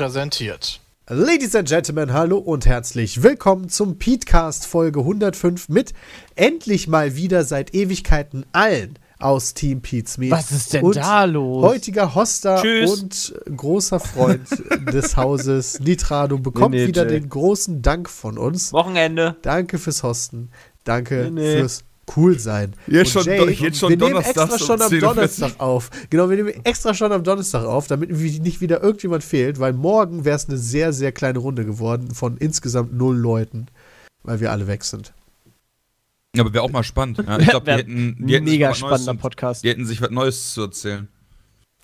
Präsentiert. Ladies and Gentlemen, hallo und herzlich willkommen zum Petecast Folge 105 mit endlich mal wieder seit Ewigkeiten allen aus Team Pete's Meet. Was ist denn und da los? Heutiger Hoster Tschüss. und großer Freund des Hauses Nitrado bekommt Nee, nee, wieder Jay. den großen Dank von uns. Wochenende. Danke fürs Hosten. Danke Nee, nee. fürs cool sein. Jetzt Und schon do- jetzt schon wir nehmen extra schon am 10:40 Uhr. Donnerstag auf. Genau, wir nehmen extra schon am Donnerstag auf, damit nicht wieder irgendjemand fehlt, weil morgen wäre es eine sehr, sehr kleine Runde geworden von insgesamt null Leuten, weil wir alle weg sind. Ja, aber wäre auch mal spannend. Ja, ich glaube, die hätten, die hätten sich Mega was spannender Neues, Podcast. Die hätten sich was Neues zu erzählen.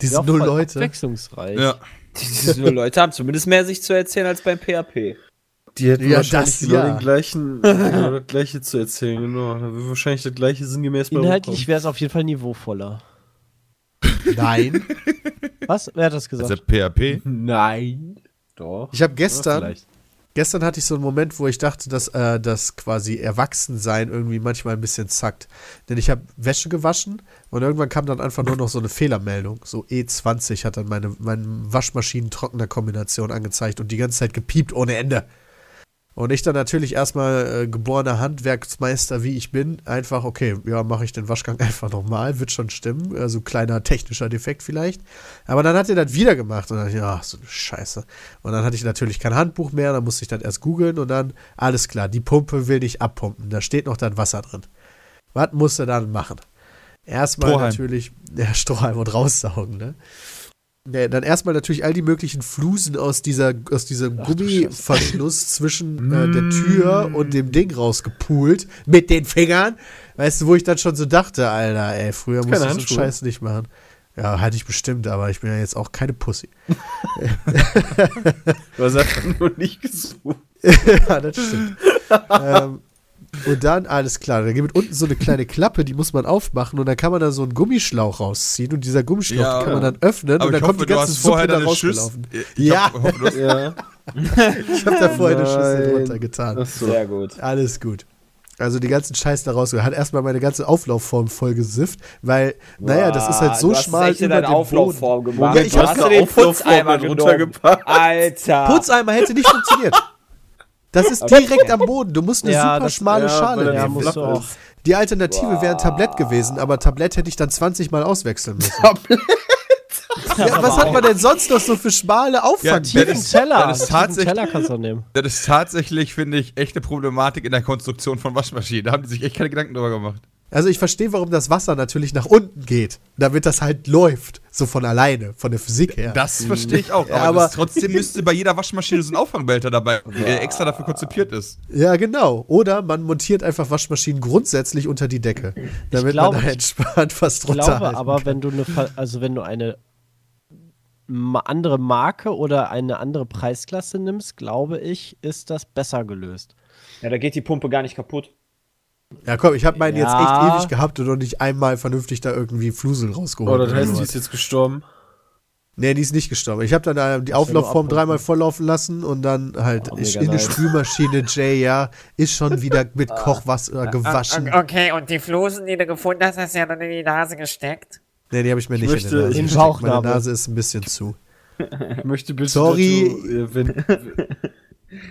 Diese null Leute. Abwechslungsreich. Ja. Diese nur Leute haben zumindest mehr sich zu erzählen als beim PHP. Die hätten Ja, wahrscheinlich das genau ja. den gleichen, genau das gleiche zu erzählen, genau. Da wird wahrscheinlich das gleiche sinngemäß bei Inhaltlich wäre es auf jeden Fall niveauvoller. Nein. Was? Wer hat das gesagt? Also PHP. Nein. Doch. Ich habe gestern, gestern hatte ich so einen Moment, wo ich dachte, dass äh, das quasi Erwachsensein irgendwie manchmal ein bisschen zackt. Denn ich habe Wäsche gewaschen und irgendwann kam dann einfach nur noch so eine Fehlermeldung. So E20 hat dann meine, meine Waschmaschinen-Trockner-Kombination angezeigt und die ganze Zeit gepiept ohne Ende. Und ich dann natürlich erstmal äh, geborener Handwerksmeister, wie ich bin, einfach, okay, ja, mache ich den Waschgang einfach nochmal, wird schon stimmen. Also kleiner technischer Defekt vielleicht. Aber dann hat er das wieder gemacht und dann dachte ich, ach, so eine Scheiße. Und dann hatte ich natürlich kein Handbuch mehr, dann musste ich das erst googeln und dann, alles klar, die Pumpe will nicht abpumpen, da steht noch dann Wasser drin. Was musst du dann machen? Erstmal Strohhalm. natürlich, ja, Strohhalm und raussaugen, ne? Ja, dann erstmal natürlich all die möglichen Flusen aus dieser aus diesem Gummiverschluss zwischen äh, der Tür und dem Ding rausgepult mit den Fingern. Weißt du, wo ich dann schon so dachte, Alter, ey, früher musste ich so einen. Scheiß nicht machen. Ja, hatte ich bestimmt, aber ich bin ja jetzt auch keine Pussy. Du hast einfach nur nicht gesucht. ja, das stimmt. ähm, und dann, alles klar, da gibt unten so eine kleine Klappe, die muss man aufmachen und dann kann man da so einen Gummischlauch rausziehen und dieser Gummischlauch Ja. kann man dann öffnen und dann kommt hoffe, die du ganze Suppe da rausgelaufen. Ich Ja. hoffe, Ja. Ich habe da vorher eine Schüssel drunter getan. Achso. Sehr gut. Alles gut. Also die ganzen Scheiß da raus. Hat erstmal meine ganze Auflaufform voll gesifft, weil, naja, das ist halt so du hast schmal echt in über deine dem Boden. Auflaufform gemacht. Ja, ich du hab hast den Auflaufform Putzeimer da drunter genommen. gepackt. Alter. Putzeimer hätte nicht funktioniert. Das ist direkt am Boden. Du musst eine Ja, super das- schmale ja, Schale Ja, nehmen. so musst du flach auch. ist. Die Alternative wäre ein Tablett gewesen, aber Tablett hätte ich dann 20 Mal auswechseln müssen. Ja, was hat man denn sonst noch so für schmale Ja, Auffang? das Teller. das ist tatsächlich- Teller kannst du nehmen. das ist tatsächlich, finde ich, echt eine Problematik in der Konstruktion von Waschmaschinen. Da haben die sich echt keine Gedanken drüber gemacht. Also ich verstehe, warum das Wasser natürlich nach unten geht, damit das halt läuft, so von alleine, von der Physik her. Das verstehe ich auch. Aber, aber- trotzdem müsste bei jeder Waschmaschine so ein Auffangbehälter dabei, der extra dafür konzipiert ist. Ja, genau. Oder man montiert einfach Waschmaschinen grundsätzlich unter die Decke, damit glaube, man da entspannt was Ich drunter glaube halten aber, kann. wenn du eine, also wenn du eine andere Marke oder eine andere Preisklasse nimmst, glaube ich, ist das besser gelöst. Ja, da geht die Pumpe gar nicht kaputt. Ja, komm, ich habe meinen jetzt Ja. echt ewig gehabt und noch nicht einmal vernünftig da irgendwie Flusel rausgeholt. Oh, das heißt, die ist jetzt gestorben. Nee, die ist nicht gestorben. Ich habe dann äh, die Auflaufform dreimal volllaufen lassen und dann halt Oh, ich in eine. Spülmaschine, Jay, ja, ist schon wieder mit Kochwasser gewaschen. Okay, und die Flusen, die du gefunden hast, hast du ja dann in die Nase gesteckt. Nee, die habe ich mir nicht möchte- in der Nase gesteckt. Meine. Nase ist ein bisschen zu. Ich möchte bitte, Sorry. dass du, äh, wenn,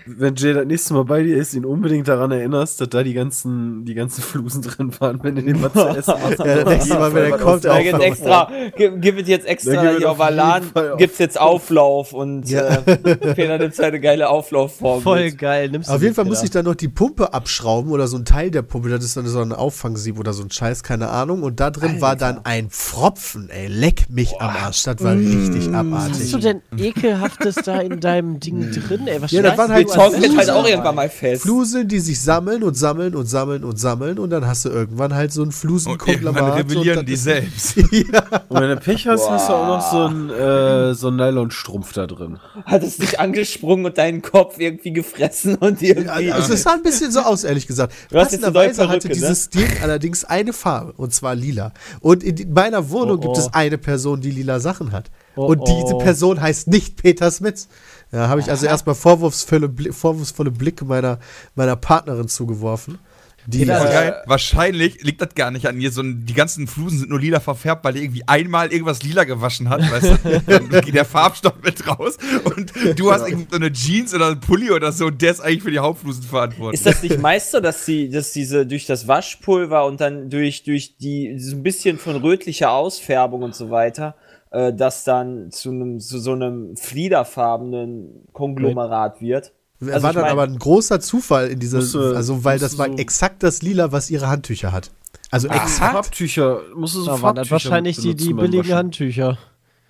wenn Jay das nächste Mal bei dir ist, ihn unbedingt daran erinnerst, dass da die ganzen, die ganzen Flusen drin waren, wenn du den mal zu essen machst. Ja, das nächste Mal, wenn er kommt, Da auch gibt extra, gibt, es jetzt extra hier auf Alan, gibt's jetzt Auflauf und Ja. äh, Peter nimmt seine geile Auflaufform. Voll mit. geil. Nimmst du Auf jeden Fall muss ich dann noch die Pumpe abschrauben oder so ein Teil der Pumpe. Das ist dann so ein Auffangsieb oder so ein Scheiß, keine Ahnung. Und da drin war dann ein Pfropfen, ey. Leck mich am Arsch. Das war richtig Was abartig. hast du denn ekelhaftes da in deinem Ding drin, ey? Was Ja, das waren halt Beton geht halt Flusen auch irgendwann mal fest. Fluseln, die sich sammeln und sammeln und sammeln und sammeln und dann hast du irgendwann halt so ein Und Flusenkonglomerat. rebellieren und die selbst. ja. Und wenn du Pech hast, hast du auch noch so einen, äh, so einen Nylonstrumpf da drin. Hat es dich angesprungen und deinen Kopf irgendwie gefressen und irgendwie. Also es sah ein bisschen so aus, ehrlich gesagt. Passenderweise hatte ne? dieses Ding allerdings eine Farbe, und zwar lila. Und in meiner Wohnung Oh, gibt oh. es eine Person, die lila Sachen hat. Oh, und diese oh. Person heißt nicht Peter Smits. Ja, habe ich also erstmal vorwurfsvolle, vorwurfsvolle Blicke meiner, meiner Partnerin zugeworfen. Die, Voll äh, geil. Wahrscheinlich liegt das gar nicht an ihr, sondern die ganzen Flusen sind nur lila verfärbt, weil die irgendwie einmal irgendwas lila gewaschen hat, weißt du? Dann geht der Farbstoff mit raus und du hast irgendwie so eine Jeans oder einen Pulli oder so und der ist eigentlich für die Hauptflusen verantwortlich. Ist das nicht meist so, dass sie, dass diese durch das Waschpulver und dann durch, durch die so ein bisschen von rötlicher Ausfärbung und so weiter, äh, das dann zu einem zu so einem fliederfarbenen Konglomerat wird? Also war dann mein- aber ein großer Zufall in dieser, du- also weil das war so- exakt das Lila, was ihre Handtücher hat. Also exakt. Farbtücher. Musst du so Da waren Farbtücher wahrscheinlich die, die billigen. Handtücher.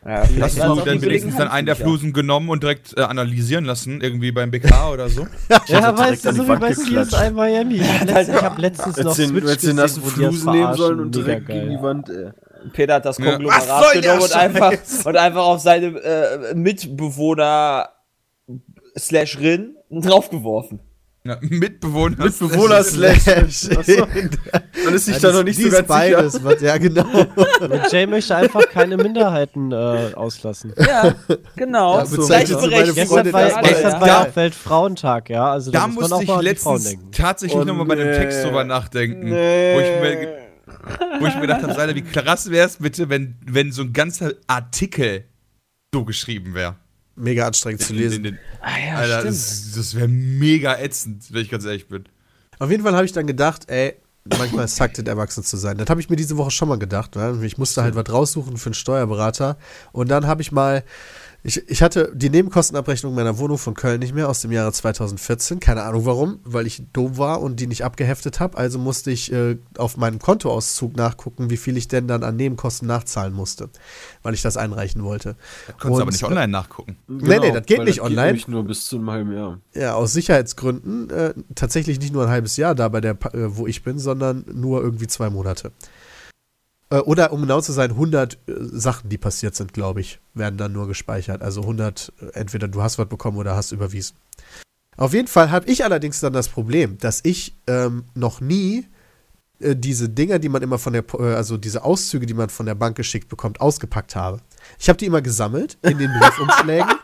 Ja, du auch dann wenigstens dann einen der. Flusen genommen und direkt äh, analysieren lassen, irgendwie beim BK oder so? Ja, direkt weißt du, so wie bei. CSI Miami. Ich habe letztens, ich hab letztens noch Switch gesehen, wo die das Flusen nehmen sollen und direkt gegen die. Wand, ey. Peter hat das Ja. Konglomerat der genommen und einfach, und einfach auf seine äh, Mitbewohner slash Rin draufgeworfen. Ja, Mitbewohner. Mitbewohner slash. Dann ist sich da noch nicht so ist ganz sicher. beides, was, ja genau. Und Jay möchte einfach keine Minderheiten äh, auslassen. Ja, genau. Ja, bezeichnest du meine Gleichberechtigung Gestern war, alle, gestern ja. war ja Weltfrauentag, ja. Also da, Da muss man musste auch ich letztens tatsächlich Oh, nochmal bei dem nee. Text drüber nachdenken. Wo ich mir, wo ich mir gedacht habe, wie krass wäre es bitte, wenn, wenn so ein ganzer Artikel so geschrieben wäre. Mega anstrengend zu lesen. Ah ja, Alter, stimmt. das, das wäre mega ätzend, wenn ich ganz ehrlich bin. Auf jeden Fall habe ich dann gedacht, ey, manchmal suckt es, erwachsen zu sein. Das habe ich mir diese Woche schon mal gedacht. Ne? Ich musste halt was raussuchen für einen Steuerberater. Und dann habe ich mal, ich, ich hatte die Nebenkostenabrechnung meiner Wohnung von Köln nicht mehr aus dem Jahre 2014. Keine Ahnung warum, weil ich dumm war und die nicht abgeheftet habe. Also musste ich äh, auf meinem Kontoauszug nachgucken, wie viel ich denn dann an Nebenkosten nachzahlen musste, weil ich das einreichen wollte. Das konntest du aber Und- nicht online nachgucken. Nee, nee, das geht weil nicht online. nämlich nur bis zu einem halben Jahr. Ja, aus Sicherheitsgründen äh, tatsächlich nicht nur ein halbes Jahr da bei der, äh, wo ich bin, sondern nur irgendwie zwei Monate. Äh, oder um genau zu sein, 100 äh, Sachen, die passiert sind, glaube ich, werden dann nur gespeichert. Also 100, äh, entweder du hast was bekommen oder hast überwiesen. Auf jeden Fall habe ich allerdings dann das Problem, dass ich ähm, noch nie äh, diese Dinger, die man immer von der, äh, also diese Auszüge, die man von der Bank geschickt bekommt, ausgepackt habe. Ich habe die immer gesammelt in den Briefumschlägen.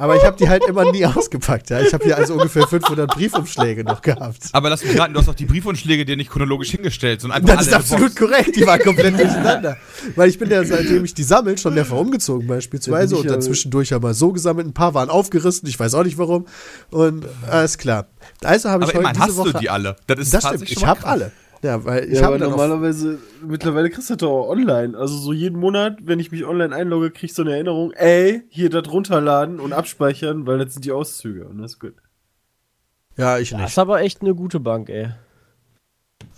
Aber ich habe die halt immer nie ausgepackt. Ja? Ich habe hier also ungefähr 500 Briefumschläge noch gehabt. Aber lass mich raten, du hast auch die Briefumschläge dir nicht chronologisch hingestellt, sondern einfach Das ist absolut Box. korrekt. Die waren komplett durcheinander. Weil ich bin ja, seitdem ich die sammel, schon mehrfach umgezogen beispielsweise. Und dann ja- zwischendurch aber so gesammelt. Ein paar waren aufgerissen. Ich weiß auch nicht warum. Und alles klar. Also habe ich Aber heute diese hast Woche... du die alle. Das ist das stimmt. Ich habe alle. Ja, weil ich ja, habe normalerweise, mittlerweile kriegst du das doch auch online. Also so jeden Monat, wenn ich mich online einlogge, krieg ich so eine Erinnerung, ey, hier das runterladen und abspeichern, weil das sind die Auszüge und das ist gut. Ja, ich Das nicht. ist aber echt eine gute Bank, ey.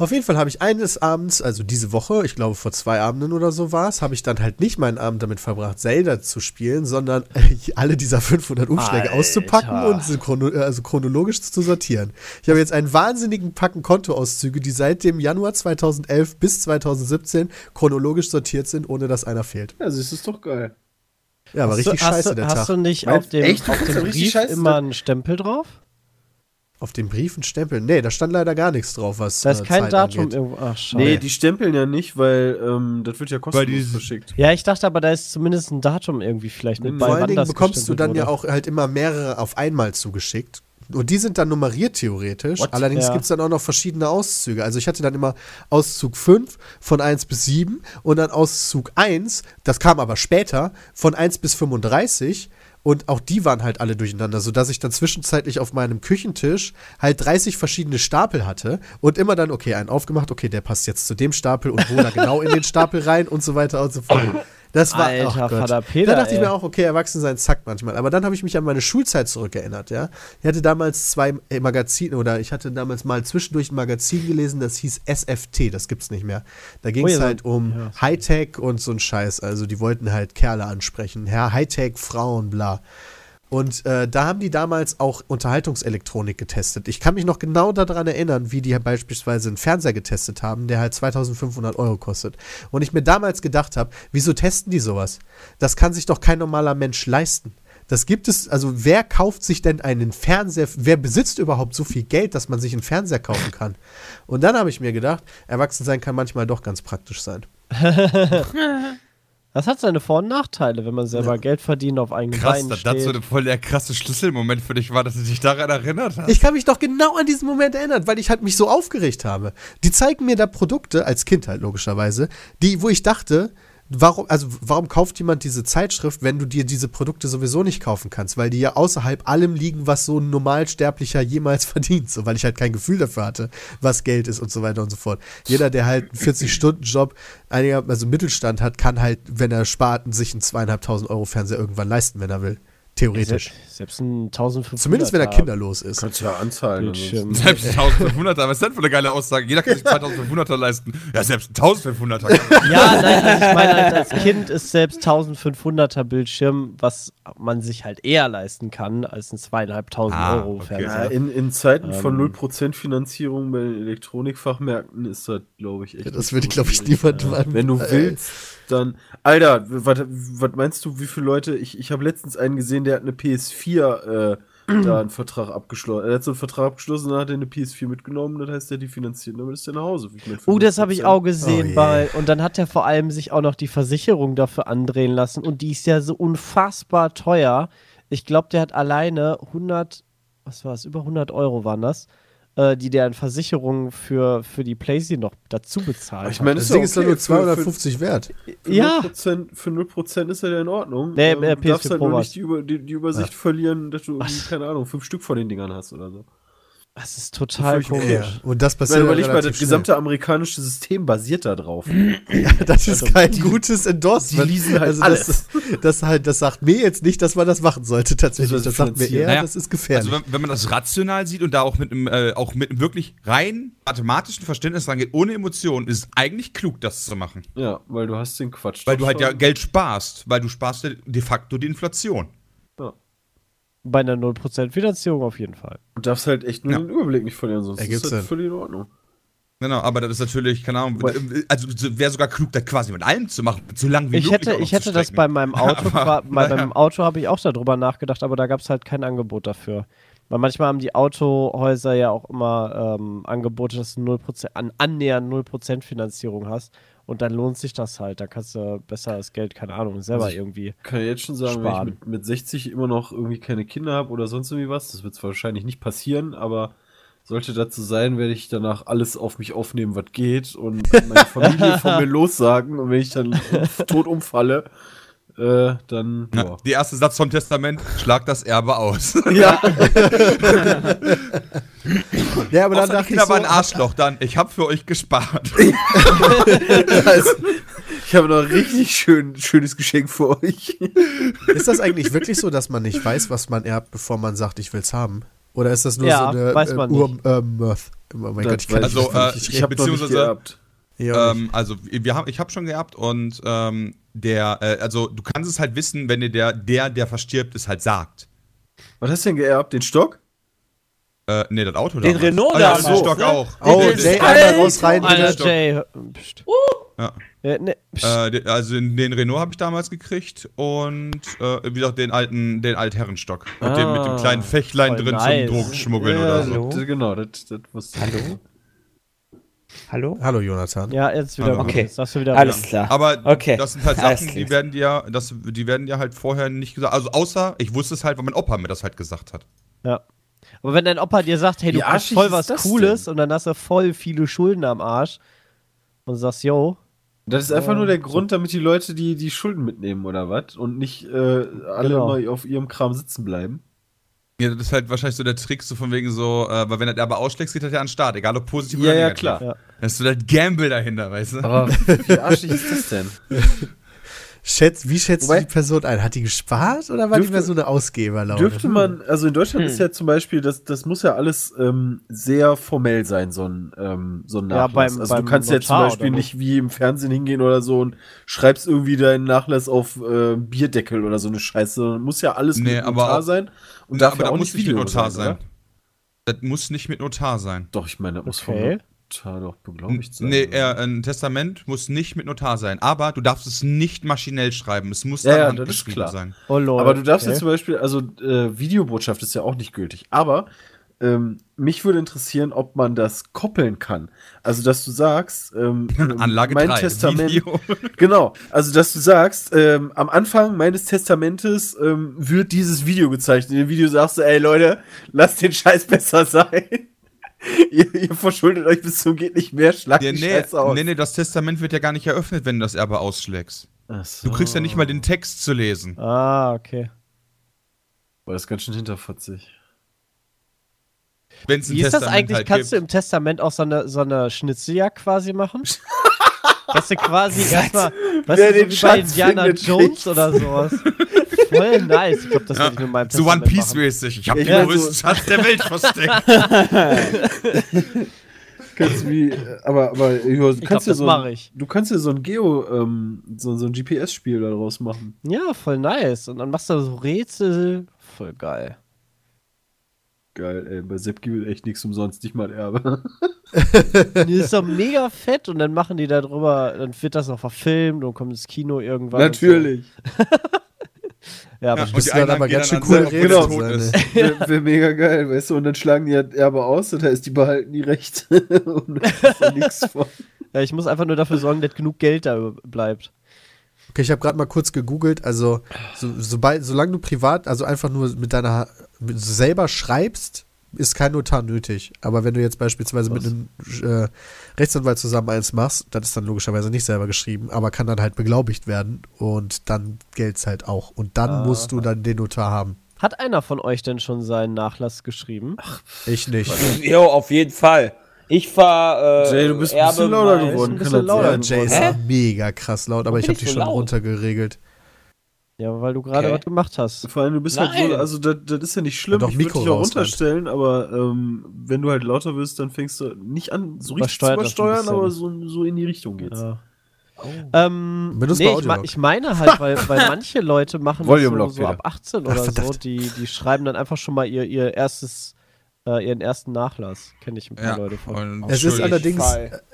Auf jeden Fall habe ich eines Abends, also diese Woche, ich glaube vor zwei Abenden oder so war es, habe ich dann halt nicht meinen Abend damit verbracht, Zelda zu spielen, sondern äh, alle dieser 500 Umschläge Alter. auszupacken und sie chrono äh, also chronologisch zu sortieren. Ich habe jetzt einen wahnsinnigen Packen Kontoauszüge, die seit dem Januar 2011 bis 2017 chronologisch sortiert sind, ohne dass einer fehlt. Ja, das ist doch geil. Ja, aber Hast richtig du, hast scheiße du, der hast Tag. du nicht Meinst- auf dem, echt? auf dem Brief immer ne? einen Stempel drauf? Auf dem Brief ein Stempel. Nee, da stand leider gar nichts drauf, was Da ist äh, kein Zeit Datum angeht. irgendwo. Ach, schade. Nee, die stempeln ja nicht, weil ähm, das wird ja kostenlos verschickt. Ja, ich dachte aber, da ist zumindest ein Datum irgendwie vielleicht mit bei, Vor allen Dingen bekommst du dann ja wurde. auch halt immer mehrere auf einmal zugeschickt. Und die sind dann nummeriert theoretisch. What? Allerdings Ja. gibt es dann auch noch verschiedene Auszüge. Also ich hatte dann immer Auszug 5 von 1 bis 7 und dann Auszug 1, das kam aber später, von 1 bis 35. Und auch die waren halt alle durcheinander, sodass ich dann zwischenzeitlich auf meinem Küchentisch halt 30 verschiedene Stapel hatte und immer dann, okay, einen aufgemacht, okay, der passt jetzt zu dem Stapel und wo da genau in den Stapel rein und so weiter und so fort. Das war, Alter. Vater Peter, Da dachte ich ey. mir auch, okay, Erwachsensein zackt manchmal. Aber dann habe ich mich an meine Schulzeit zurückerinnert, ja. Ich hatte damals zwei äh, Magazine oder ich hatte damals mal zwischendurch ein Magazin gelesen, das hieß SFT, das gibt's nicht mehr. Da ging Oh es ja, halt um ja. Hightech und so ein Scheiß. Also die wollten halt Kerle ansprechen. Ja, Hightech, Frauen, bla. Und äh, da haben die damals auch Unterhaltungselektronik getestet. Ich kann mich noch genau daran erinnern, wie die beispielsweise einen Fernseher getestet haben, der halt 2500 Euro kostet. Und ich mir damals gedacht habe, wieso testen die sowas? Das kann sich doch kein normaler Mensch leisten. Das gibt es, also wer kauft sich denn einen Fernseher, wer besitzt überhaupt so viel Geld, dass man sich einen Fernseher kaufen kann? Und dann habe ich mir gedacht, Erwachsensein kann manchmal doch ganz praktisch sein. Das hat seine Vor- und Nachteile, wenn man selber Geld verdient, auf eigenen Krass, Beinen dass steht. das so voll der krasse Schlüsselmoment für dich war, dass du dich daran erinnert hast. Ich kann mich doch genau an diesen Moment erinnern, weil ich halt mich so aufgeregt habe. Die zeigen mir da Produkte, als Kind halt logischerweise, die, wo ich dachte, warum, also warum kauft jemand diese Zeitschrift, wenn du dir diese Produkte sowieso nicht kaufen kannst? Weil die ja außerhalb allem liegen, was so ein Normalsterblicher jemals verdient. So, weil ich halt kein Gefühl dafür hatte, was Geld ist und so weiter und so fort. Jeder, der halt einen 40-Stunden-Job, einiger, also Mittelstand hat, kann halt, wenn er spart, sich einen zweieinhalbtausend Euro Fernseher irgendwann leisten, wenn er will. Theoretisch. Selbst ein 1500 Zumindest wenn er kinderlos ist. Kannst ja anzahlen. Bildschirm. Selbst 1500er, was ist denn für eine geile Aussage? Jeder kann sich 2500er leisten. Ja, selbst 1500er. kann- Ja, nein, also ich meine, halt, als Kind ist selbst 1500er Bildschirm, was man sich halt eher leisten kann, als ein zweieinhalbtausend Ah, Euro okay. Fernseher. Ja, in, in Zeiten von Ähm. 0% Finanzierung bei den Elektronikfachmärkten ist das, glaube ich, echt. Ja, das würde, glaube ich, niemand machen. Wenn du Äh, willst, dann. Alter, was meinst du, wie viele Leute? Ich, ich habe letztens einen gesehen, der hat eine PS4 äh, da einen Vertrag abgeschlossen. Er hat so einen Vertrag abgeschlossen, dann hat er eine PS4 mitgenommen, das heißt, hat die finanziert, damit ist er nach Hause. Ich mein, Oh, das habe ich 50%. auch gesehen Oh bei. Und dann hat er vor allem sich auch noch die Versicherung dafür andrehen lassen. Und die ist ja so unfassbar teuer. Ich glaube, der hat alleine 100, was war es, über 100 Euro waren das, äh, die der an Versicherungen für, für die PlayStation noch dazu bezahlt ich meine, Das ist Ding ja ist doch okay. nur Für- 250 wert. Für, Ja. 0%, für 0% ist er ja in Ordnung. Nee, Ähm, äh, du darfst PS4 halt Pro nur nicht die, Über, die, die Übersicht verlieren, dass du, keine Ahnung, fünf Stück von den Dingern hast oder so. Das ist total komisch. okay. Und das passiert ja überleg mal, das gesamte amerikanische System basiert da drauf. schnell. Das ist kein gutes Endorsement. die halt also alles. Das, das, halt, das sagt mir jetzt nicht, dass man das machen sollte tatsächlich. Das sagt mir eher, Naja, das ist gefährlich. Also wenn, wenn man das rational sieht und da auch mit einem, äh, auch mit einem wirklich rein mathematischen Verständnis rangeht, ohne Emotionen, ist es eigentlich klug, das zu machen. Ja, weil du hast den Quatsch. Weil du halt ja. Geld sparst, weil du sparst ja de facto die Inflation. Bei einer 0% Finanzierung auf jeden Fall. Du darfst halt echt nur Ja. den Überblick nicht verlieren, sonst Ergibt's ist das Sinn. völlig in Ordnung. Genau, aber das ist natürlich, keine Ahnung, also wäre sogar klug, das quasi mit allem zu machen, so lange wie Ich möglich hätte, ich hätte das bei meinem Auto, Aber, bei naja. meinem Auto habe ich auch darüber nachgedacht, aber da gab es halt kein Angebot dafür. Weil manchmal haben die Autohäuser ja auch immer ähm, Angebote, dass du 0%, an, annähernd 0% Finanzierung hast. Und dann lohnt sich das halt. Da kannst du besser das Geld, keine Ahnung, selber Also ich- irgendwie. Kann ich jetzt schon sagen, Sparen. wenn ich mit, mit 60 immer noch irgendwie keine Kinder habe oder sonst irgendwie was, das wird zwar wahrscheinlich nicht passieren, aber sollte dazu sein, werde ich danach alles auf mich aufnehmen, was geht und meine Familie von mir lossagen und wenn ich dann tot umfalle, äh, dann Ja, ja. der erste Satz vom Testament, schlag das Erbe aus. ja. ja, aber dann Außer dachte ich so, waren Arschloch, dann, ich habe für euch gespart. also, ich habe noch ein richtig schön, schönes Geschenk für euch. ist das eigentlich wirklich so, dass man nicht weiß, was man erbt, bevor man sagt, ich will's haben? Oder ist das nur Ja, so eine weiß man Ur ähm, Mirth? Oh mein Gott, ich kann weiß Also, nicht, äh, ich, ich habe noch nicht beziehungsweise- geerbt. ja, ähm, also wir haben, ich habe schon geerbt und ähm, der, äh, also du kannst es halt wissen, wenn dir der, der, der verstirbt, es halt sagt. Was hast du denn geerbt? Den Stock? Äh, nee, das Auto Den damals. Renault ah, ja, damals, den Stock ne? auch. Oh, Den- Jay, einmal raus rein. Alter. Jay. Psst. Ja. Ja, ne, psst. Äh, also den, den Renault habe ich damals gekriegt und äh, wie gesagt den alten, den Altherrenstock. Mit, dem, mit dem Ah, kleinen Fächlein drin nice. zum Drogenschmuggeln Ja, oder so. das- Genau, das, das wusste ich. Hallo? Hallo? Hallo, Jonathan. ja, jetzt wieder. Aber- Okay. Du wieder. Alles klar. Aber Okay. das sind halt Sachen, die werden dir, das, die werden dir halt vorher nicht gesagt. Also außer, ich wusste es halt, weil mein Opa mir das halt gesagt hat. Ja. Aber wenn dein Opa dir sagt, hey, du hast voll was das Cooles denn? und dann hast du voll viele Schulden am Arsch und sagst, yo, Das ist einfach nur der Grund, damit die Leute die, die Schulden mitnehmen oder was und nicht äh, alle Genau. mal auf ihrem Kram sitzen bleiben. Ja, das ist halt wahrscheinlich so der Trick, so von wegen so, äh, weil wenn er aber ausschlägt, geht er ja an den Start, egal ob positiv Ja, oder ja, negativ. klar. Ja. Das ist so der Gamble dahinter, weißt du? Aber wie arschig ist das denn? Schätz, wie schätzt Wobei- du die Person ein? Hat die gespart oder war Dürfte- die mehr so eine Ausgeberlaune? Dürfte man, also in Deutschland ist ja zum Beispiel, das, das muss ja alles ähm, sehr formell sein, so ein, ähm, so ein Ja, Nachlass. beim- also du beim kannst ja zum Notar Beispiel nicht wie im Fernsehen hingehen oder so und schreibst irgendwie deinen Nachlass auf äh, Bierdeckel oder so eine Scheiße. sondern Muss ja alles Nee, mit aber Notar auch- sein. Und Ja, darf aber ja da auch muss nicht mit Notar sein. oder? Das muss nicht mit Notar sein. Doch, ich meine, das muss Okay. Notar doch beglaubigt sein. Nee, äh, ein Testament muss nicht mit Notar sein. Aber du darfst es nicht maschinell schreiben. Es muss Ja, ja, dann handgeschrieben klar. sein. oh lol. Aber du darfst okay. ja zum Beispiel, also äh, Videobotschaft ist ja auch nicht gültig. Aber ähm, mich würde interessieren, ob man das koppeln kann. Also, dass du sagst, ähm, Anlage mein 3, Testament, Video. genau, also, dass du sagst, ähm, am Anfang meines Testamentes ähm, wird dieses Video gezeichnet. In dem Video sagst du, ey Leute, lasst den Scheiß besser sein. ihr, ihr verschuldet euch bis zum geht nicht mehr, schlagt Ja, nee, aus. nee, nee, das Testament wird ja gar nicht eröffnet, wenn du das Erbe ausschlägst. So. Du kriegst ja nicht mal den Text zu lesen. Ah, okay. Boah, das ist ganz schön hinterfotzig. Wenn es ein Wie ist das Testament eigentlich? halt Kannst du gibt. im Testament auch so eine, so eine Schnitzeljagd quasi machen? Dass du quasi erstmal, Wer du, so den wie bei Indiana Jones kriegt's. oder sowas. Voll nice. Ich glaube, das würde ich mit meinem So One Piece mäßig. Ich habe den mein, größten so- Schatz der Welt versteckt. Kannst du wie, aber, aber du kannst glaub, ja das so ein, ich. Du kannst ja so ein Geo, ähm, so, so ein GPS-Spiel daraus machen. Ja, voll nice. Und dann machst du so Rätsel. Voll geil. Geil, ey, bei Sepp gibt echt nichts umsonst, nicht mal ein Erbe. Die ist doch mega fett und dann machen die da drüber, dann wird das noch verfilmt und kommt ins Kino irgendwann. Natürlich. So. Ja, aber Ja, und die dann aber ganz schön cool Genau. ist. Wäre wär mega geil, weißt du, und dann schlagen die halt Erbe aus, das heißt, die behalten die Rechte und da nichts von. ja, ich muss einfach nur dafür sorgen, dass genug Geld da bleibt. Okay, ich habe gerade mal kurz gegoogelt. Also, so, sobald, solange du privat, also einfach nur mit deiner mit, selber schreibst, ist kein Notar nötig. Aber wenn du jetzt beispielsweise mit einem äh, Rechtsanwalt zusammen eins machst, das ist dann logischerweise nicht selber geschrieben, aber kann dann halt beglaubigt werden und dann gelt's halt auch. Und dann Ah. musst du dann den Notar haben. Hat einer von euch denn schon seinen Nachlass geschrieben? Ich nicht. Jo, auf jeden Fall. Ich fahr. Äh, Jay, du bist ein bisschen lauter geworden. ein bisschen lauter? Ja, Jay ist Hä? mega krass laut, aber Warum ich habe ich die so schon laut? runtergeregelt. Ja, weil du gerade Okay. was gemacht hast. Vor allem, du bist halt Nein. so, also das, das ist ja nicht schlimm, Ja, doch, ich würde dich auch raus, halt. runterstellen, aber ähm, wenn du halt lauter wirst, dann fängst du nicht an, so richtig zu übersteuern, bisschen. aber so, so in die Richtung geht's. Ja. Ähm, Benutzt nee, mal ich, ich meine halt, weil, weil manche Leute machen das so, so ab 18 Ach, oder so, die, die schreiben dann einfach schon mal ihr, ihr erstes, äh, ihren ersten Nachlass. Kenne ich ein paar Ja, Leute von. und Es ist allerdings,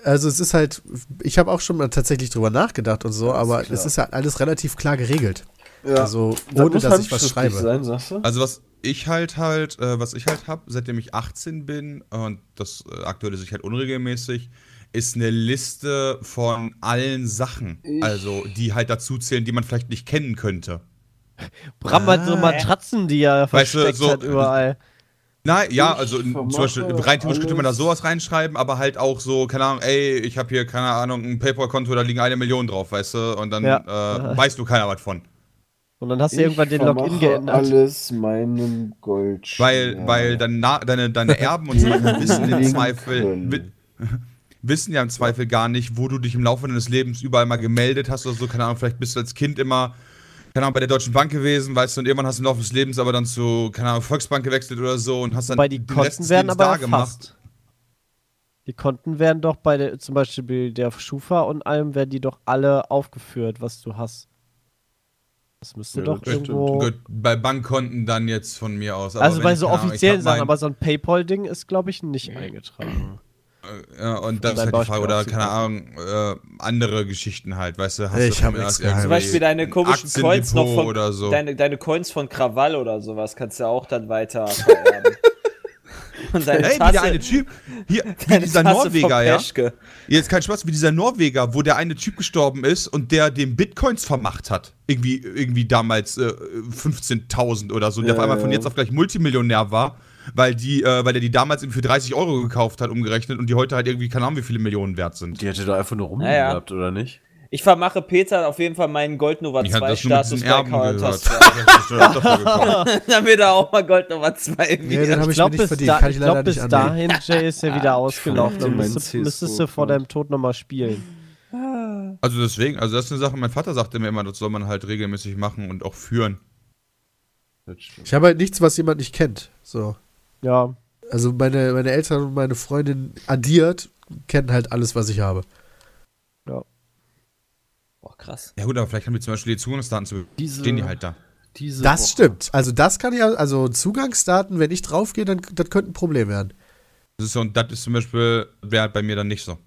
also es ist halt, ich habe auch schon mal tatsächlich drüber nachgedacht und so, aber klar. es ist ja alles relativ klar geregelt. Ja. Also ohne dass ich was schreibe. Sein, sagst du? Also was ich halt halt, äh, was ich halt hab, seitdem ich 18 bin und das äh, aktualisiere ich halt unregelmäßig, ist eine Liste von allen Sachen, also die halt dazu zählen, die man vielleicht nicht kennen könnte. Bram hat so Ah. Matratzen, die er Weißt du, versteckt so- hat überall. Nein, ja, Ich also zum Beispiel rein theoretisch könnte man da sowas reinschreiben, aber halt auch so, keine Ahnung, ey, ich habe hier, keine Ahnung, ein PayPal-Konto, da liegen eine Million drauf, weißt du, und dann Ja. äh, weißt du keiner was von. Und dann hast du irgendwann den Login geändert. alles meinem Gold. Weil, weil deine, Na- deine, deine Erben und so weiter wissen im Zweifel, wi wissen ja im Zweifel gar nicht, wo du dich im Laufe deines Lebens überall mal gemeldet hast oder so. Keine Ahnung, vielleicht bist du als Kind immer, keine Ahnung, bei der Deutschen Bank gewesen, weißt du, und irgendwann hast du im Laufe des Lebens aber dann zu, keine Ahnung, Volksbank gewechselt oder so und hast dann Wobei die den Rest Konten des werden Lebens aber da gemacht. Die Konten werden doch bei der, zum Beispiel der Schufa und allem, werden die doch alle aufgeführt, was du hast. Das müsste Ja, doch das stimmt. irgendwo. Gut, bei Bankkonten dann jetzt von mir aus. aber Also wenn bei so offiziellen Sachen, aber so ein PayPal-Ding ist, glaube ich, nicht eingetragen. äh, Ja, und das ist halt die Frage, oder keine Ahnung, äh, irgendwie Geschichten halt, weißt du, hast Ich du irgendwie Zum Beispiel deine ein komischen Coins noch von oder so. deine, deine Coins von Krawall oder sowas kannst du auch dann weiter vererben. Und Ey, wie Tasse, der eine Typ, hier, wie dieser Tasse Norweger, ja. Peschke. Jetzt kein Spaß, wie dieser Norweger, wo der eine Typ gestorben ist und der dem Bitcoins vermacht hat. Irgendwie, irgendwie damals äh, 15.000 oder so. Und der auf Ja, einmal von ja. jetzt auf gleich Multimillionär war, weil, die, äh, weil der die damals für 30 Euro gekauft hat, umgerechnet, und die heute halt irgendwie, keine Ahnung, wie viele Millionen wert sind. Die hätte da einfach nur rumliegen Naja. oder nicht? Ich vermache Peter auf jeden Fall meinen Goldnova Ich hatte 2 das nur mit Status bei. Counter-Strike. Damit er auch mal Goldnova 2 Nee, wird. den habe ich, glaub, mir nicht bis, verdient. da, Kann ich ich leider glaub, bis dahin, Jay, ist ja wieder ausgelaufen. Dann müsstest, müsstest du so, vor deinem Tod nochmal spielen. Also deswegen, also das ist eine Sache, mein Vater sagte mir immer, das soll man halt regelmäßig machen und auch führen. Ich habe halt nichts, was jemand nicht kennt. So. Ja. Also meine, meine Eltern und meine Freundin addiert, kennen halt alles, was ich habe. Boah, krass. Ja gut, aber vielleicht haben die zum Beispiel die Zugangsdaten zu Diese, stehen die halt da. diese Das Woche. stimmt. Also das kann ja, also Zugangsdaten, wenn ich draufgehe, dann das könnte ein Problem werden. Das ist so, und das ist zum Beispiel, wäre halt bei mir dann nicht so.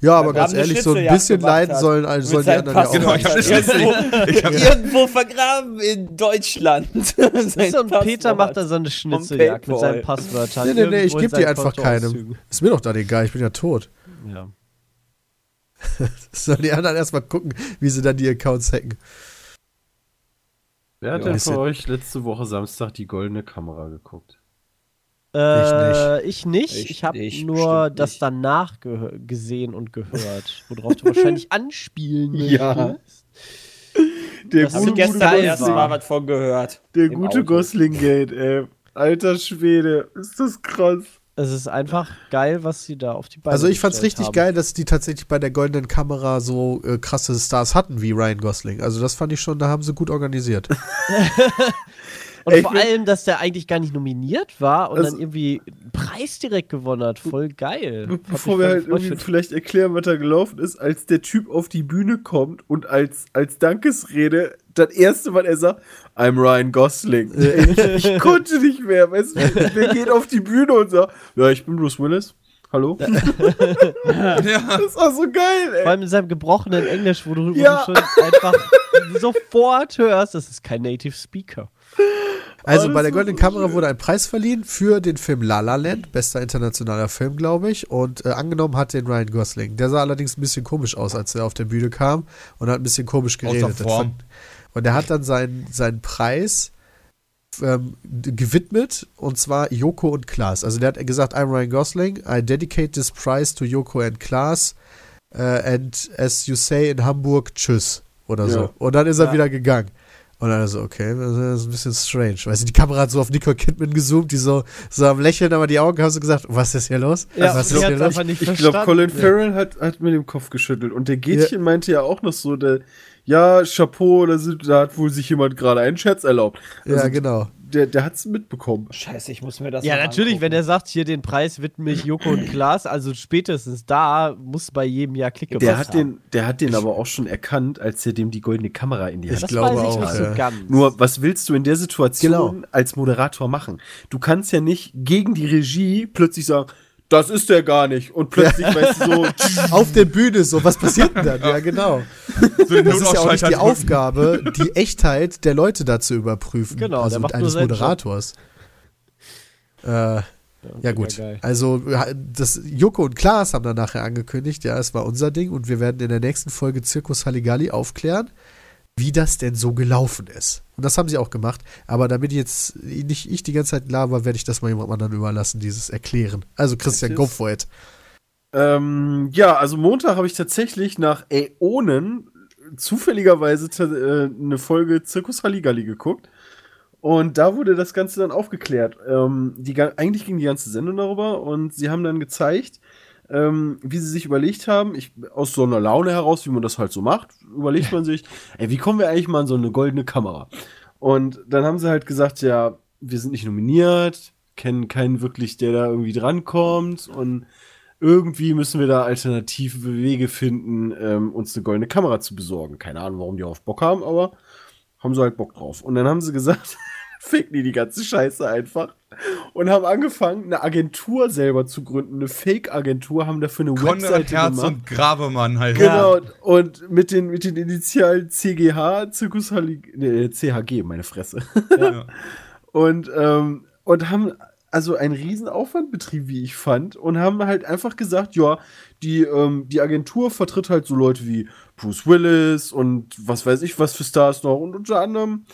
Ja, aber Wir ganz ehrlich, so ein bisschen leiden hat. sollen, also sollen die anderen ja Pass. auch. Genau, ich hab irgendwo, Ich hab- irgendwo vergraben in Deutschland. Du, und Peter macht da so eine Schnitzeljagd mit seinen. Passwörtern. Nee, nee, nee, ich gebe die einfach keinem. Ist mir doch dann egal, ich bin ja tot. Ja. Sollen die anderen erstmal gucken, wie sie dann die Accounts hacken. Wer hat Ja. denn von euch letzte Woche Samstag die goldene Kamera geguckt? Äh, ich nicht. Ich, Ich habe nur das nicht. danach gesehen und gehört, worauf du wahrscheinlich anspielen Ja. möchtest. Der Das Habe gute gestern erste war. Mal was von gehört. Der gute Auto. Gosling-Gate, ey. Alter Schwede, ist das krass. Es ist einfach geil, was sie da auf die Beine Also ich fand's gestellt richtig haben. geil, dass die tatsächlich bei der goldenen Kamera so äh, krasse Stars hatten wie Ryan Gosling. Also das fand ich schon, da haben sie gut organisiert. Und Ey, vor allem, dass der eigentlich gar nicht nominiert war und Also- dann irgendwie einen Preis direkt gewonnen hat. Voll geil. Be bevor wir halt irgendwie vielleicht erklären, was da gelaufen ist, als der Typ auf die Bühne kommt und als, als Dankesrede das erste, was er sagt, I'm Ryan Gosling. ich, ich konnte nicht mehr. Weißt du, der geht auf die Bühne und sagt, ja, ich bin Bruce Willis. Hallo? Ja. Das war so geil, ey. Vor allem in seinem gebrochenen Englisch, wo du, Ja. du schon einfach sofort hörst, das ist kein Native Speaker. Also bei der goldenen so Kamera schön. wurde ein Preis verliehen für den Film La La Land, bester internationaler Film, glaube ich. Und äh, angenommen hat den Ryan Gosling. Der sah allerdings ein bisschen komisch aus, als er auf der Bühne kam und hat ein bisschen komisch geredet. Form. Und er hat dann seinen, seinen Preis ähm, gewidmet und zwar Joko und Klaas. Also der hat gesagt, I'm Ryan Gosling, I dedicate this prize to Joko and Klaas äh, and as you say in Hamburg, tschüss oder Ja. so. Und dann ist er Ja. wieder gegangen. Und dann so, okay, das ist ein bisschen strange. Weißt du, die Kamera hat so auf Nicole Kidman gezoomt, die so, so am Lächeln, aber die Augen haben so gesagt, was ist hier los? Ja, was ist hier los? Ich glaube, Colin Farrell hat, hat mit dem Kopf geschüttelt. Und der Gätchen meinte ja auch noch so, der, ja, Chapeau, da, sind, da hat wohl sich jemand gerade einen Scherz erlaubt. Ja, Also, genau. Der, der hat's mitbekommen. Scheiße, ich muss mir das Ja, natürlich, angucken. wenn er sagt, hier den Preis widme ich Joko und Klaas, also spätestens da muss bei jedem Jahr Klick gemacht Der hat, haben. den, der hat den aber auch schon erkannt, als er dem die goldene Kamera in die Hand Ich das glaube weiß ich auch, nicht so ganz. Nur, was willst du in der Situation Genau. als Moderator machen? Du kannst ja nicht gegen die Regie plötzlich sagen, das ist der gar nicht. Und plötzlich, weißt du, so, Auf der Bühne so, was passiert denn dann? Ja, genau. So Das ist ja auch nicht die. Aufgabe, die Echtheit der Leute da zu überprüfen. Genau, also eines. Moderators. Äh, ja, gut. geil. Also, ja, das Joko und Klaas haben dann nachher angekündigt, ja, es war unser Ding und wir werden in der nächsten Folge Zirkus Halligalli aufklären, wie das denn so gelaufen ist. Und das haben sie auch gemacht. Aber damit jetzt nicht ich die ganze Zeit laber, werde ich das mal jemand anderem überlassen, dieses Erklären. Also, Christian, go for it. Ähm, ja, also Montag habe ich tatsächlich nach Äonen zufälligerweise äh, eine Folge Zirkus Halligalli geguckt. Und da wurde das Ganze dann aufgeklärt. Ähm, die, eigentlich ging die ganze Sendung darüber und sie haben dann gezeigt, ähm, wie sie sich überlegt haben, ich, aus so einer Laune heraus, wie man das halt so macht, überlegt man sich, ey, wie kommen wir eigentlich mal an so eine goldene Kamera? Und dann haben sie halt gesagt, ja, wir sind nicht nominiert, kennen keinen wirklich, der da irgendwie drankommt und irgendwie müssen wir da alternative Wege finden, ähm, uns eine goldene Kamera zu besorgen. Keine Ahnung, warum die auf Bock haben, aber haben sie halt Bock drauf. Und dann haben sie gesagt, ficken die die ganze Scheiße einfach. Und haben angefangen, eine Agentur selber zu gründen, eine Fake-Agentur, haben dafür eine Konrad Webseite Herz gemacht. und Grabemann halt. Genau, und mit den, mit den Initialen CGH, Halli, nee, CHG, meine Fresse. Ja. Und, ähm, und haben also einen riesen Aufwand betrieben, wie ich fand, und haben halt einfach gesagt, ja, die, ähm, die Agentur vertritt halt so Leute wie Bruce Willis und was weiß ich was für Stars noch und unter anderem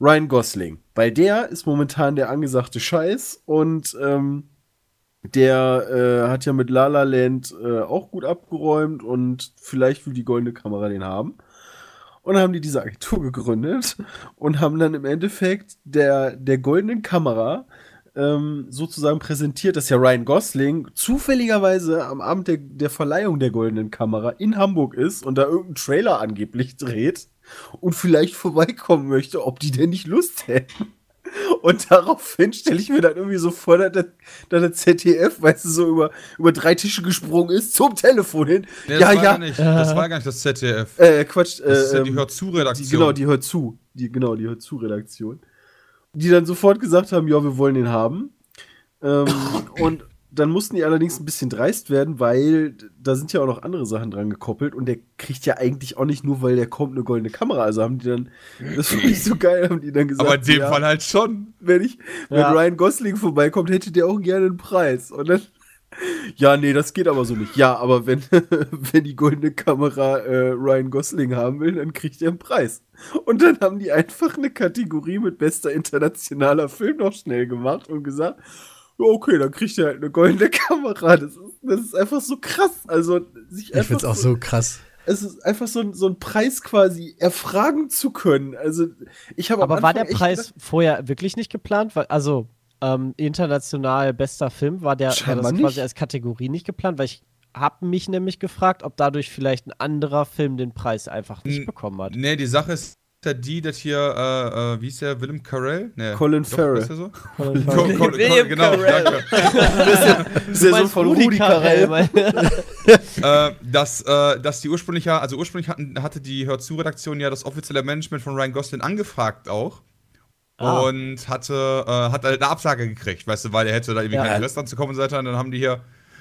Ryan Gosling. Weil der ist momentan der angesagte Scheiß und ähm, der äh, hat ja mit La La Land äh, auch gut abgeräumt und vielleicht will die goldene Kamera den haben. Und haben die diese Agentur gegründet und haben dann im Endeffekt der, der goldenen Kamera ähm, sozusagen präsentiert, dass ja Ryan Gosling zufälligerweise am Abend der, der Verleihung der goldenen Kamera in Hamburg ist und da irgendeinen Trailer angeblich dreht und vielleicht vorbeikommen möchte, ob die denn nicht Lust hätten. Und daraufhin stelle ich mir dann irgendwie so vor, dass, der- ZDF, weißt du, so über, über drei Tische gesprungen ist, zum Telefon hin. Nee, ja, war ja. Nicht, das war gar nicht das ZDF. Äh, Quatsch. Äh, Das ist ja die ähm, Hör-zu-Redaktion. die, genau, die hört zu. Die, genau, die hört zu Redaktion. Die dann sofort gesagt haben, ja, wir wollen den haben. Ähm, und dann mussten die allerdings ein bisschen dreist werden, weil da sind ja auch noch andere Sachen dran gekoppelt und der kriegt ja eigentlich auch nicht nur, weil der kommt, eine goldene Kamera. Also haben die dann, das finde ich so geil, haben die dann gesagt. Aber in dem ja, Fall halt schon. wenn ich, wenn Ja. Ryan Gosling vorbeikommt, hätte der auch gerne einen Preis. Und dann, ja, nee, das geht aber so nicht. Ja, aber wenn, wenn die goldene Kamera äh, Ryan Gosling haben will, dann kriegt er einen Preis. Und dann haben die einfach eine Kategorie mit bester internationaler Film noch schnell gemacht und gesagt, okay, dann kriegt er halt eine goldene Kamera. Das ist, das ist einfach so krass. Also, sich Ich find's auch so krass. es ist einfach so, ein- so ein Preis quasi erfragen zu können. Also, ich habe am Aber war der Preis gedacht, vorher wirklich nicht geplant? Weil, also, ähm, international bester Film, war, der, war das quasi nicht. als Kategorie nicht geplant? Weil ich habe mich nämlich gefragt, ob dadurch vielleicht ein anderer Film den Preis einfach nicht N- bekommen hat. Nee, die Sache ist ja die, dass hier, äh, äh, wie ist der, Willem Carell? Nee, Colin doch, Farrell. Ist der so? Colin Col- Farrell. Col- William genau, Carell. danke. ist der Sohn von Rudi Carell. mein- äh, dass, äh, dass die ursprünglich ja, also ursprünglich hatten, hatte die Hör zu Redaktion ja das offizielle Management von Ryan Gosling angefragt auch. Ah. Und hatte, äh, hat halt eine Absage gekriegt, weißt du, weil er hätte da irgendwie Ja. kein Interesse dran zu kommen und so weiter. Und dann haben die hier,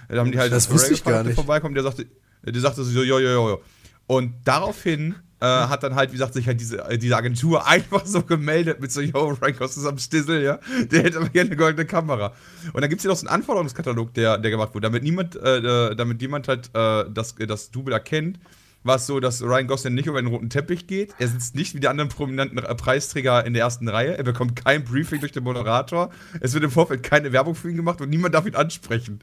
dann haben die halt Das wusste ich gefragt, gar nicht. vorbeikommt. Der sagte, der sagte so, jo, jo, jo, jo. Und daraufhin äh, hat dann halt, wie gesagt, sich halt diese, äh, diese Agentur einfach so gemeldet mit so, yo, Gosling ist am Stissel, ja. Der hätte aber gerne eine goldene Kamera. Und dann gibt es hier noch so einen Anforderungskatalog, der, der gemacht wurde, damit niemand, äh, äh, damit jemand halt äh, das, das Double erkennt. War es so, dass Ryan Gosling nicht über den roten Teppich geht. Er sitzt nicht wie die anderen prominenten Preisträger in der ersten Reihe. Er bekommt kein Briefing durch den Moderator. Es wird im Vorfeld keine Werbung für ihn gemacht und niemand darf ihn ansprechen.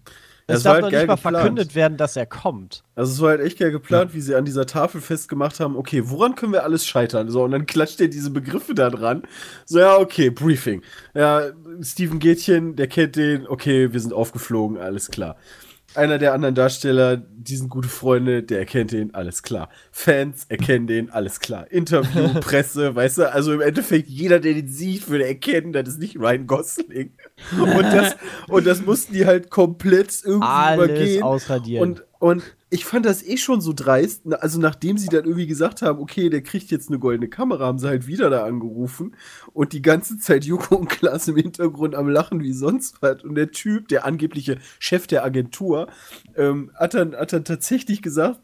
Es darf halt noch nicht mal geplant. verkündet werden, dass er kommt. Also es war halt echt geil geplant, wie sie an dieser Tafel festgemacht haben, okay, woran können wir alles scheitern? So, und dann klatscht er diese Begriffe da dran. So, ja, okay, Briefing. Ja, Steven Gätchen, der kennt den, okay, wir sind aufgeflogen, alles klar. Einer der anderen Darsteller, die sind gute Freunde, der erkennt den, alles klar. Fans erkennen den, alles klar. Interview, Presse, weißt du, also im Endeffekt, jeder, der den sieht, würde erkennen, das ist nicht Ryan Gosling. Und das, und das mussten die halt komplett irgendwie Alles übergehen. ausradieren. Und, und ich fand das eh schon so dreist. Also, nachdem sie dann irgendwie gesagt haben, okay, der kriegt jetzt eine goldene Kamera, haben sie halt wieder da angerufen und die ganze Zeit Joko und Klaas im Hintergrund am Lachen wie sonst was. Und der Typ, der angebliche Chef der Agentur, ähm, hat, dann, hat dann tatsächlich gesagt,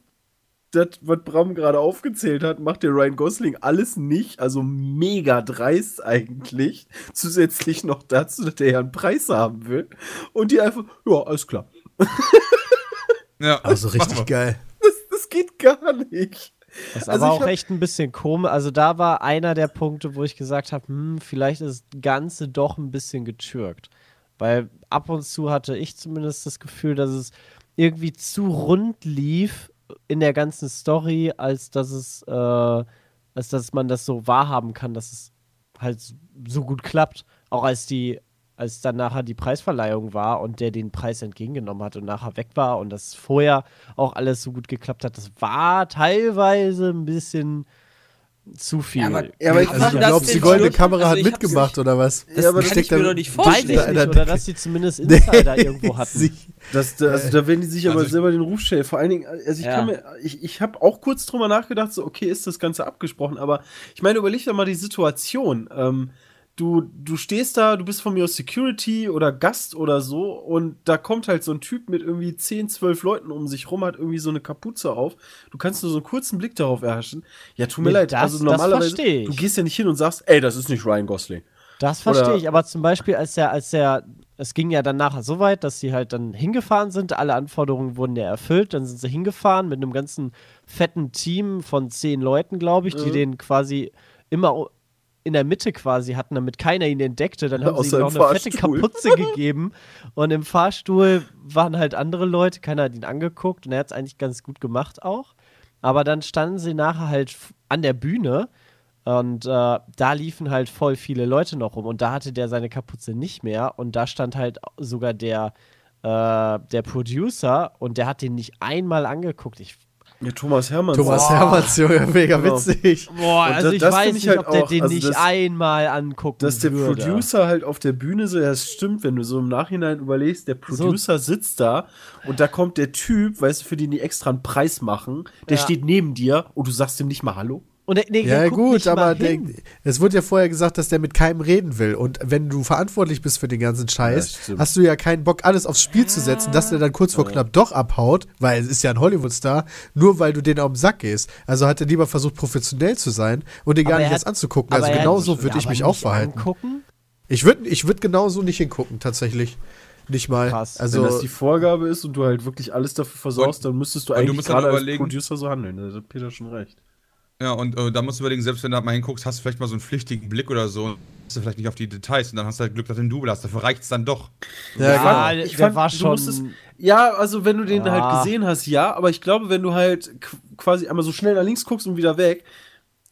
das, was Bram gerade aufgezählt hat, macht der Ryan Gosling alles nicht. Also mega dreist eigentlich. Zusätzlich noch dazu, dass der ja einen Preis haben will. Und die einfach, ja, alles klar. Ja, Also richtig geil. Das geht gar nicht. Das ist Also aber ich auch hab- echt ein bisschen komisch. Also da war einer der Punkte, wo ich gesagt habe, hm, vielleicht ist das Ganze doch ein bisschen getürkt. Weil ab und zu hatte ich zumindest das Gefühl, dass es irgendwie zu rund lief in der ganzen Story, als dass es, äh, als dass man das so wahrhaben kann, dass es halt so gut klappt. Auch als die, als dann nachher die Preisverleihung war und der den Preis entgegengenommen hat und nachher weg war und das vorher auch alles so gut geklappt hat, das war teilweise ein bisschen zu viel. Ja, aber- Ja, aber ich- Also du das glaubst, die den goldene Schluss- Kamera also hat mitgemacht oder was? Ja, aber das kann ich mir doch nicht vorstellen. Weiß ich nicht, oder dass sie zumindest Insider irgendwo hatten. Das, da- also da werden die sich aber Also selber den Ruf stellen. Vor allen Dingen, also ich Ja. kann mir, ich, ich habe auch kurz drüber nachgedacht, so, okay, ist das Ganze abgesprochen, aber ich meine, überleg doch mal die Situation. Ähm, du, du stehst da, du bist von mir aus Security oder Gast oder so und da kommt halt so ein Typ mit irgendwie 10, 12 Leuten um sich rum, hat irgendwie so eine Kapuze auf. Du kannst nur so einen kurzen Blick darauf erhaschen. Ja, tut mir Nee, leid, das- also das normalerweise, versteh ich. du gehst ja nicht hin und sagst, ey, das ist nicht Ryan Gosling. Das verstehe ich, aber zum Beispiel, als der, als der, es ging ja dann nachher so weit, dass sie halt dann hingefahren sind, alle Anforderungen wurden ja erfüllt, dann sind sie hingefahren mit einem ganzen fetten Team von zehn Leuten, glaube ich, die Mhm. den quasi immer in der Mitte quasi hatten, damit keiner ihn entdeckte. Dann haben sie Außer ihm noch eine fette. Kapuze gegeben und im Fahrstuhl waren halt andere Leute, keiner hat ihn angeguckt und er hat es eigentlich ganz gut gemacht auch. Aber dann standen sie nachher halt an der Bühne und äh, da liefen halt voll viele Leute noch rum und da hatte der seine Kapuze nicht mehr und da stand halt sogar der, äh, der Producer und der hat den nicht einmal angeguckt. Ich, Ja, Thomas Hermann. Thomas. Hermanns, Junge, mega Genau. witzig. boah, Und also das- ich das weiß nicht, halt ob der auch, den also nicht das- einmal angucken dass der würde. Producer halt auf der Bühne so, ja, es stimmt, wenn du so im Nachhinein überlegst, der Producer sitzt da und da kommt der Typ, weißt du, für den die extra einen Preis machen, der Ja. steht neben dir und du sagst ihm nicht mal Hallo. Und der, nee, Ja, der guckt gut, nicht aber der, es wurde ja vorher gesagt, dass der mit keinem reden will. Und wenn du verantwortlich bist für den ganzen Ja, Scheiß, stimmt. hast du ja keinen Bock, alles aufs Spiel zu setzen, dass der dann kurz vor knapp doch abhaut, weil es ist ja ein Hollywood-Star, nur weil du den auf den Sack gehst. Also hat er lieber versucht, professionell zu sein und den gar Aber nicht er erst hat- anzugucken. Also hat- genauso ja, würde ich mich auch verhalten. Angucken? Ich würde ich würd genauso nicht hingucken, tatsächlich. Nicht mal. Krass. Also, Wenn das die Vorgabe ist und du halt wirklich alles dafür versaust, dann müsstest du und du eigentlich musst aber gerade als Producer so handeln. Da hat Peter schon recht. Ja, und äh, da musst du überlegen, selbst wenn du da mal hinguckst, hast du vielleicht mal so einen flüchtigen Blick oder so. Hast du vielleicht nicht auf die Details und dann hast du halt Glück, dass du einen Double hast. Dafür reicht es dann doch. ja, genau. Ja, ich der fand, war du schon. musstest- Ja, also wenn du den Ah. halt gesehen hast, ja, aber ich glaube, wenn du halt qu- quasi einmal so schnell nach links guckst und wieder weg,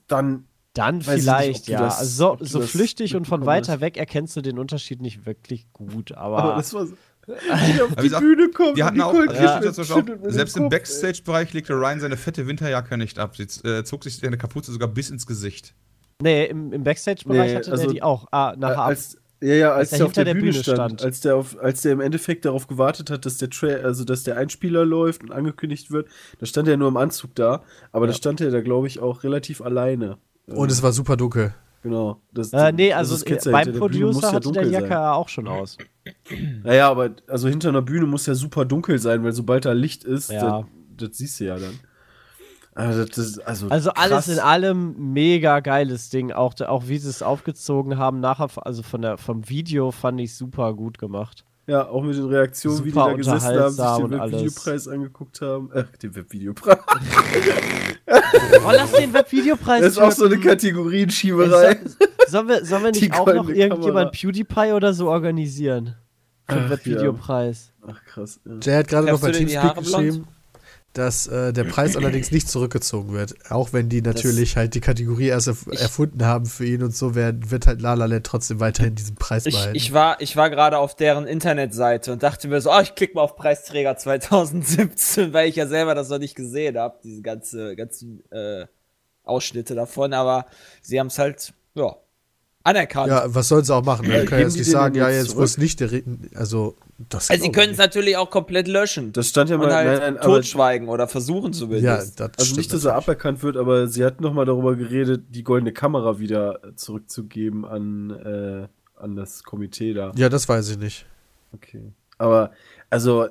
dann Dann ich nicht, vielleicht, du ja. das- also so, so flüchtig und von weiter weg erkennst du den Unterschied nicht wirklich gut, aber, aber das war so. Wie auf die gesagt, Bühne kommt Die hatten auch, Nicole Ja. auch selbst im. Backstage-Bereich legte Ryan seine fette Winterjacke nicht ab. Sie äh, zog sich seine Kapuze sogar bis ins Gesicht. nee, im, im Backstage-Bereich Nee, hatte also, der die auch. Ah, nachher ab. als, ja, ja, als, Als er der auf hinter der, der Bühne Bühne stand, stand. Als, der auf, als der im Endeffekt darauf gewartet hat, dass der Tra also dass der Einspieler läuft und angekündigt wird, da stand er nur im Anzug da, aber da stand er da, glaube ich, auch relativ alleine. Und es war super dunkel. Genau. Das, Äh, nee, also Ketzer, beim Producer ja hatte der Jacke sein. auch schon aus. Naja, aber also hinter einer Bühne muss ja super dunkel sein, weil sobald da Licht ist, Ja. das, das siehst du ja dann. Also, das also, Also alles in allem mega geiles Ding. Auch, auch wie sie es aufgezogen haben, nachher, also von der, vom Video fand ich super gut gemacht. Ja, auch mit den Reaktionen, wie die Super da gesessen haben, sich den. Webvideopreis angeguckt haben. Ach, den Webvideopreis. Oh, lass den Webvideopreis Das ist auch so eine. Kategorienschieberei. Ey, so, sollen wir, sollen wir nicht auch noch irgendjemand Kamera. PewDiePie oder so organisieren? Für den Ach, Webvideopreis. Ach, krass. Ja. Jay hat gerade noch bei Teamspeak Haare blond? geschrieben, dass äh, der Preis allerdings nicht zurückgezogen wird. Auch wenn die natürlich halt die Kategorie erst erf erfunden haben für ihn und so, werden, wird halt La La Land trotzdem weiterhin diesen Preis Ich, behalten. ich war, ich war gerade auf deren Internetseite und dachte mir so, oh, ich klicke mal auf Preisträger 2017, weil ich ja selber das noch nicht gesehen habe, diese ganze, ganzen äh, Ausschnitte davon, aber sie haben es halt, ja, anerkannt. ja, was sollen sie auch machen? Wir können jetzt nicht sagen, ja, jetzt wo es nicht der also das also sie können es natürlich auch komplett löschen Das stand ja mal. und halt nein, nein, totschweigen oder versuchen zumindest. Ja, das also nicht, dass er natürlich. aberkannt wird, aber sie hat noch mal darüber geredet, die goldene Kamera wieder zurückzugeben an, äh, an das Komitee da. Ja, das weiß ich nicht. Okay. Aber, also,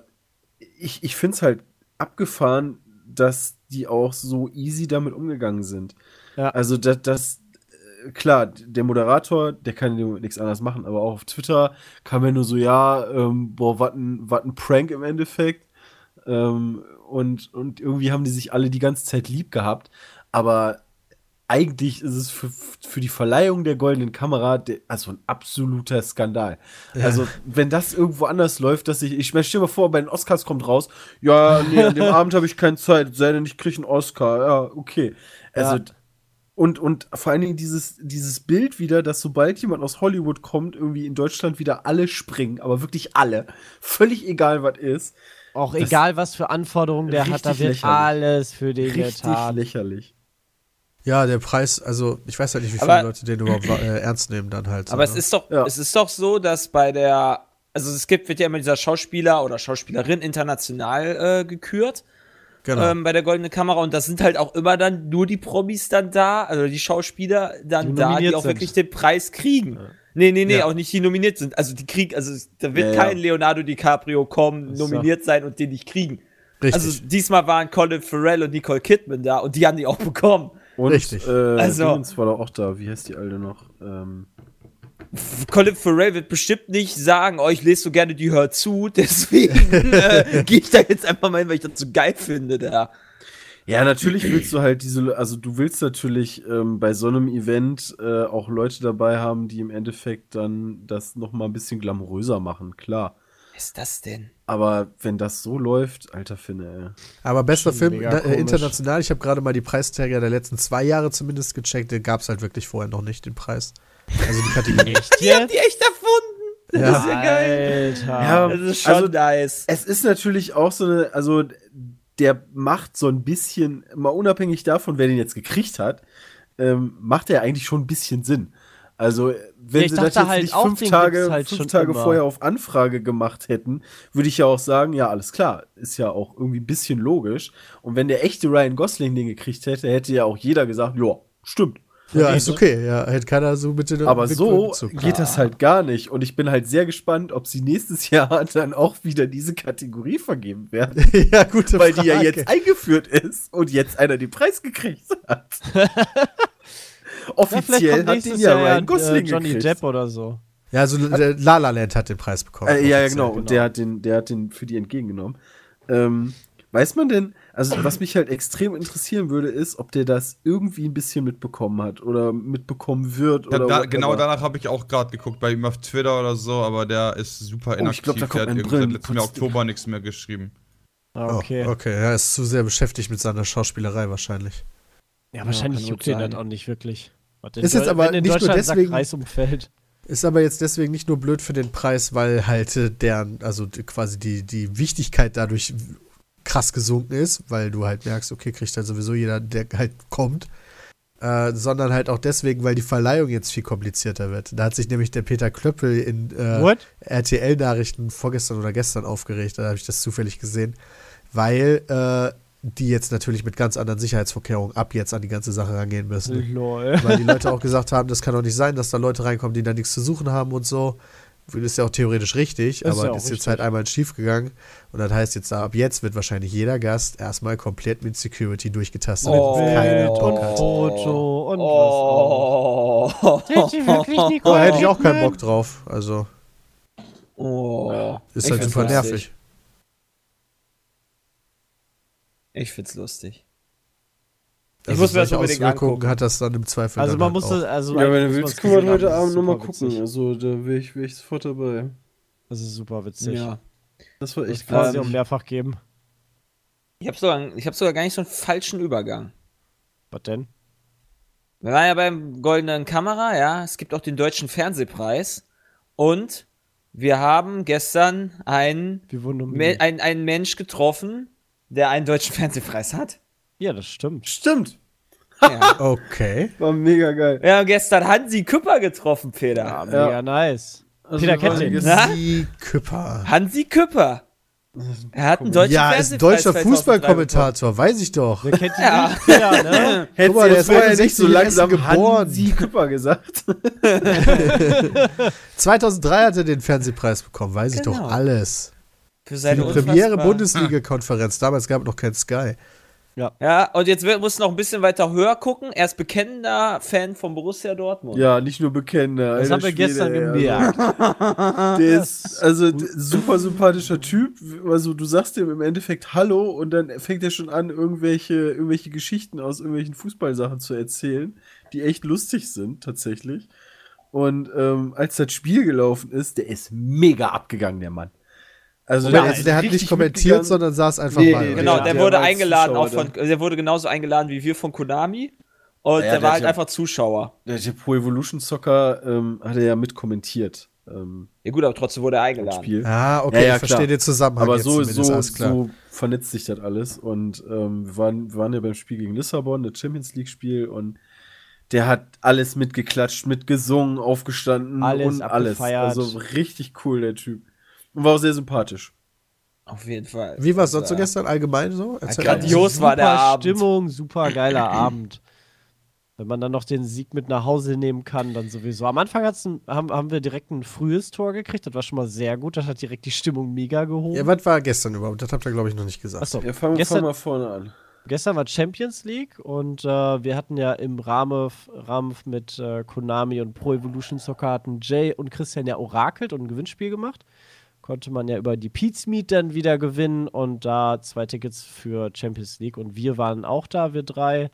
ich, ich finde es halt abgefahren, dass die auch so easy damit umgegangen sind. Ja. Also, das, das, klar, der Moderator, der kann ja nichts anderes machen, aber auch auf Twitter kam ja nur so, ja, ähm, boah, was ein, wat ein Prank im Endeffekt. Ähm, und, und irgendwie haben die sich alle die ganze Zeit lieb gehabt. Aber eigentlich ist es für, für die Verleihung der goldenen Kamera der, also ein absoluter Skandal. Also, wenn das irgendwo anders läuft, dass ich, ich meine, stell dir mal vor, bei den Oscars kommt raus, ja, nee, an dem Abend habe ich keine Zeit, sei denn, ich kriege einen Oscar. Ja, okay. Also, Ja. Und, und vor allen Dingen dieses, dieses Bild wieder, dass sobald jemand aus Hollywood kommt, irgendwie in Deutschland wieder alle springen, aber wirklich alle. Völlig egal, was ist. Auch Das- egal, was für Anforderungen der hat, da wird lächerlich. alles für den Richtig getan. lächerlich. Ja, der Preis, also ich weiß halt nicht, wie viele Aber- Leute den überhaupt äh, ernst nehmen dann halt. so, Aber es ne? ist doch, Ja. es ist doch so, dass bei der, also es gibt, wird ja immer dieser Schauspieler oder Schauspielerin international äh, gekürt. Genau. ähm, bei der Goldenen Kamera und das sind halt auch immer dann nur die Promis dann da, also die Schauspieler dann Die da, die auch sind. wirklich den Preis kriegen. Nee, nee, nee, Ja. auch nicht die nominiert sind. Also die kriegen, also da wird Ja, ja. kein Leonardo DiCaprio kommen, so. nominiert sein und den nicht kriegen. Richtig. Also diesmal waren Colin Farrell und Nicole Kidman da und die haben die auch bekommen. Und, Richtig. Äh, Also- war doch auch da. Wie heißt die alte noch? Ähm, Colin Farrell wird bestimmt nicht sagen, oh, ich lese so gerne die Hör zu, deswegen äh, gehe ich da jetzt einfach mal hin, weil ich das so geil finde da. Ja, natürlich willst du halt diese, also du willst natürlich ähm, bei so einem Event äh, auch Leute dabei haben, die im Endeffekt dann das noch mal ein bisschen glamouröser machen, klar. Was ist das denn? Aber wenn das so läuft, alter Finne, Aber bester Film äh, international, ich habe gerade mal die Preisträger der letzten zwei Jahre zumindest gecheckt, den gab es halt wirklich vorher noch nicht, den Preis. Also die Kategorie. Die haben die echt erfunden. Das Ja. ist ja geil. Alter. Ja, Das ist schon Also- nice. Es ist natürlich auch so eine, also der macht so ein bisschen, mal unabhängig davon, wer den jetzt gekriegt hat, ähm, macht er eigentlich schon ein bisschen Sinn. Also, wenn Ja, ich sie das jetzt halt nicht fünf Tage, halt fünf Tage immer. vorher auf Anfrage gemacht hätten, würde ich ja auch sagen, ja, alles klar, ist ja auch irgendwie ein bisschen logisch. Und wenn der echte Ryan Gosling den gekriegt hätte, hätte ja auch jeder gesagt, ja, stimmt. Ja, ist okay. Ja, hätte keiner so mit den Aber so geht das halt gar nicht. Und ich bin halt sehr gespannt, ob sie nächstes Jahr dann auch wieder diese Kategorie vergeben werden. ja, gute Weil Frage. die ja jetzt eingeführt ist und jetzt einer den Preis gekriegt hat. Offiziell hat den ja Ryan Gosling äh, Johnny gekriegt. Depp oder so. Ja, also äh, La La Land hat den Preis bekommen. Äh, ja, ja, genau. Und der hat den, der hat den für die entgegengenommen. Ähm, weiß man denn, also was mich halt extrem interessieren würde, ist, ob der das irgendwie ein bisschen mitbekommen hat oder mitbekommen wird Da, oder da, genau danach habe ich auch gerade geguckt, bei ihm auf Twitter oder so, aber der ist super Oh, inaktiv. ich glaub, da kommt der hat seit letztem Jahr. Oktober nichts mehr geschrieben. Ah, Oh, okay. okay, er ist zu sehr beschäftigt mit seiner Schauspielerei wahrscheinlich. Ja, wahrscheinlich kann juckt sein. das auch nicht wirklich. Ist jetzt aber wenn in nicht nur deswegen-. Ist aber jetzt deswegen nicht nur blöd für den Preis, weil halt äh, deren, also quasi die, die Wichtigkeit dadurch krass gesunken ist, weil du halt merkst, okay, kriegt halt sowieso jeder, der halt kommt. Äh, sondern halt auch deswegen, weil die Verleihung jetzt viel komplizierter wird. Da hat sich nämlich der Peter Klöppel in äh? RTL-Nachrichten vorgestern oder gestern aufgeregt, da habe ich das zufällig gesehen, weil äh, die jetzt natürlich mit ganz anderen Sicherheitsvorkehrungen ab jetzt an die ganze Sache rangehen müssen. Lol. Weil die Leute auch gesagt haben, das kann doch nicht sein, dass da Leute reinkommen, die da nichts zu suchen haben und so. Das ist ja auch theoretisch richtig, Das ist aber ja auch ist jetzt richtig. halt einmal schief gegangen. Und das heißt jetzt, ab jetzt wird wahrscheinlich jeder Gast erstmal komplett mit Security durchgetastet, Oh. damit keiner und hat. Foto und Oh. was auch. Oh, hätte ich auch keinen Bock drauf. Also, Oh. ist Ich halt super lustig. nervig. Ich find's lustig. Also muss mir das unbedingt Auswirkungen angucken. hat das dann im Zweifel Also man halt muss das, also Ja, wenn du willst, können wir heute Abend nochmal gucken. witzig. Also, da wäre ich, wär ich sofort dabei. Das ist super witzig. Ja. Das war echt krass. ja auch mehrfach geben. Ich habe sogar, ich hab sogar gar nicht so einen falschen Übergang. Was denn? Wir waren ja beim Goldenen Kamera, ja. Es gibt auch den Deutschen Fernsehpreis. Und wir haben gestern einen, einen, einen Mensch getroffen, der einen Deutschen Fernsehpreis hat. Ja, das stimmt. Stimmt. Ja. Okay. War mega geil. wir haben gestern Hansi Küpper getroffen, Peter. Ja, mega nice. Also, Peter gestern- Na? Sie Küpper. Hansi Küpper. Er hat einen deutschen Ja, ist ein deutscher 2003 Fußballkommentator, weiß ich doch. Wer kennt die Ja. nicht? Ja, ne? Hättest mal, der ist vorher 61 nicht so langsam geboren. Hansi Küpper gesagt. 2003 hat er den Fernsehpreis bekommen, weiß ich Genau. doch alles. Für Für seine die Premiere Bundesliga-Konferenz. Damals gab es noch kein Sky. Ja, und jetzt wird- muss noch ein bisschen weiter höher gucken. Er ist bekennender Fan von Borussia Dortmund. Ja, nicht nur Bekennender. Das haben wir Schwede, gestern gemerkt. Also, der ist also super sympathischer Typ. Also du sagst ihm im Endeffekt Hallo und dann fängt er schon an, irgendwelche, irgendwelche Geschichten aus irgendwelchen Fußballsachen zu erzählen, die echt lustig sind, tatsächlich. Und ähm, als das Spiel gelaufen ist, der ist mega abgegangen, der Mann. Also Der, also der hat nicht kommentiert, sondern saß einfach Nee, bei. nee, euch. Genau, der, der wurde eingeladen auch von, der wurde genauso eingeladen wie wir von Konami. Und Ja, der der war halt ja- einfach Zuschauer. Der, der Pro Evolution Soccer ähm, hat er ja mitkommentiert. Ähm, Ja gut, aber trotzdem wurde er eingeladen. Spiel. Ah, okay, Ja, ja, ich verstehe den Zusammenhang Aber jetzt so, so, alles klar. so vernetzt sich das alles. Und ähm, wir, waren, wir waren ja beim Spiel gegen Lissabon, das Champions League-Spiel, und der hat alles mitgeklatscht, mitgesungen, aufgestanden Alles und alles. abgefeiert. Also richtig cool, der Typ. Und war auch sehr sympathisch. Auf jeden Fall. Wie war es sonst so Also, gestern allgemein so? Erzähl Grandios war der Super Abend. Stimmung, super geiler Abend. Wenn man dann noch den Sieg mit nach Hause nehmen kann, dann sowieso. Am Anfang ein, haben, haben wir direkt ein frühes Tor gekriegt. Das war schon mal sehr gut. Das hat direkt die Stimmung mega gehoben. Ja, was war gestern überhaupt? Das habt ihr, glaube ich, noch nicht gesagt. Achso, Ja, fangen wir gestern, mal vorne an. gestern war Champions League und äh, wir hatten ja im Rahmen, Rahmen mit äh, Konami und Pro Evolution Soccer hatten Jay und Christian ja orakelt und ein Gewinnspiel gemacht. Konnte man ja über die Pete's Meet dann wieder gewinnen und da zwei Tickets für Champions League und wir waren auch da, wir drei.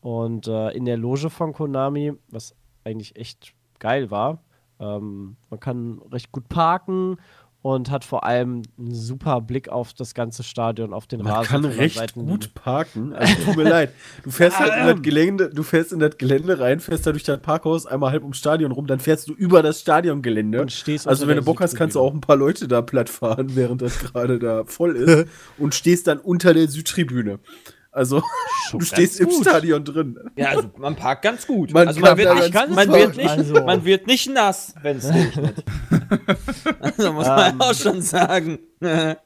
Und äh, in der Loge von Konami, was eigentlich echt geil war, ähm, man kann recht gut parken und hat vor allem einen super Blick auf das ganze Stadion, auf den Man Rasen. kann von der recht Seitenlinie. gut parken. Also tut mir leid. Du fährst halt in das Gelände, du fährst in das Gelände rein, fährst da durch das Parkhaus einmal halb ums Stadion rum, dann fährst du über das Stadiongelände. Und stehst also wenn du Bock hast, kannst du auch ein paar Leute da platt fahren, während das gerade da voll ist und stehst dann unter der Südtribüne. Also du stehst im gut. Stadion drin. Ja, also man parkt ganz gut. Man also man kann wird, nicht, ganz man, gut wird nicht, Also- man wird nicht nass, wenn es regnet. also muss man Ähm. auch schon sagen.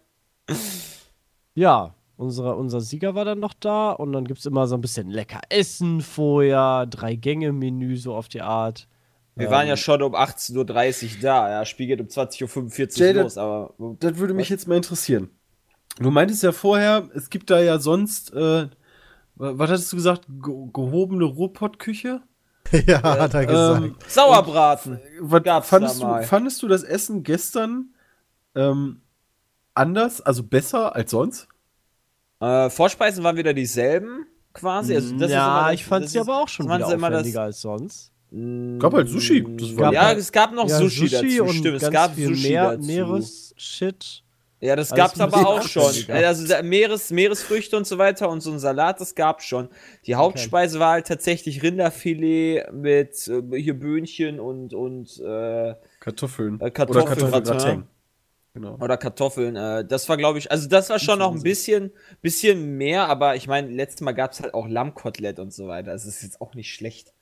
Ja, Unsere, unser Sieger war dann noch da und dann gibt es immer so ein bisschen lecker Essen vorher, Drei-Gänge-Menü so auf die Art. Wir Ähm, waren ja schon um 18.30 Uhr da. Ja, Spiel geht um 20.45 Jay, Uhr los, aber. Das würde mich jetzt mal interessieren. Du meintest ja vorher, es gibt da ja sonst, äh, wa- was hattest du gesagt, Ge gehobene Ruhrpottküche? ja, hat er gesagt. Ähm, Sauerbraten! was Gab's fandest, da du, mal. fandest du das Essen gestern ähm, anders, also besser als sonst? Äh, Vorspeisen waren wieder dieselben, quasi. Also das ist ja, immer das- ich fand das sie ist- aber auch schon wieder immer das- aufwendiger als sonst. Gab halt Sushi. Das war ja, es gab noch Ja, Sushi, dazu, und stimmt. Es gab viel Sushi Meer, dazu. Meeresshit. Ja, das Alles gab's ein aber auch schon. Also Meeres, Meeresfrüchte und so weiter und so ein Salat, das gab's schon. Die Hauptspeise war halt tatsächlich Rinderfilet mit äh, hier Böhnchen und und äh, Kartoffeln. Äh, Kartoffeln, Oder. Kartoffelgratin. Genau. oder Kartoffeln. Äh, das war, glaube ich, also das war schon noch ein bisschen, bisschen mehr, aber ich meine, letztes Mal gab's halt auch Lammkotelett und so weiter. Das ist jetzt auch nicht schlecht.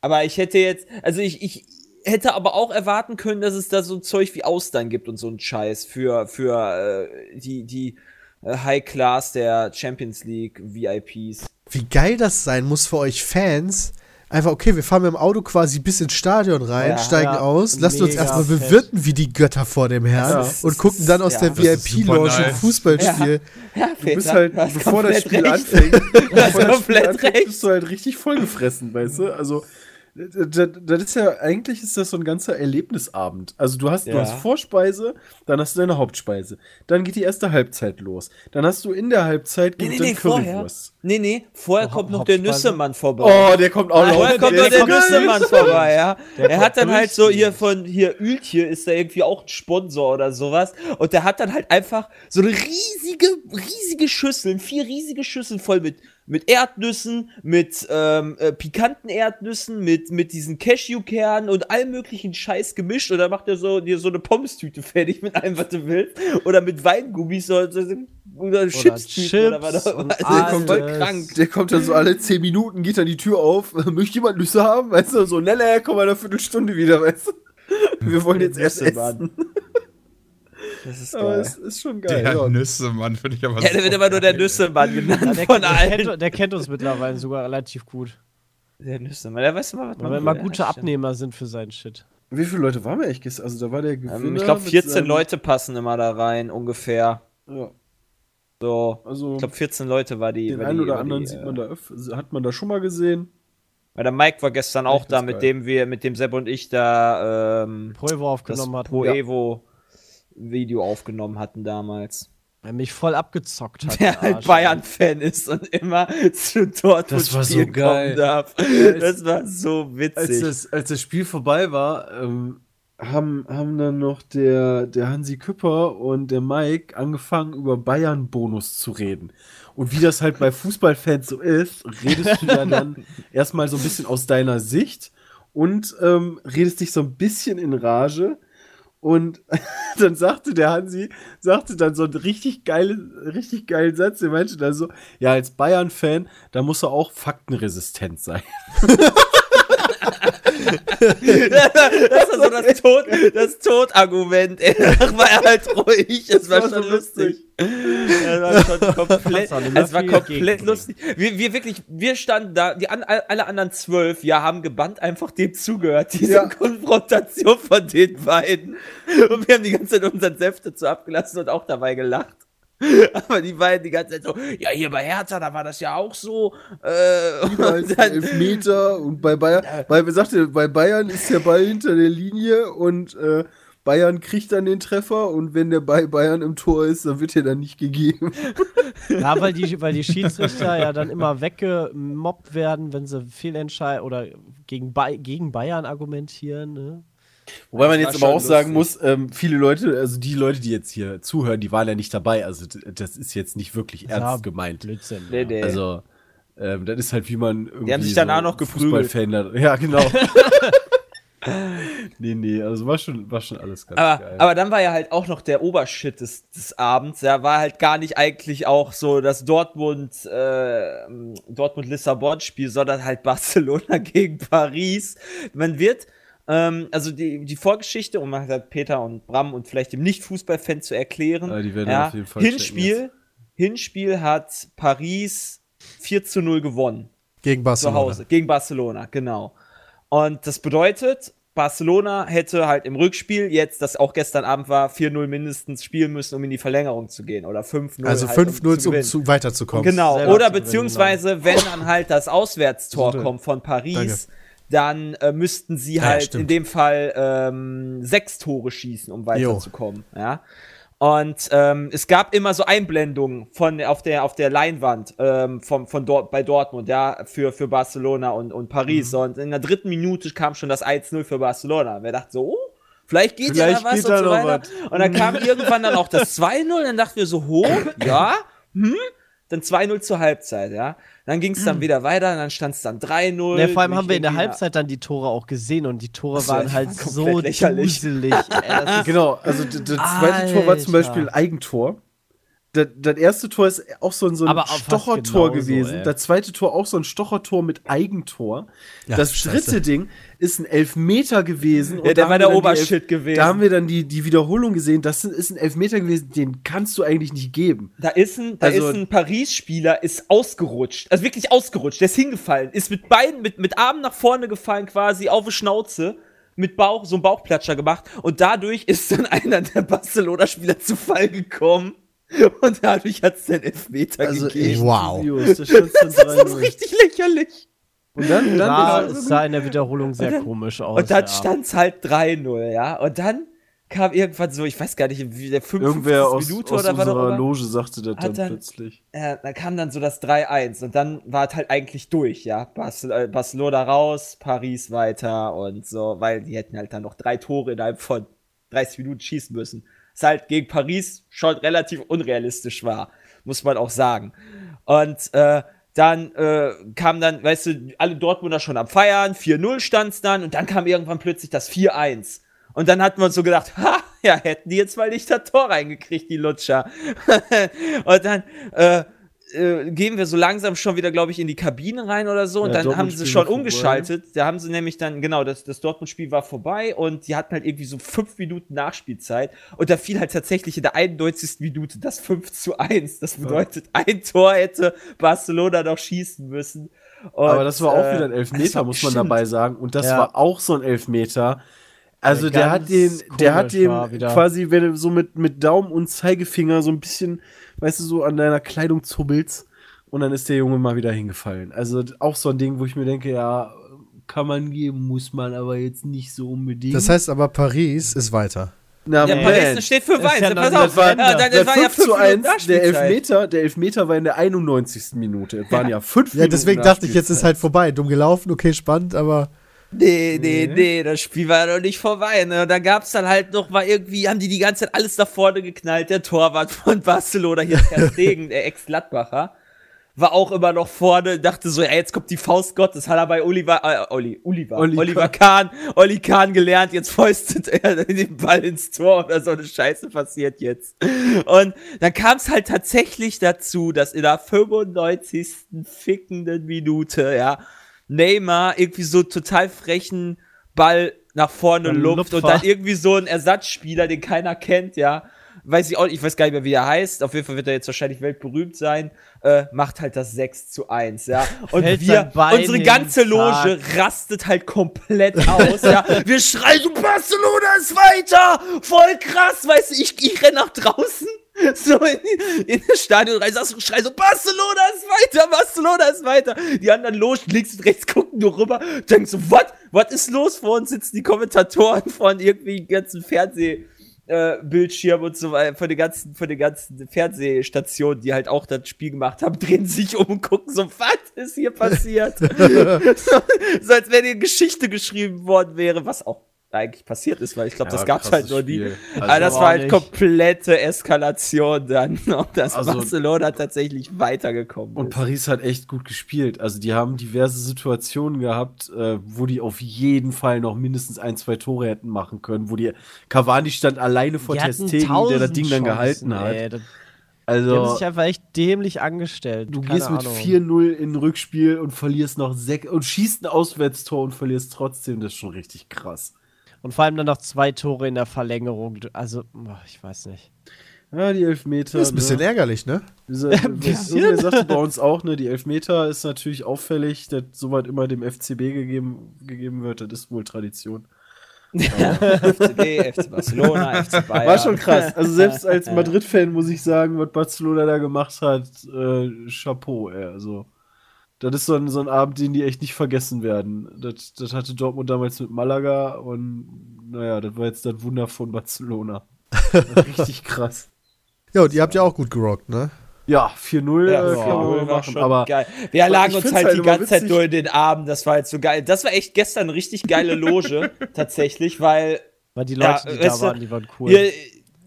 Aber ich hätte jetzt, also ich, ich hätte aber auch erwarten können, dass es da so ein Zeug wie Austern gibt und so ein Scheiß für, für äh, die, die äh, High Class der Champions League VIPs. Wie geil das sein muss für euch Fans. Einfach, okay, wir fahren mit dem Auto quasi bis ins Stadion rein, Ja, steigen ja, aus, lassen uns erstmal bewirten wie die Götter vor dem Herrn Das ist- und gucken dann aus ja, der das VIP-Lounge ein nice. Fußballspiel. Ja, Du bist halt, bevor das Spiel anfängt, Du hast bevor das Spiel komplett anfängt, recht. bist du halt richtig vollgefressen, weißt du? Also, das, das ist ja, eigentlich ist das so ein ganzer Erlebnisabend. Also du hast, Ja. du hast Vorspeise, dann hast du deine Hauptspeise. Dann geht die erste Halbzeit los. Dann hast du in der Halbzeit Nee, nee, nee, vorher. Currywurst. Nee, nee, vorher Oh, kommt noch der? Nüssemann vorbei. Oh, der kommt auch noch. Vorher kommt noch der Nüssemann vorbei, ja. Der er kommt hat dann halt so hier von hier Ültje ist da irgendwie auch ein Sponsor oder sowas und der hat dann halt einfach so eine riesige riesige Schüsseln, vier riesige Schüsseln voll mit mit Erdnüssen, mit ähm, äh, pikanten Erdnüssen, mit mit diesen Cashewkernen und allem möglichen Scheiß gemischt und dann macht er so dir so eine Pommes-Tüte fertig mit allem was du willst oder mit Weingummis oder, so- oder Chips-Tüten oder was auch immer. und Also, das ist voll krank. Der kommt dann so alle 10 Minuten, geht dann die Tür auf. Möchte jemand Nüsse haben? Weißt du, so, ne, ne, komm mal in einer Viertelstunde wieder, weißt du? Wir wollen jetzt erst essen. Das ist Aber geil. es ist schon geil. Der ja. Nüsse, Mann, finde ich aber Ja, der wird immer nur der. Nüssemann genannt Ja, der, von der, allen. kennt, der kennt uns mittlerweile sogar relativ gut. Der Nüssemann, der weiß mal, was Weil wir will. immer Ja, gute stimmt. Abnehmer sind für seinen Shit. Wie viele Leute waren wir eigentlich gestern? Also da war der Gewinner. Ähm, ich glaube, mit 14 seinem- Leute passen immer da rein, ungefähr. Ja, So. also Ich glaube, 14 Leute war die. den war einen die, oder anderen die, sieht äh, man da öf hat man da schon mal gesehen. Weil der Mike war gestern auch Echt, da, mit geil. dem wir, mit dem Sepp und ich da ähm, Pro Evo aufgenommen hat. Pro Ja. Evo Video aufgenommen hatten damals. Der mich voll abgezockt hat. Der halt. Bayern-Fan ist und immer zu Dortmund Das war so spielen geil. kommen darf. Das war so Als witzig. das, als das Spiel vorbei war, ähm, haben, haben dann noch der, der Hansi Küpper und der Mike angefangen, über Bayern-Bonus zu reden. Und wie das halt bei Fußballfans so ist, redest du ja dann erstmal so ein bisschen aus deiner Sicht und ähm, redest dich so ein bisschen in Rage. Und dann sagte der Hansi, sagte dann so einen richtig geilen, richtig geilen Satz. Der meinte dann so, ja, als Bayern-Fan, da muss er auch faktenresistent sein. das war so das Tod, das Todargument. ey. Danach war er halt ruhig. Es war, war schon so lustig. Es war schon komplett, es war komplett lustig. Wir, wir wirklich, wir standen da, die an, alle anderen zwölf, ja, haben gebannt einfach dem zugehört. Diese Ja. Konfrontation von den beiden. Und wir haben die ganze Zeit unseren Senf dazu abgelassen und auch dabei gelacht. Aber die beiden die ganze Zeit so, ja, hier bei Hertha, da war das ja auch so. Äh, und dann- Elfmeter und bei Bayern, weil wir sagte, bei Bayern ist der Ball hinter der Linie und äh, Bayern kriegt dann den Treffer und wenn der bei Bayern im Tor ist, dann wird er dann nicht gegeben. Ja, weil die, weil die Schiedsrichter ja dann immer weggemobbt werden, wenn sie Fehlentscheid oder gegen, Bay gegen Bayern argumentieren. Ne? Wobei man jetzt aber auch schon sagen lustig. muss, ähm, viele Leute, also die Leute, die jetzt hier zuhören, die waren ja nicht dabei. Also das ist jetzt nicht wirklich ernst Ja, gemeint. Blödsinn. Nee, ja. nee. Also ähm, das ist halt wie man irgendwie haben sich danach noch geprügelt. Fußballfan Ja, genau. nee, nee, also war schon, war schon alles ganz Aber, geil. aber dann war ja halt auch noch der Obershit des, des Abends. Ja, war halt gar nicht eigentlich auch so das Dortmund, äh, Dortmund-Lissabon-Spiel, sondern halt Barcelona gegen Paris. Man wird, ähm, also die, die Vorgeschichte, um mal halt Peter und Bram und vielleicht dem Nicht-Fußball-Fan zu erklären. Ja, die werden ja, auf jeden Fall Hinspiel, Hinspiel hat Paris 4 zu 0 gewonnen. Gegen Zu Barcelona. Hause. Gegen Barcelona, genau. Und das bedeutet, Barcelona hätte halt im Rückspiel jetzt, das auch gestern Abend war, 4-0 mindestens spielen müssen, um in die Verlängerung zu gehen. Oder 5-0. Also halt, 5-0, um gewinnen. zu, weiterzukommen. Genau, Selber oder zu gewinnen, beziehungsweise, wenn dann halt das Auswärtstor Gute. kommt von Paris, dann äh, müssten sie ja, halt stimmt. in dem Fall ähm, sechs Tore schießen, um weiterzukommen. Ja. Und ähm, es gab immer so Einblendungen von auf der auf der Leinwand ähm, vom, von dort bei Dortmund, ja, für, für Barcelona und, und Paris. Mhm. Und in der dritten Minute kam schon das 1-0 für Barcelona. Wer dachte so, oh, vielleicht geht ja da was und so weiter. Und dann kam irgendwann dann auch das 2-0, dann dachten wir so, hoch, ja, hm, dann 2-0 zur Halbzeit, ja. Dann ging es dann wieder weiter, und dann stand es dann 3-0. Ja, vor allem haben wir in der Halbzeit dann die Tore auch gesehen und die Tore so, waren halt so lächerlich. duselig. Ey, Genau, also das zweite Tor war zum Alter. Beispiel Eigentor. Das, das erste Tor ist auch so ein, so ein Stochertor genauso, gewesen. ey. Das zweite Tor auch so ein Stochertor mit Eigentor. Ja, das scheiße. dritte Ding ist ein Elfmeter gewesen. Ja, und der da war haben der wir dann die Obershit gewesen. Da haben wir dann die, die Wiederholung gesehen. Das ist ein Elfmeter gewesen, den kannst du eigentlich nicht geben. Da ist ein, da Also- ist ein Paris-Spieler, ist ausgerutscht. Also wirklich ausgerutscht. Der ist hingefallen. Ist mit Beinen, mit, mit Armen nach vorne gefallen, quasi auf die Schnauze. Mit Bauch, so einen Bauchplatscher gemacht. Und dadurch ist dann einer der Barcelona-Spieler zu Fall gekommen. Und dadurch hat es den Elfmeter Also gegeben. Wow. dubios. Da stand's dann Das ist 3-0. richtig lächerlich. Und dann, dann sah, ist es sah in der Wiederholung sehr komisch aus. Und dann ja. stand's halt 3-0, ja. Und dann kam irgendwann so, ich weiß gar nicht, wie der 50. irgendwer aus, Minute aus oder was auch unserer. Loge sagte das dann dann- plötzlich. äh, da kam dann so das 3-1 und dann war es halt eigentlich durch, ja. Äh, Barcelona raus, Paris weiter und so, weil die hätten halt dann noch drei Tore innerhalb von 30 Minuten schießen müssen. Was halt gegen Paris schon relativ unrealistisch war, muss man auch sagen. Und äh, dann äh, kam dann, weißt du, alle Dortmunder schon am Feiern, 4-0 stand's dann und dann kam irgendwann plötzlich das 4-1. Und dann hatten wir uns so gedacht, ha, ja, hätten die jetzt mal nicht das Tor reingekriegt, die Lutscher. und dann äh, äh, gehen wir so langsam schon wieder, glaube ich, in die Kabine rein oder so. Und Ja, dann haben sie schon umgeschaltet. Da haben sie nämlich dann, genau, das, das Dortmund-Spiel war vorbei und die hatten halt irgendwie so fünf Minuten Nachspielzeit. Und da fiel halt tatsächlich in der 91. Minute das 5 zu 1. Das bedeutet, ein Tor hätte Barcelona noch schießen müssen. Und, Aber das war auch äh, wieder ein Elfmeter, muss man bestimmt- dabei sagen. Und das Ja. war auch so ein Elfmeter. Also Der hat den, der hat wieder. quasi, wenn du so mit, mit Daumen und Zeigefinger so ein bisschen, weißt du, so an deiner Kleidung zubbelst und dann ist der Junge mal wieder hingefallen. Also auch so ein Ding, wo ich mir denke, ja, kann man geben, muss man aber jetzt nicht so unbedingt. Das heißt aber, Paris ist weiter. Na, Ja. Paris steht für Weiß. ja Ja, pass auf. das war- Ja, das war ja 5 fünf zu 1, Minuten der. Elfmeter, der Elfmeter war in der 91. Minute. Es waren ja fünf Ja, deswegen Minuten dachte ich, jetzt ist halt vorbei. Dumm gelaufen, okay, spannend, aber Nee, nee, nee, das Spiel war noch nicht vorbei. Ne? Und da gab's dann halt noch mal irgendwie, haben die die ganze Zeit alles da vorne geknallt. Der Torwart von Barcelona, hier Ter Stegen, der Ex-Gladbacher, war auch immer noch vorne, dachte so, ey, jetzt kommt die Faust Gottes, hat er bei Oliver, äh, Oli, Oliver, Oli Oliver Kahn, Oli Kahn gelernt, jetzt fäustet er den Ball ins Tor oder so eine Scheiße passiert jetzt. Und dann kam's halt tatsächlich dazu, dass in der 95. fickenden Minute, ja, Neymar irgendwie so total frechen Ball nach vorne Ein lupft und dann irgendwie so ein Ersatzspieler, den keiner kennt, ja, weiß ich auch, ich weiß gar nicht mehr, wie er heißt, auf jeden Fall wird er jetzt wahrscheinlich weltberühmt sein, äh, macht halt das 6 zu 1, ja. Und Hält wir, unsere ganze Loge rastet halt komplett aus, ja. Wir schreien Barcelona ist weiter! Voll krass, weißt du, ich, ich renn nach draußen, so in, in das Stadion rein, sagst du, schrei so, Barcelona ist weiter, Barcelona ist weiter. Die anderen Logen links und rechts gucken nur rüber, denken so, was? Was ist los? Vor uns sitzen die Kommentatoren von irgendwie ganzen Fernseh, äh, und so weiter, von den ganzen, von den ganzen Fernsehstationen, die halt auch das Spiel gemacht haben, drehen sich um und gucken so, was ist hier passiert? so, so als wenn hier Geschichte geschrieben worden wäre, was auch eigentlich passiert ist, weil ich glaube, Ja, das gab's halt krasses nur nie. Aber Also- das war halt nicht. komplette Eskalation dann, und dass Also- Barcelona tatsächlich weitergekommen Und ist. Paris hat echt gut gespielt. Also die haben diverse Situationen gehabt, äh, wo die auf jeden Fall noch mindestens ein, zwei Tore hätten machen können, wo die Cavani stand alleine vor Die Ter hatten Stegen, der das Ding dann Chancen, gehalten hat. ey. Das- Die haben Also sich einfach echt dämlich angestellt. du Keine gehst mit Ahnung. 4-0 in ein Rückspiel und verlierst noch sechs und schießt ein Auswärtstor und verlierst trotzdem. Das ist schon richtig krass. Und vor allem dann noch zwei Tore in der Verlängerung. Also, ich weiß nicht. Ja, die Elfmeter. Das ist ein bisschen ne? ärgerlich, ne? Dieser, bisschen. Sagte bei uns auch, ne, die Elfmeter ist natürlich auffällig, dass soweit immer dem FCB gegeben, gegeben wird, das ist wohl Tradition. FCB, FC Barcelona, FC Bayern. War schon krass. Also selbst als Madrid-Fan muss ich sagen, was Barcelona da gemacht hat, äh, Chapeau, ey. Also, das ist so ein, so ein Abend, den die echt nicht vergessen werden. Das, das hatte Dortmund damals mit Malaga und naja, das war jetzt das Wunder von Barcelona. Richtig krass. Ja, und ihr habt ja auch gut gerockt, ne? Ja, 4-0 Ja, äh, kann man mal war machen, schon aber geil. Wir lagen uns halt halt die ganze Zeit witzig- nur in den Armen. Das war halt so geil. Das war echt gestern eine richtig geile Loge, tatsächlich, weil Weil die Ja, Leute, die da waren, die waren cool. hier,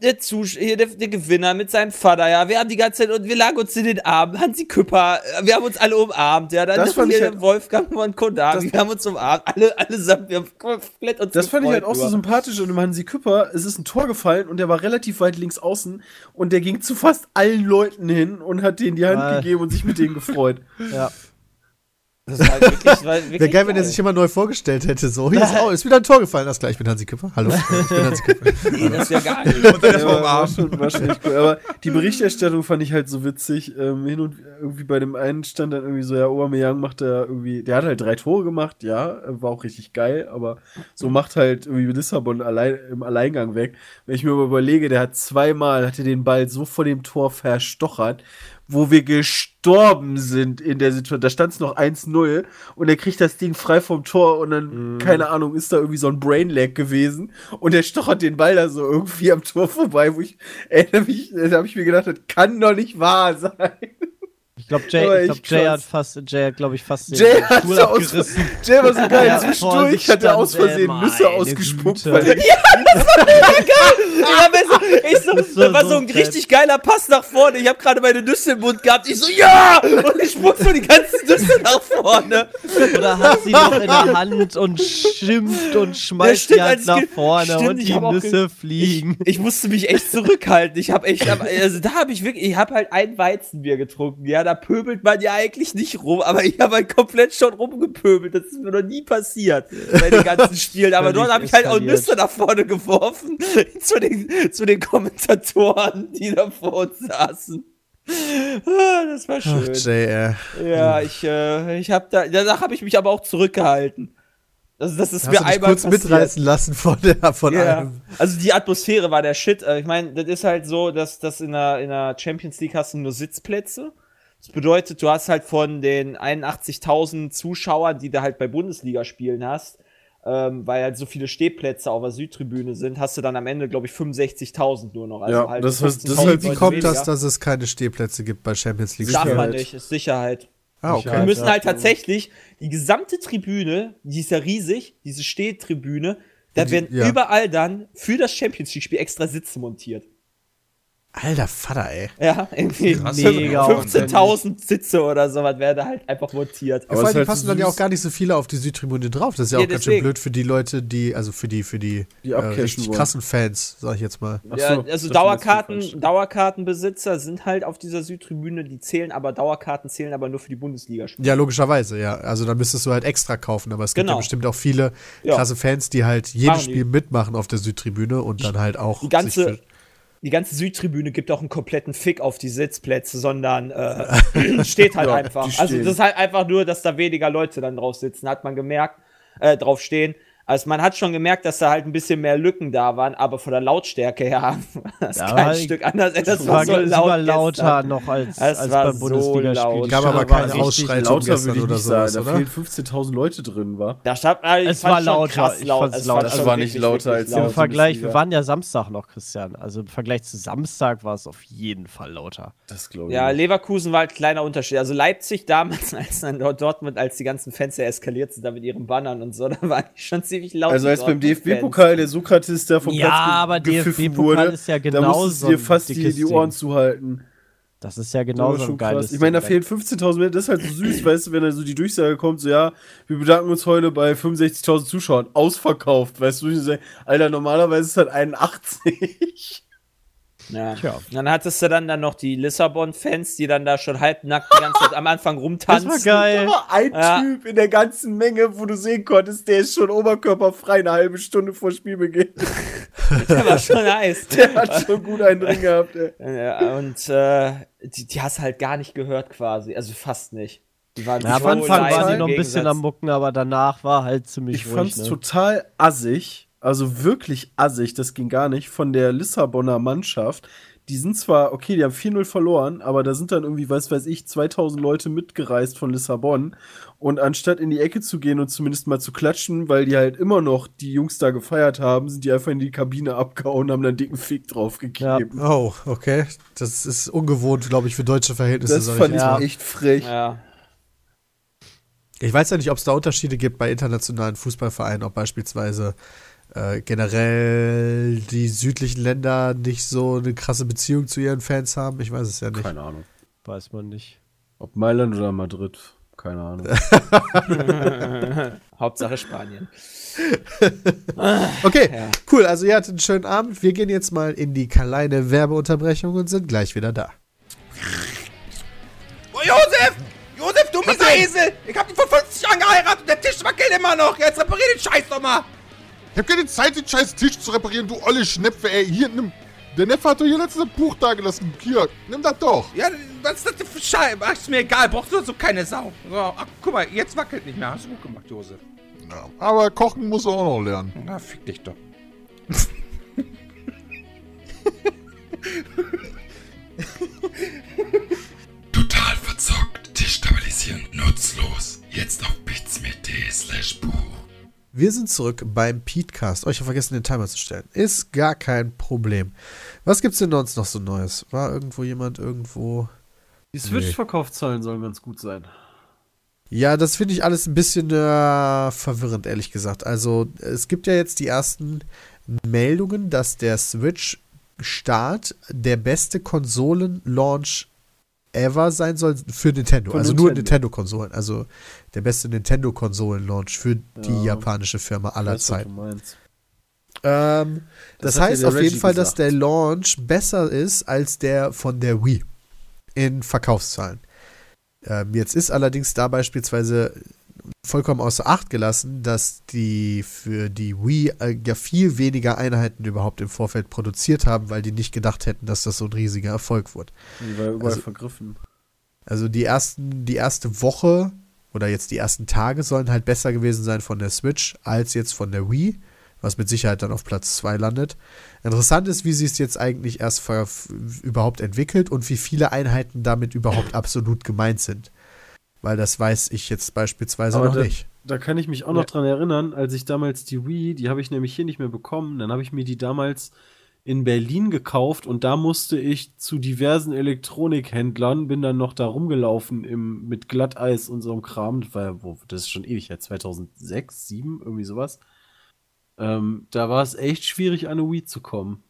der, Zus hier der, der Gewinner mit seinem Vater, ja, wir haben die ganze Zeit und wir lagen uns in den Armen, Hansi Küpper, äh, wir haben uns alle umarmt, ja, dann Das fand hier ich halt- Wolfgang von Das- wir haben uns umarmt, alle, allesamt, wir haben komplett uns Das fand ich halt auch so nur. sympathisch und dem Hansi Küpper, es ist ein Tor gefallen und der war relativ weit links außen und der ging zu fast allen Leuten hin und hat denen die Hand Ah. gegeben und sich mit denen gefreut. ja. Das war wirklich, war wirklich Wäre geil, wenn er sich immer neu vorgestellt hätte. So, hier ist, oh, ist wieder ein Tor gefallen. Das gleich, ich bin Hansi Küpper. Hallo, ich bin Hansi Küpper. Nee, das ist ja gar nicht. Und dann Ja, erstmal war, schon, war schon cool. Aber die Berichterstattung fand ich halt so witzig. Ähm, hin und irgendwie bei dem einen stand dann irgendwie so, ja, Aubameyang macht da irgendwie, der hat halt drei Tore gemacht, ja, war auch richtig geil, aber so macht halt irgendwie Lissabon allein, im Alleingang weg. Wenn ich mir mal überlege, der hat zweimal, hat er den Ball so vor dem Tor verstochert, wo wir gestorben sind in der Situation. Da stand es noch 1-0 und er kriegt das Ding frei vom Tor und dann, keine Ahnung, ist da irgendwie so ein Brain-Lag gewesen und er stochert den Ball da so irgendwie am Tor vorbei, wo ich, mich, da habe ich mir gedacht, das kann doch nicht wahr sein. Ich glaube, Jay, ich glaub, Jay hat fast, Jay hat, glaube ich, fast den Jay hat Stuhl abgerissen. Jay war so geil, Ja, zwischendurch hat er aus Versehen Nüsse ausgespuckt, Güte. weil er, Ja, weißt du, ich so, ist so- da war so ein richtig geiler Pass nach vorne. Ich habe gerade meine Nüsse im Mund gehabt. Ich so, ja! Und ich spuck so die ganzen Nüsse nach vorne. Oder hat sie noch in der Hand und schimpft und schmeißt stimmt, die Hand als nach vorne stimmt, und ich die Nüsse fliegen. Ich musste mich echt zurückhalten. Ich habe echt, also da habe ich wirklich, ich habe halt ein Weizenbier getrunken. Ja, da pöbelt man ja eigentlich nicht rum, aber ich habe halt komplett schon rumgepöbelt. Das ist mir noch nie passiert bei den ganzen Spielen. Aber dort habe ich halt auch. Nüsse nach vorne geworfen zu den, zu den Kommentatoren, die da vor uns saßen. Ah, Das war Ach, schön. Jay, äh. Ja, ich, äh, ich habe da, danach habe ich mich aber auch zurückgehalten. Also das ist Hast mir du einmal kurz passiert. mitreißen lassen von, der, von Ja, einem. also die Atmosphäre war der Shit. Äh, Ich meine, das ist halt so, dass das in der, in der Champions League hast du nur Sitzplätze. Das bedeutet, du hast halt von den 81.000 Zuschauern, die du halt bei Bundesligaspielen hast, ähm, weil halt so viele Stehplätze auf der Südtribüne sind, hast du dann am Ende, glaube ich, 65.000 nur noch. Also Ja, halt das heißt- das ist 15.000 halt- Wie kommt das, weniger. dass es keine Stehplätze gibt bei Champions League? Darf man Sicherheit. nicht, ist Sicherheit. Ah, Wir okay. müssen ja. halt tatsächlich die gesamte Tribüne, die ist ja riesig, diese Stehtribüne, da Die- werden ja. überall dann für das Champions League-Spiel extra Sitze montiert. Alter Vater, ey. Ja, irgendwie Krass. Mega 15.000 Sitze oder sowas werden da halt einfach montiert. Aber vor allem, halt passen so dann ja auch gar nicht so viele auf die Südtribüne drauf. Das ist ja, Ja, auch ganz schön deswegen. blöd für die Leute, die, also für die, für die, Die äh, richtig wollen. krassen Fans, sag ich jetzt mal. Ach ja, so, also Dauerkarten. Dauerkartenbesitzer sind halt auf dieser Südtribüne, die zählen aber, Dauerkarten zählen aber nur für die Bundesliga. Ja, logischerweise, ja. Also dann müsstest du halt extra kaufen, aber es gibt Genau. ja bestimmt auch viele Ja. krasse Fans, die halt jedes Machen die. Spiel mitmachen auf der Südtribüne und dann halt auch Die ganze, sich für- die ganze Südtribüne gibt auch einen kompletten Fick auf die Sitzplätze, sondern äh, steht halt Ja, einfach. Also das ist halt einfach nur, dass da weniger Leute dann drauf sitzen, hat man gemerkt, äh, drauf stehen. Also man hat schon gemerkt, dass da halt ein bisschen mehr Lücken da waren, aber von der Lautstärke her war das Ja, kein aber Stück anders. Das Das war war so laut lauter gestern. noch als, Es als war beim so Bundesligaspiel. Die Gab aber keine war Ausschreitung Lauter gestern würde ich oder sagen. Da fehlen 15.000 Leute drin, war. Da stand, also Es ich war lauter, krass ich laut. fand's Es laut. war Es war nicht lauter als Im. Vergleich, wir waren ja Samstag noch, Christian. Also im Vergleich zu Samstag war es auf jeden Fall lauter. Das glaube ich. Ja. Leverkusen war ein kleiner Unterschied. Also Leipzig damals, als dann dort Dortmund, als die ganzen Fans ja eskaliert sind, da mit ihren Bannern und so, da waren die schon ziemlich laut. Also als beim. DFB-Pokal der Sokrates da vom Ja, Platz aber gepfiffen DFB-Pokal wurde, ist ja da genau musstest so du dir fast die, die Ohren Ding. zuhalten. Das ist ja genau so ein schon geiles krass. Ich meine, da fehlen 15.000 Meter. Das ist halt so süß, weißt du, wenn da so die Durchsage kommt, so ja, wir bedanken uns heute bei 65.000 Zuschauern. Ausverkauft, weißt du, ich Alter, normalerweise ist halt 81. Ja. Tja. Und dann hattest du dann, dann noch die Lissabon-Fans, die dann da schon halbnackt die ganze Zeit am Anfang Das rumtanzen. war geil. Aber ein Ja. Typ in der ganzen Menge, wo du sehen konntest, der ist schon oberkörperfrei eine halbe Stunde vor Spielbeginn. Der war schon heiß. Der hat schon gut einen drin gehabt, ey. Äh, und äh, die, die hast halt gar nicht gehört quasi. Also fast nicht. Die waren Ja, am Anfang leise war sie im noch ein bisschen am Mucken, aber danach war halt ziemlich Ich ruhig. fand's ne? total assig, also wirklich assig, das ging gar nicht, von der Lissabonner Mannschaft. Die sind zwar, okay, die haben 4-0 verloren, aber da sind dann irgendwie, weiß weiß ich, 2000 Leute mitgereist von Lissabon. Und anstatt in die Ecke zu gehen und zumindest mal zu klatschen, weil die halt immer noch die Jungs da gefeiert haben, sind die einfach in die Kabine abgehauen und haben dann einen dicken Fick drauf gegeben. Oh, okay. Das ist ungewohnt, glaube ich, für deutsche Verhältnisse. Das fand ich. ich Ja. echt frech. Ja. ich weiß ja nicht, ob es da Unterschiede gibt bei internationalen Fußballvereinen, ob beispielsweise äh, generell die südlichen Länder nicht so eine krasse Beziehung zu ihren Fans haben. Ich weiß es ja nicht. Keine Ahnung. Weiß man nicht. Ob Mailand oder Madrid, keine Ahnung. Hauptsache Spanien. Okay, Ja. cool. Also ihr hattet einen schönen Abend. Wir gehen jetzt mal in die kleine Werbeunterbrechung und sind gleich wieder da. Oh, Josef! Josef, du mieser Esel! Ich hab dich vor 50 Jahren geheiratet und der Tisch wackelt immer noch! Jetzt reparier den Scheiß doch mal! Ich hab keine Zeit, den scheiß Tisch zu reparieren, du olle Schnepfe, ey. Hier, nimm. Der Neffe hat doch hier letztes Buch da gelassen. Hier, nimm das doch. Ja, was ist das denn für Scheiße? Ach, ist mir egal, brauchst du so keine Sau. So, ach, guck mal, jetzt wackelt nicht mehr. Hast du gut gemacht, Josef. Ja, aber kochen muss er auch noch lernen. Na, fick dich doch. Total verzockt, destabilisierend, nutzlos. Jetzt auf bitsme.de slash Buch. Wir sind zurück beim Petecast. Euch habe vergessen, den Timer zu stellen. Ist gar kein Problem. Was gibt's denn sonst noch so Neues? War irgendwo jemand irgendwo? Die Switch-Verkaufszahlen sollen ganz gut sein. Ja, das finde ich alles ein bisschen äh, verwirrend, ehrlich gesagt. Also, es gibt ja jetzt die ersten Meldungen, dass der Switch-Start der beste Konsolen-Launch ever sein soll für Nintendo. Von also nur Nintendo. Nintendo-Konsolen. Also der beste Nintendo-Konsolen-Launch für die Ja. japanische Firma aller Zeiten. Ähm, das, Das ja heißt auf jeden Reggie Fall, dass gesagt. der Launch besser ist als der von der Wii in Verkaufszahlen. Ähm, jetzt ist allerdings da beispielsweise vollkommen außer Acht gelassen, dass die für die Wii äh, ja viel weniger Einheiten überhaupt im Vorfeld produziert haben, weil die nicht gedacht hätten, dass das so ein riesiger Erfolg wird. Die war überall Also- vergriffen. Also die ersten, die erste Woche oder jetzt die ersten Tage sollen halt besser gewesen sein von der Switch als jetzt von der Wii, was mit Sicherheit dann auf Platz 2 landet. Interessant ist, wie sie es jetzt eigentlich erst überhaupt entwickelt und wie viele Einheiten damit überhaupt absolut gemeint sind. Weil das weiß ich jetzt beispielsweise Aber noch da- nicht. Da kann ich mich auch noch dran erinnern, als ich damals die Wii, die habe ich nämlich hier nicht mehr bekommen, dann habe ich mir die damals in Berlin gekauft und da musste ich zu diversen Elektronikhändlern, bin dann noch da rumgelaufen im, mit Glatteis und so einem Kram. Das, war, ja- wo, das ist schon ewig, ja, 2006, 2007, irgendwie sowas. Ähm, da war es echt schwierig, an eine Wii zu kommen.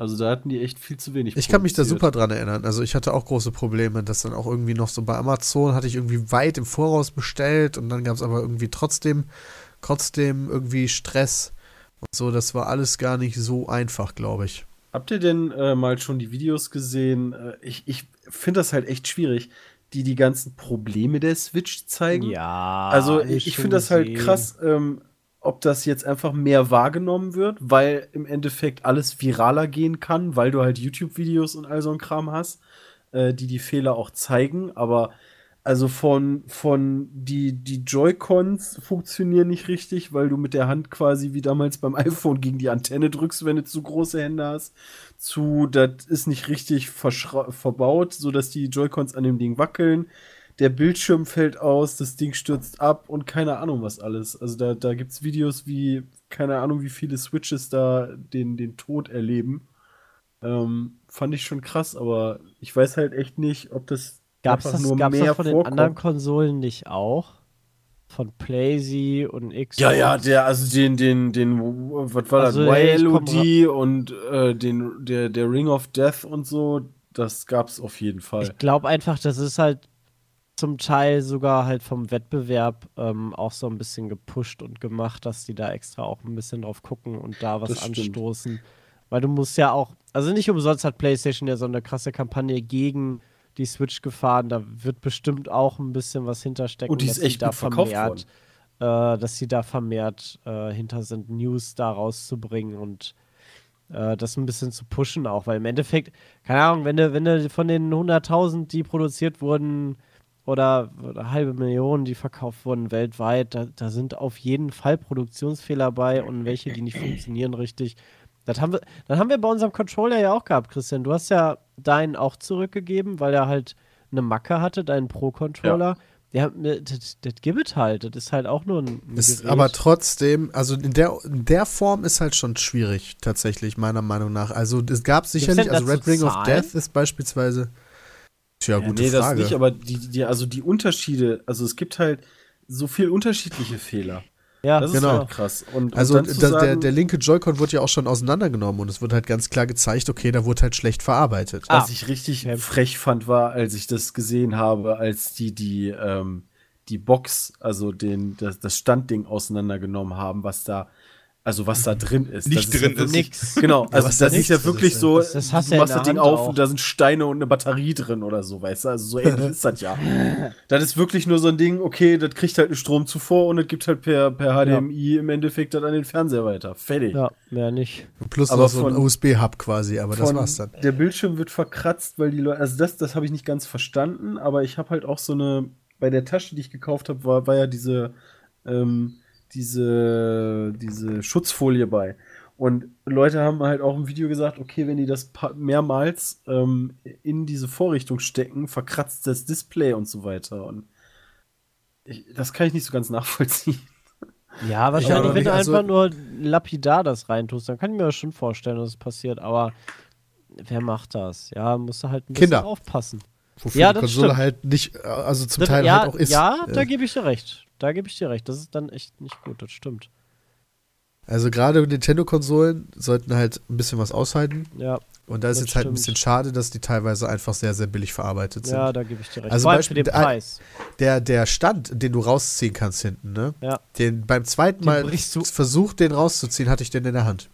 Also da hatten die echt viel zu wenig. Ich kann mich da super dran erinnern. Also ich hatte auch große Probleme, dass dann auch irgendwie noch so bei Amazon hatte ich irgendwie weit im Voraus bestellt und dann gab es aber irgendwie trotzdem, trotzdem irgendwie Stress und so. Das war alles gar nicht so einfach, glaube ich. Habt ihr denn äh, mal schon die Videos gesehen? Äh, ich ich finde das halt echt schwierig, die die ganzen Probleme der Switch zeigen. Ja. Also ich, ich finde das halt krass, ähm, ob das jetzt einfach mehr wahrgenommen wird, weil im Endeffekt alles viraler gehen kann, weil du halt YouTube-Videos und all so ein Kram hast, äh, die die Fehler auch zeigen. Aber also von, von die, die Joy-Cons funktionieren nicht richtig, weil du mit der Hand quasi wie damals beim iPhone gegen die Antenne drückst, wenn du zu große Hände hast, zu, das ist nicht richtig verbaut, sodass die Joy-Cons an dem Ding wackeln der Bildschirm fällt aus, das Ding stürzt ab und keine Ahnung was alles. Also da, da gibt es Videos wie, keine Ahnung, wie viele Switches da den, den Tod erleben. Ähm, fand ich schon krass, aber ich weiß halt echt nicht, ob das Gab's einfach das, nur gab's mehr das von den vorkommt. anderen Konsolen nicht auch? Von PlayZ und Xbox? Ja, ja, der, also den, den, den, was war Also, das, hey, YLOD und äh, den, der, der Ring of Death und so, das gab's auf jeden Fall. Ich glaube einfach, das ist halt zum Teil sogar halt vom Wettbewerb ähm, auch so ein bisschen gepusht und gemacht, dass die da extra auch ein bisschen drauf gucken und da was anstoßen. Weil du musst ja auch, also nicht umsonst hat PlayStation ja so eine krasse Kampagne gegen die Switch gefahren. Da wird bestimmt auch ein bisschen was hinterstecken. Und die dass ist echt da vermehrt, äh, dass sie da vermehrt äh, hinter sind, News da rauszubringen und Äh, das ein bisschen zu pushen auch, weil im Endeffekt, keine Ahnung, wenn du, wenn du von den 100.000, die produziert wurden, oder, oder halbe Million, die verkauft wurden weltweit, da, da sind auf jeden Fall Produktionsfehler bei und welche, die nicht funktionieren richtig. Das haben wir, dann haben wir bei unserem Controller ja auch gehabt, Christian. Du hast ja deinen auch zurückgegeben, weil er halt eine Macke hatte, deinen Pro-Controller. Ja, das, das gibt es halt. Das ist halt auch nur ein. Ist Gerät. aber trotzdem, also in der, in der Form ist halt schon schwierig, tatsächlich, meiner Meinung nach. Also es gab sicherlich, also Red Ring of? Death ist beispielsweise. Tja, Ja, gute nee, das Frage. nicht, aber die, die, also die Unterschiede, also es gibt halt so viel unterschiedliche Fehler. ja, Das ist Genau. halt krass. Und, also und da, der, sagen, der linke Joy-Con wurde ja auch schon auseinandergenommen und es wird halt ganz klar gezeigt, okay, da wurde halt schlecht verarbeitet. Ah. Was ich richtig frech fand, war, als ich das gesehen habe, als die die, ähm, die Box, also den, das, das Standding auseinandergenommen haben, was da, also was da drin ist. Nicht das drin ist. Nix. Genau, also was das da ist ja wirklich so, Das- hast du machst das Ding auf und da sind Steine und eine Batterie drin oder so, weißt du? Also so ähnlich ist das ja. Das ist wirklich nur so ein Ding, okay, das kriegt halt eine Stromzufuhr und das gibt halt per, per HDMI im Endeffekt dann an den Fernseher weiter. Fertig. Ja, mehr nicht. Plus aber noch so ein USB-Hub quasi, aber das war's dann. Der Bildschirm wird verkratzt, weil die Leute, also das, das habe ich nicht ganz verstanden, aber ich habe halt auch so eine, bei der Tasche, die ich gekauft habe, war, war ja diese, ähm, diese, diese Schutzfolie bei. Und Leute haben halt auch im Video gesagt, okay, wenn die das mehrmals ähm, in diese Vorrichtung stecken, verkratzt das Display und so weiter. Und ich, das kann ich nicht so ganz nachvollziehen. Ja, wahrscheinlich, aber wenn du also- einfach nur lapidar das reintust, dann kann ich mir das schon vorstellen, dass es passiert, aber wer macht das? Ja, musst du halt ein bisschen Kinder. aufpassen. Wofür Ja, die das Konsole stimmt. halt nicht, äh, also zum Das- Teil ja, halt auch ist. ja, Äh, da gebe ich dir recht. Da gebe ich dir recht. Das ist dann echt nicht gut, das stimmt. Also gerade Nintendo-Konsolen sollten halt ein bisschen was aushalten. Ja, Und da ist jetzt halt ein bisschen schade, dass die teilweise einfach sehr, sehr billig verarbeitet sind. ja, da gebe ich dir recht. Also Vor allem Beispiel- für den der- Preis. Der, der Stand, den du rausziehen kannst hinten, ne? Ja. Den beim zweiten Den Mal versucht, den rauszuziehen, hatte ich den in der Hand.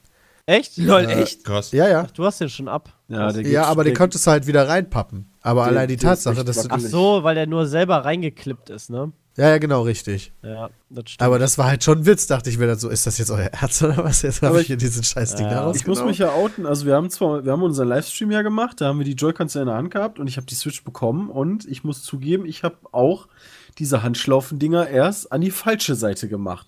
Echt? Lol, Äh, echt? Krass. Ja, ja. Ach, du hast den schon ab. Ja, Ja, aber den konntest du halt wieder reinpappen. Aber allein die Tatsache, dass du. Ach so, weil der nur selber reingeklippt ist, ne? Ja, ja, genau, richtig. Ja, das stimmt. Aber das war halt schon ein Witz, dachte ich mir dann so, ist das jetzt euer Ernst oder was? Jetzt habe ich hier diesen scheiß Ding Ja. Ich muss mich ja outen. Also wir haben zwar, wir haben unseren Livestream ja gemacht, da haben wir die Joy-Cons in der Hand gehabt und ich habe die Switch bekommen und ich muss zugeben, ich habe auch diese Handschlaufendinger erst an die falsche Seite gemacht.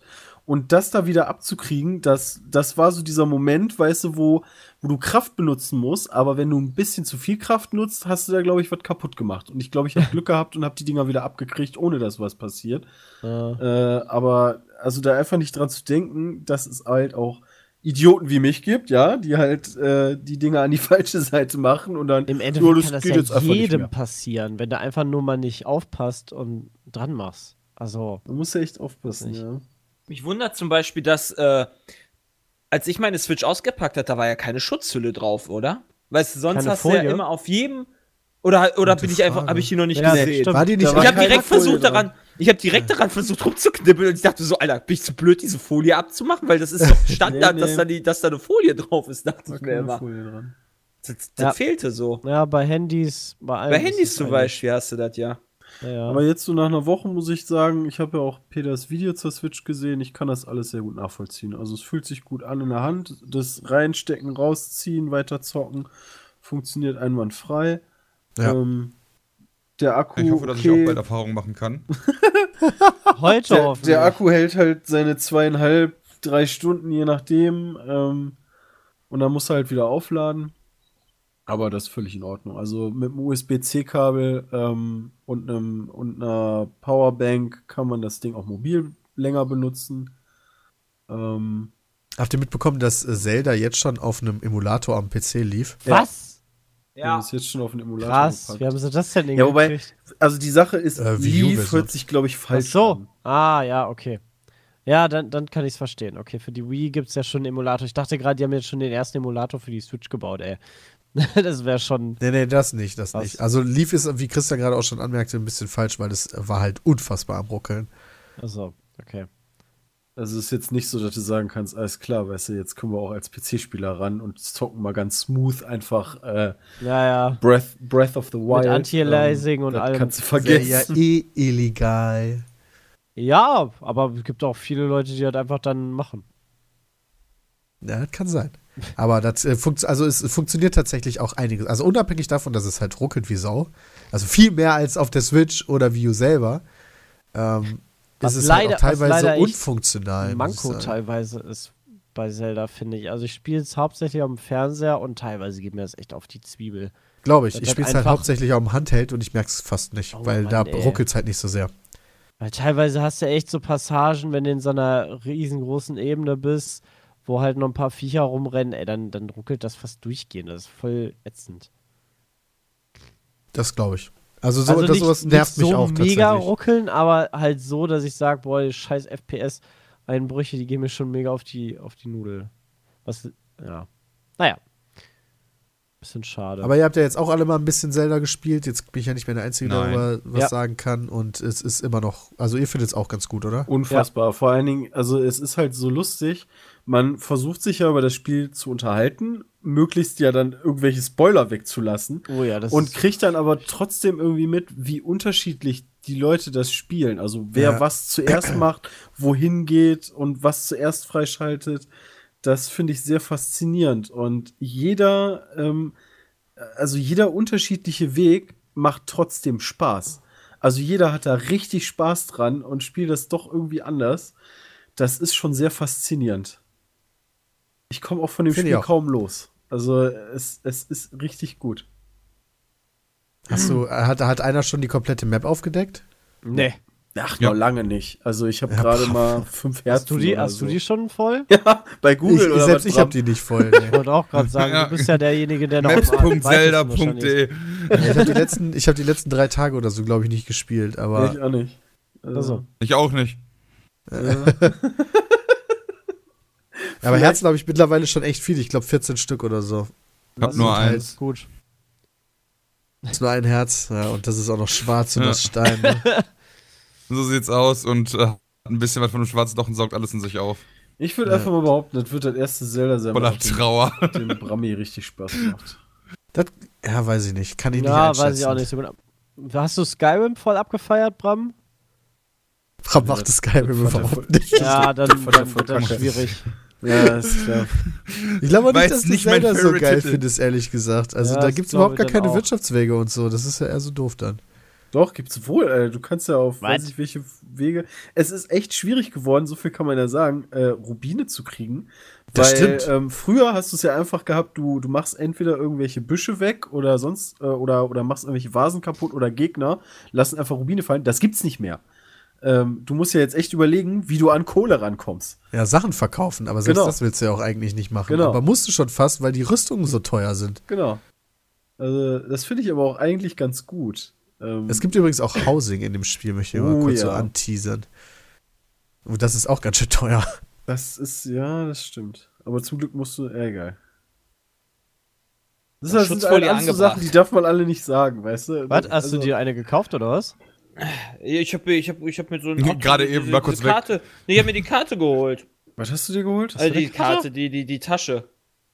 Und das da wieder abzukriegen, das, das war so dieser Moment, weißt du, wo, wo du Kraft benutzen musst, aber wenn du ein bisschen zu viel Kraft nutzt, hast du da, glaube ich, was kaputt gemacht. Und ich glaube, ich habe Glück gehabt und habe die Dinger wieder abgekriegt, ohne dass was passiert. Ja. Äh, aber also da einfach nicht dran zu denken, dass es halt auch Idioten wie mich gibt, ja, die halt äh, die Dinge an die falsche Seite machen und dann Im ja, Endeffekt kann das ja einfach nicht jedem passieren, wenn du einfach nur mal nicht aufpasst und dran machst. Also, Man muss ja echt aufpassen, ja. Mich wundert zum Beispiel, dass, äh, als ich meine Switch ausgepackt hatte, da war ja keine Schutzhülle drauf, oder? Weißt du, sonst Keine hast du Folie? ja immer auf jedem. Oder, oder Gute bin ich einfach, habe ich die noch nicht Ja, gesehen? stimmt. War die nicht Ich habe direkt Folie versucht dran. daran, ich habe direkt daran versucht rumzuknibbeln und ich dachte so, Alter, bin ich zu blöd, diese Folie abzumachen, weil das ist doch Standard, Nee, Dass, nee. da die, dass da eine Folie drauf ist, dachte War ich mir immer. Das, das Ja. fehlte so. ja, bei Handys, bei allem. Bei Handys zum Beispiel hast du das ja. Ja. Aber jetzt so nach einer Woche muss ich sagen, ich habe ja auch Peters Video zur Switch gesehen, ich kann das alles sehr gut nachvollziehen. Also es fühlt sich gut an in der Hand, das reinstecken, rausziehen, weiter zocken, funktioniert einwandfrei. Ja. Ähm, der Akku, Ich hoffe, dass okay. ich auch bald Erfahrung machen kann. Heute der, der Akku hält halt seine zweieinhalb, drei Stunden, je nachdem. Ähm, und dann muss er halt wieder aufladen. Aber das ist völlig in Ordnung. Also mit einem USB-C-Kabel ähm, und, einem, und einer Powerbank kann man das Ding auch mobil länger benutzen. Ähm, Habt ihr mitbekommen, dass äh, Zelda jetzt schon auf einem Emulator am PC lief? Was? ja. ist jetzt schon auf den Emulator Krass, gepackt. wie haben sie das denn Ja, wobei, also die Sache ist, Äh, Wii U Leaf Version. hört sich, glaube ich, Ach falsch so. an. Ah, ja, okay. Ja, dann, dann kann ich es verstehen. Okay, für die Wii gibt es ja schon einen Emulator. Ich dachte gerade, die haben jetzt schon den ersten Emulator für die Switch gebaut, ey. das wäre schon. Nee, nee, das nicht, das Was? nicht. Also lief ist, wie Christian gerade auch schon anmerkte, ein bisschen falsch, weil das war halt unfassbar am Ruckeln. Achso, okay. Also es ist jetzt nicht so, dass du sagen kannst, alles klar, weißt du, jetzt können wir auch als PC-Spieler ran und zocken mal ganz smooth einfach äh, Ja, ja. Breath, Breath of the Wild. Anti-Aliasing und das allem. Kannst du Wäre ja vergessen. eh illegal. Ja, aber es gibt auch viele Leute, die das einfach dann machen. Ja, das kann sein. Aber das äh, funkt, also es funktioniert tatsächlich auch einiges. Also unabhängig davon, dass es halt ruckelt wie Sau. Also viel mehr als auf der Switch oder Wii U selber. Ähm, Was ist es leider- halt auch was teilweise leider unfunktional. Manko teilweise ist bei Zelda, finde ich. Also ich spiele es hauptsächlich am Fernseher und teilweise geht mir das echt auf die Zwiebel. Glaube ich. Das Ich spiele es halt hauptsächlich auf dem Handheld und ich merke es fast nicht, Oh weil da Mann, ey. ruckelt es halt nicht so sehr. Weil teilweise hast du echt so Passagen, wenn du in so einer riesengroßen Ebene bist, wo halt noch ein paar Viecher rumrennen, ey, dann, dann ruckelt das fast durchgehend. Das ist voll ätzend. Das glaube ich. Also, so, also das, nicht, sowas nicht nervt so mich auch mega tatsächlich. ruckeln, aber halt so, dass ich sage, boah, die scheiß FPS-Einbrüche, die gehen mir schon mega auf die, auf die Nudel. Was, ja. Naja. Bisschen schade. Aber ihr habt ja jetzt auch alle mal ein bisschen Zelda gespielt. Jetzt bin ich ja nicht mehr der Einzige, der darüber was Ja. sagen kann. Und es ist immer noch, also ihr findet es auch ganz gut, oder? Unfassbar. Vor allen Dingen, also es ist halt so lustig. Man versucht sich ja über das Spiel zu unterhalten, möglichst ja dann irgendwelche Spoiler wegzulassen. oh ja, das und ist, kriegt dann aber trotzdem irgendwie mit, wie unterschiedlich die Leute das spielen. Also wer Ja. was zuerst macht, wohin geht und was zuerst freischaltet. Das finde ich sehr faszinierend. Und jeder, ähm, also jeder unterschiedliche Weg macht trotzdem Spaß. Also jeder hat da richtig Spaß dran und spielt das doch irgendwie anders. Das ist schon sehr faszinierend. Ich komme auch von dem Finde ich Spiel kaum los. Also es, es ist richtig gut. Hast du, hat, hat einer schon die komplette Map aufgedeckt? nee. Ach, Ja. noch lange nicht. Also ich habe Ja, gerade mal fünf Herzen. Hast du die, hast so. du die schon voll? Ja, bei Ich, Google oder selbst was ich habe die nicht voll. Nee. Ich wollte auch gerade sagen, Ja. du bist ja derjenige, der noch. Maps.zelda.de ich habe die, letzten- ich hab die letzten drei Tage oder so, glaube ich, nicht gespielt. Aber ich auch nicht. Also, Also. Ich auch nicht. Aber Herzen habe ich mittlerweile schon echt viel. Ich glaube 14 Stück oder so. Hab Das nur halt eins. Gut. Das ist nur ein Herz. Ja, und das ist auch noch schwarz und Ja. das Stein. Ne? So sieht's aus und äh, ein bisschen was von dem schwarzen Loch und saugt alles in sich auf. Ich würde Ja. einfach mal behaupten, das wird das erste Zelda sein, Voller was dem, Trauer. dem Brammi richtig Spaß macht. Das, ja, weiß ich nicht. Kann ich nicht Ja, einschätzen. weiß ich auch nicht. Hast du Skyrim voll abgefeiert, Bram? Warum macht das Skyrim er überhaupt nicht? Ja, dann, wird das schwierig. Ja, ist klar. Ich glaube auch nicht, dass du nicht Zelda so geil findest, ehrlich gesagt. Also Ja, da gibt es überhaupt gar keine auch. Wirtschaftswege und so. Das ist ja eher so doof dann. Doch, gibt's wohl. Äh, du kannst ja auf Was? weiß ich welche Wege. Es ist echt schwierig geworden, so viel kann man ja sagen, äh, Rubine zu kriegen. Das weil stimmt. Ähm, früher hast du es ja einfach gehabt, du, du machst entweder irgendwelche Büsche weg oder sonst äh, oder, oder machst irgendwelche Vasen kaputt oder Gegner lassen einfach Rubine fallen. Das gibt's nicht mehr. Ähm, du musst ja jetzt echt überlegen, wie du an Kohle rankommst. Ja, Sachen verkaufen, aber selbst Genau. das willst du ja auch eigentlich nicht machen. Genau. Aber musst du schon fast, weil die Rüstungen so teuer sind. Genau. Also, das finde ich aber auch eigentlich ganz gut. Ähm, Es gibt übrigens auch Housing in dem Spiel, möchte ich mal Oh, kurz so ja. anteasern. Und das ist auch ganz schön teuer. Das ist, ja, das stimmt. Aber zum Glück musst du, äh, egal. Das, das sind Schutzfolie alles so. Sachen, die darf man alle nicht sagen, weißt du? Was? Hast Also, du dir eine gekauft oder was? Ich habe ich hab, ich hab mir so ein Gerade diese- eben, war kurz diese weg. Karte. Nee, ich habe mir die Karte geholt. Was hast du dir geholt? Hast Also die Karte, die, die, die Tasche.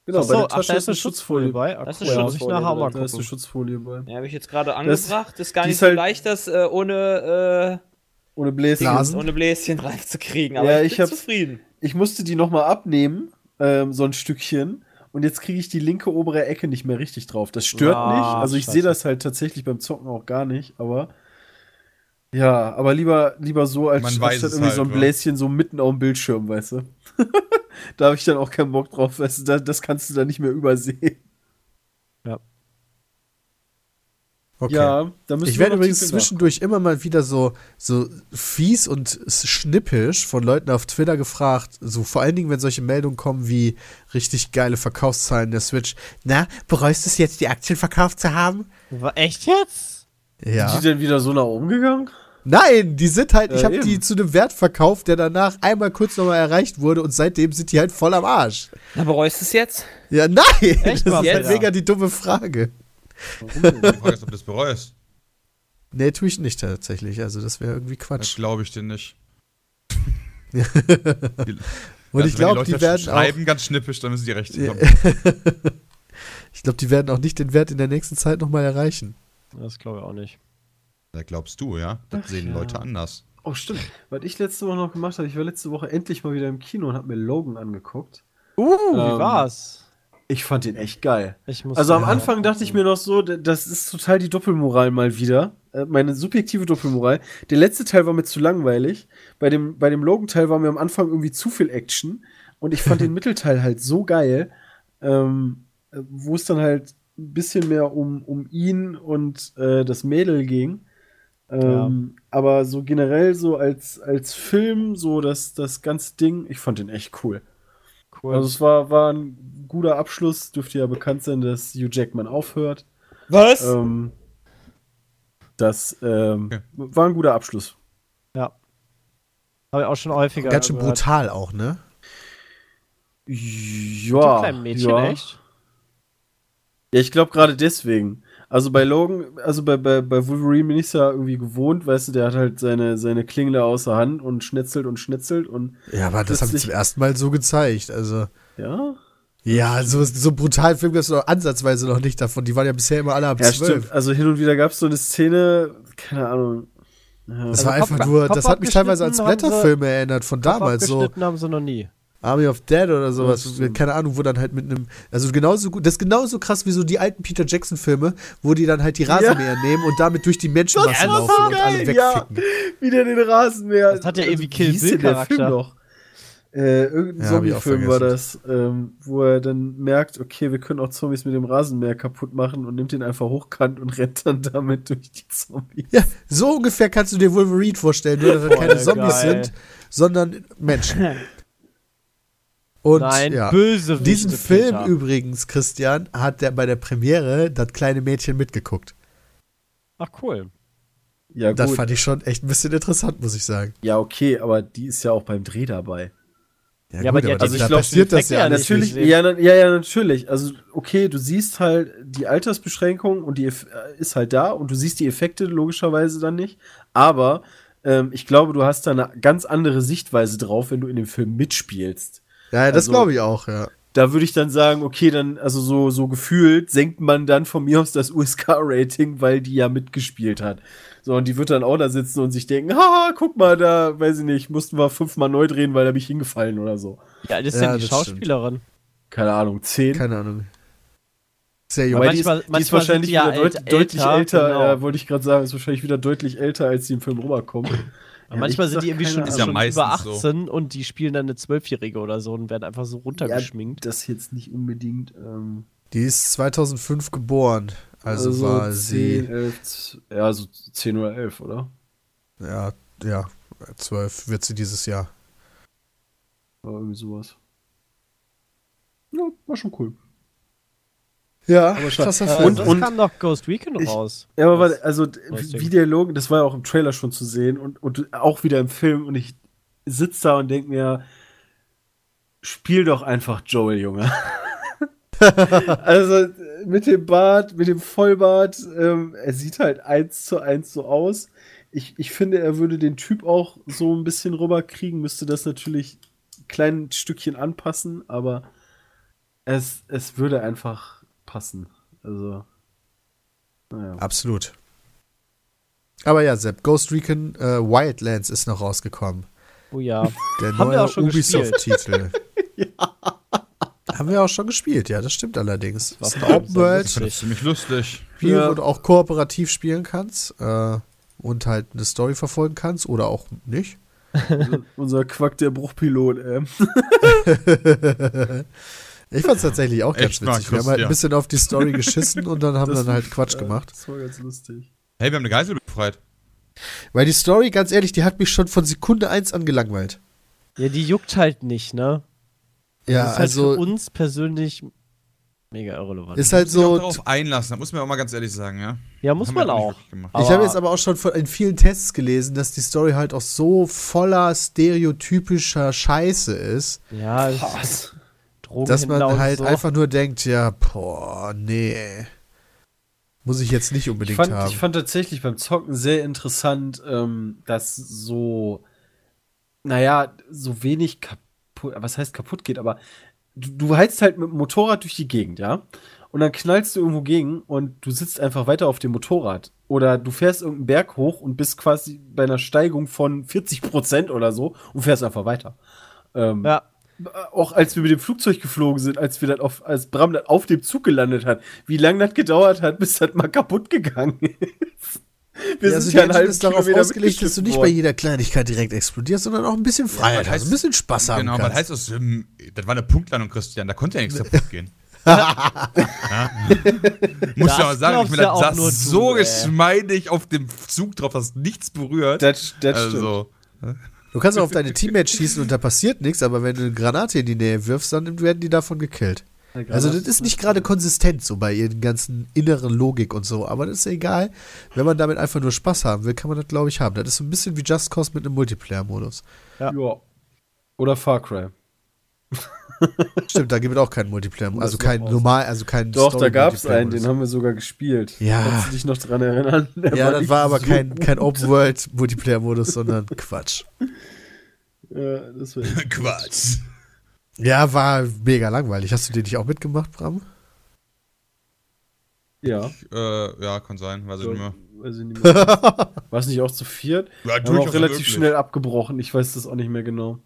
Genau, Achso, bei der ach, Tasche da ist eine Schutzfolie bei. bei. Ach, Das ist eine Schutzfolie nachher auch mal Da ist eine. Schutzfolie bei. Die habe ich jetzt gerade angebracht. Das ist gar nicht ist so halt- leicht, das äh, ohne, Ohne Bläschen. Blasen. äh, ohne Bläschen reinzukriegen. Aber Ja, ich ich bin hab- zufrieden. Ich musste die nochmal abnehmen, ähm, so ein Stückchen. Und jetzt kriege ich die linke obere Ecke nicht mehr richtig drauf. Das stört Ah, nicht. Also ich sehe das halt tatsächlich beim Zocken auch gar nicht, aber. Ja, aber lieber, lieber so, als Man als irgendwie halt, so ein? Bläschen so mitten auf dem Bildschirm, weißt du? da habe ich dann auch keinen Bock drauf, du, da, das kannst du dann nicht mehr übersehen. Okay. Ja, da müssen Ich werde übrigens zwischendurch immer mal wieder so, so fies und schnippisch von Leuten auf Twitter gefragt, so vor allen Dingen, wenn solche Meldungen kommen wie richtig geile Verkaufszahlen der Switch. Na, bereust du es jetzt, die Aktien verkauft zu haben? War echt jetzt? Ja. Sind die denn wieder so nach oben gegangen? Nein, die sind halt, ich habe die zu einem Wert verkauft, der danach einmal kurz nochmal erreicht wurde und seitdem sind die halt voll am Arsch. Na, bereust du es jetzt? Ja, nein, Echt das ist halt mega die dumme Frage. Die Frage ist, ob du das bereust. Nee, tue ich nicht tatsächlich, also das wäre irgendwie Das Quatsch. glaube ich dir nicht. Und Also, ich wenn glaube, Leute die werden auch schreiben ganz schnippisch, dann müssen die recht haben. Ich glaube, die werden auch nicht den Wert in der nächsten Zeit nochmal erreichen. Das glaube ich auch nicht. Da glaubst du, ja? Das sehen ja. Leute anders. Oh, stimmt. Was ich letzte Woche noch gemacht habe, ich war letzte Woche endlich mal wieder im Kino und habe mir Logan angeguckt. Uh, wie Ähm, war's? Ich fand den echt geil. Ich muss Also am ja. Anfang dachte ich mir noch so, das ist total die Doppelmoral mal wieder. Äh, Meine subjektive Doppelmoral. Der letzte Teil war mir zu langweilig. Bei dem, bei dem Logan-Teil war mir am Anfang irgendwie zu viel Action. Und ich fand den Mittelteil halt so geil, ähm, äh, wo es dann halt ein bisschen mehr um, um ihn und äh, das Mädel ging. Ähm, Aber so generell so als, als Film, so das, das ganze Ding, ich fand den echt cool. Cool. Also es war, war ein guter Abschluss, dürfte ja bekannt sein, dass Hugh Jackman aufhört. Was? Ähm, das ähm, Okay. war ein guter Abschluss. ja. Habe ich auch schon häufiger Ganz schön gehört. brutal auch, ne? Mit Ja, dem kleinen Mädchen, ja. echt? Ja, ich glaube gerade deswegen. Also bei Logan, also bei, bei, bei Wolverine bin ich ja irgendwie gewohnt, weißt du, der hat halt seine, seine Klingle außer Hand und schnetzelt und schnetzelt und Ja, aber das haben sie zum ersten Mal so gezeigt. Also, ja. ja, so, so brutal Film gab es noch ansatzweise noch nicht davon. Die waren ja bisher immer alle ab Ja, zwölf. stimmt. Also hin und wieder gab es so eine Szene, keine Ahnung. Ja. Das Also war einfach Kopf- nur, Kopf das hat mich teilweise sie- Blätterfilme erinnert, von damals so. Haben sie noch nie. Army of Dead oder sowas, keine Ahnung, wo dann halt mit einem, also genauso gut, das ist genauso krass wie so die alten Peter Jackson Filme, wo die dann halt die Rasenmäher nehmen und damit durch die Menschenmassen laufen so und alle geil, ja. wegficken. Wieder den Rasenmäher. Das hat ja irgendwie wie Kill Bill Charakter. Film noch? Äh, irgendein Ja, Zombie-Film war das, ähm, wo er dann merkt, okay, wir können auch Zombies mit dem Rasenmäher kaputt machen und nimmt den einfach hochkant und rennt dann damit durch die Zombies. Ja, so ungefähr kannst du dir Wolverine vorstellen, nur dass das keine Zombies geil. sind, sondern Menschen. Und Nein, ja. böse Diesen Film Peter. übrigens, Christian, hat der bei der Premiere das kleine Mädchen mitgeguckt. Ach, cool. Ja, Das gut. fand ich schon echt ein bisschen interessant, muss ich sagen. Ja, okay, aber die ist ja auch beim Dreh dabei. Ja, aber die hat da, die da passiert das ja ja Natürlich, ja, na- ja, ja, natürlich. Also, okay, du siehst halt die Altersbeschränkung und die äh, ist halt da und du siehst die Effekte logischerweise dann nicht. Aber ähm, ich glaube, du hast da eine ganz andere Sichtweise drauf, wenn du in dem Film mitspielst. Ja, das Also- glaube ich auch, ja. Da würde ich dann sagen, okay, dann, also so, so gefühlt senkt man dann von mir aus das USK-Rating, weil die ja mitgespielt hat. So, und die wird dann auch da sitzen und sich denken, haha, guck mal, da, weiß ich nicht, mussten wir fünfmal neu drehen, weil da bin ich hingefallen oder so. Ja, das ist Ja, denn die das stimmt. Schauspielerin. Keine Ahnung, zehn. Keine Ahnung. Sehr jung. Weil manchmal- die ist, die manchmal ist wahrscheinlich die ja wieder deut ält- deutlich älter, älter, genau. ja, wollte ich gerade sagen, ist wahrscheinlich wieder deutlich älter, als die im Film rüberkommen. Aber manchmal sind die irgendwie schon, Ist ja schon meistens über so. 18 und die spielen dann eine Zwölfjährige oder so und werden einfach so runtergeschminkt. das jetzt nicht unbedingt. Ähm, Die ist 2005 geboren. Also, war 10, sie, 11, z- ja, so 10 oder 11, oder? ja, ja, 12 wird sie dieses Jahr. Oder irgendwie sowas. Ja, war schon cool. Ja, krasser Film. und- und- kam noch Ghost Weekend Ich- raus. Ja, aber warte, also wie der Logan, das war ja auch im Trailer schon zu sehen und, und auch wieder im Film und ich sitze da und denke mir, spiel doch einfach Joel, Junge. also mit dem Bart, mit dem Vollbart, ähm, er sieht halt eins zu eins so aus. Ich, ich finde, er würde den Typ auch so ein bisschen rüberkriegen, müsste das natürlich ein klein Stückchen anpassen, aber es, es würde einfach passen. Also, naja. Absolut. Aber ja, Sepp, Ghost Recon äh, Wildlands ist noch rausgekommen. Oh ja. Der Haben wir neue auch schon Ubisoft-Titel. Haben wir auch schon gespielt, ja, das stimmt allerdings. Das ist ein Open World lustig. Das ist ziemlich lustig. Spiel, Ja. wo du auch kooperativ spielen kannst äh, und halt eine Story verfolgen kannst oder auch nicht. Unser Quack der Bruchpilot, ähm. Ich fand es tatsächlich auch ganz Echt, witzig. Markus, Wir haben halt ja. ein bisschen auf die Story geschissen und dann haben Das dann halt Quatsch gemacht. Das war ganz lustig. Hey, wir haben eine Geisel befreit. Weil die Story, ganz ehrlich, die hat mich schon von Sekunde eins an gelangweilt. Ja, die juckt halt nicht, ne? Ja, das ist halt also für uns persönlich mega irrelevant. ist halt Muss sich auch so. darauf einlassen, da muss man auch mal ganz ehrlich sagen, ja. ja, muss man auch. Ich habe jetzt aber auch schon von, in vielen Tests gelesen, dass die Story halt auch so voller stereotypischer Scheiße ist, Ja, es- dass man halt so. einfach nur denkt, ja, boah, nee. Muss ich jetzt nicht Ich unbedingt fand, haben. ich fand tatsächlich beim Zocken sehr interessant, ähm, dass so, naja, so wenig kaputt, was heißt kaputt geht, aber du, du heizt halt mit dem Motorrad durch die Gegend, ja? Und dann knallst du irgendwo gegen und du sitzt einfach weiter auf dem Motorrad. Oder du fährst irgendeinen Berg hoch und bist quasi bei einer Steigung von 40 Prozent oder so und fährst einfach weiter. Ähm, Ja. Auch als wir mit dem Flugzeug geflogen sind, als wir dann auf, als Bram dann auf dem Zug gelandet hat, wie lange das gedauert hat, bis das mal kaputt gegangen ist. Wir Ja, also die Engine ist darauf ausgelegt, dass du nicht bei jeder Kleinigkeit direkt explodierst, sondern auch ein bisschen Freiheit was hast, ein bisschen Spaß haben Genau, was heißt das? Das war eine Punktlandung, Christian. Da konnte ja nichts kaputt gehen. ja. Muss ja mal sagen, ich bin ja das auch saß nur so ey. geschmeidig auf dem Zug drauf, dass nichts berührt. Das, das stimmt. Du kannst auch auf deine Teammates schießen und da passiert nichts, aber wenn du eine Granate in die Nähe wirfst, dann werden die davon gekillt. Also das ist nicht gerade konsistent so bei ihren ganzen inneren Logik und so, aber das ist egal. Wenn man damit einfach nur Spaß haben will, kann man das glaube ich haben. Das ist so ein bisschen wie Just Cause mit einem Multiplayer-Modus. Ja. Oder Far Cry. Stimmt, da gibt es auch keinen Multiplayer, also kein normal, also kein Doch, da gab es einen, den haben wir sogar gespielt. Ja. Kannst du dich noch dran erinnern? Der Ja, das war aber so kein, kein Open-World-Multiplayer-Modus, sondern Quatsch. Ja, das war Quatsch. Ja, war mega langweilig. Hast du den nicht auch mitgemacht, Bram? Ja. Äh, ja, kann sein, weiß ich nicht mehr. Weiß ich nicht mehr. War es nicht auch zu viert? Ja, Wir haben auch relativ möglich. schnell abgebrochen. Ich weiß das auch nicht mehr genau.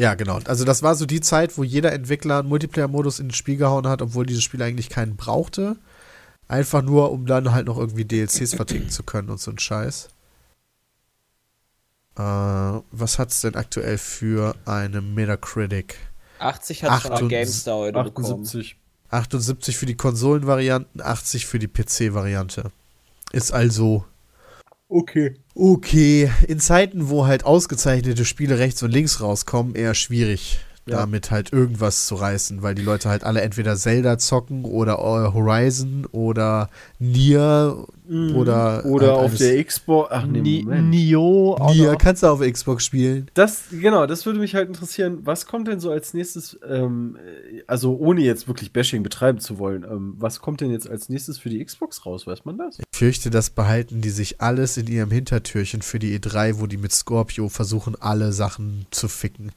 Ja, genau. Also das war so die Zeit, wo jeder Entwickler einen Multiplayer-Modus ins Spiel gehauen hat, obwohl dieses Spiel eigentlich keinen brauchte. Einfach nur, um dann halt noch irgendwie DLCs verticken zu können und so ein Scheiß. Äh, was hat's denn aktuell für eine Metacritic? 80 hat von der 78 GameStar heute bekommen. 78. 78 für die Konsolenvarianten, 80 für die PC-Variante. Ist also Okay. okay. In Zeiten, wo halt ausgezeichnete Spiele rechts und links rauskommen, eher schwierig, Ja. damit halt irgendwas zu reißen, weil die Leute halt alle entweder Zelda zocken oder äh, Horizon oder Nier oder Oder halt auf der Xbox. Ach nee. Nio. Nier kannst du auf Xbox spielen. Das, genau, das würde mich halt interessieren. Was kommt denn so als nächstes, ähm, äh, also ohne jetzt wirklich Bashing betreiben zu wollen, ähm, was kommt denn jetzt als nächstes für die Xbox raus? Weiß man das? Ich fürchte, das behalten die sich alles in ihrem Hintertürchen für die E3, wo die mit Scorpio versuchen, alle Sachen zu ficken.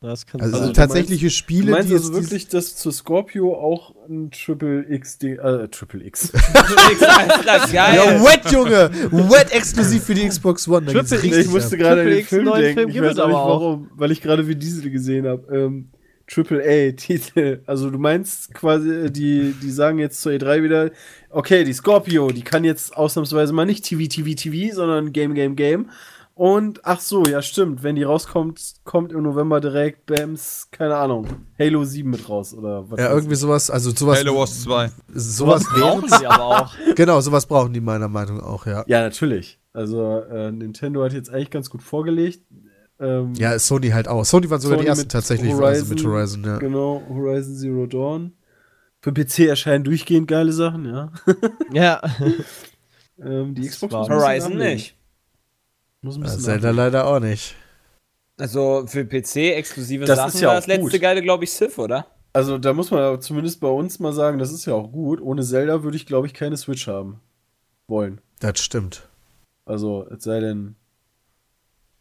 Das kann Also, sein. du tatsächlich meinst- Spiele, du meinst die also jetzt wirklich, dass zu Scorpio auch ein Triple X, äh, Triple X. Alter, geil. Ja, Wet, Junge! Wet exklusiv für die Xbox One. Triple richtig ich musste gerade an den X Film denken. Film ich gibt weiß nicht aber auch. warum, weil ich gerade wie Diesel gesehen habe. Ähm, Triple A-Titel. Also du meinst quasi, äh, die, die sagen jetzt zur E3 wieder, okay, die Scorpio, die kann jetzt ausnahmsweise mal nicht TV, TV, TV, sondern Game, Game, Game. Und ach so, ja stimmt, wenn die rauskommt, kommt im November direkt Bams, keine Ahnung, Halo 7 mit raus oder was. Ja, irgendwie sowas, also sowas. Halo Wars 2. Sowas brauchen wäre. sie aber auch. Genau, sowas brauchen die meiner Meinung nach auch, ja. Ja, natürlich. Also äh, Nintendo hat jetzt eigentlich ganz gut vorgelegt. Ähm, Ja, Sony halt auch. Sony waren sogar Sony die ersten mit tatsächlich also mit Horizon, ja. Genau, Horizon Zero Dawn. Für PC erscheinen durchgehend geile Sachen, ja. Ja. ähm, die Xbox Horizon nicht. Muss ein Ja, bisschen Zelda leider auch nicht. Also für PC exklusive Das Sachen ist ja war das letzte gut. geile, glaube ich, Civ, oder? Also da muss man aber zumindest bei uns mal sagen, das ist ja auch gut. Ohne Zelda würde ich, glaube ich, keine Switch haben wollen. Das stimmt. Also, es sei denn.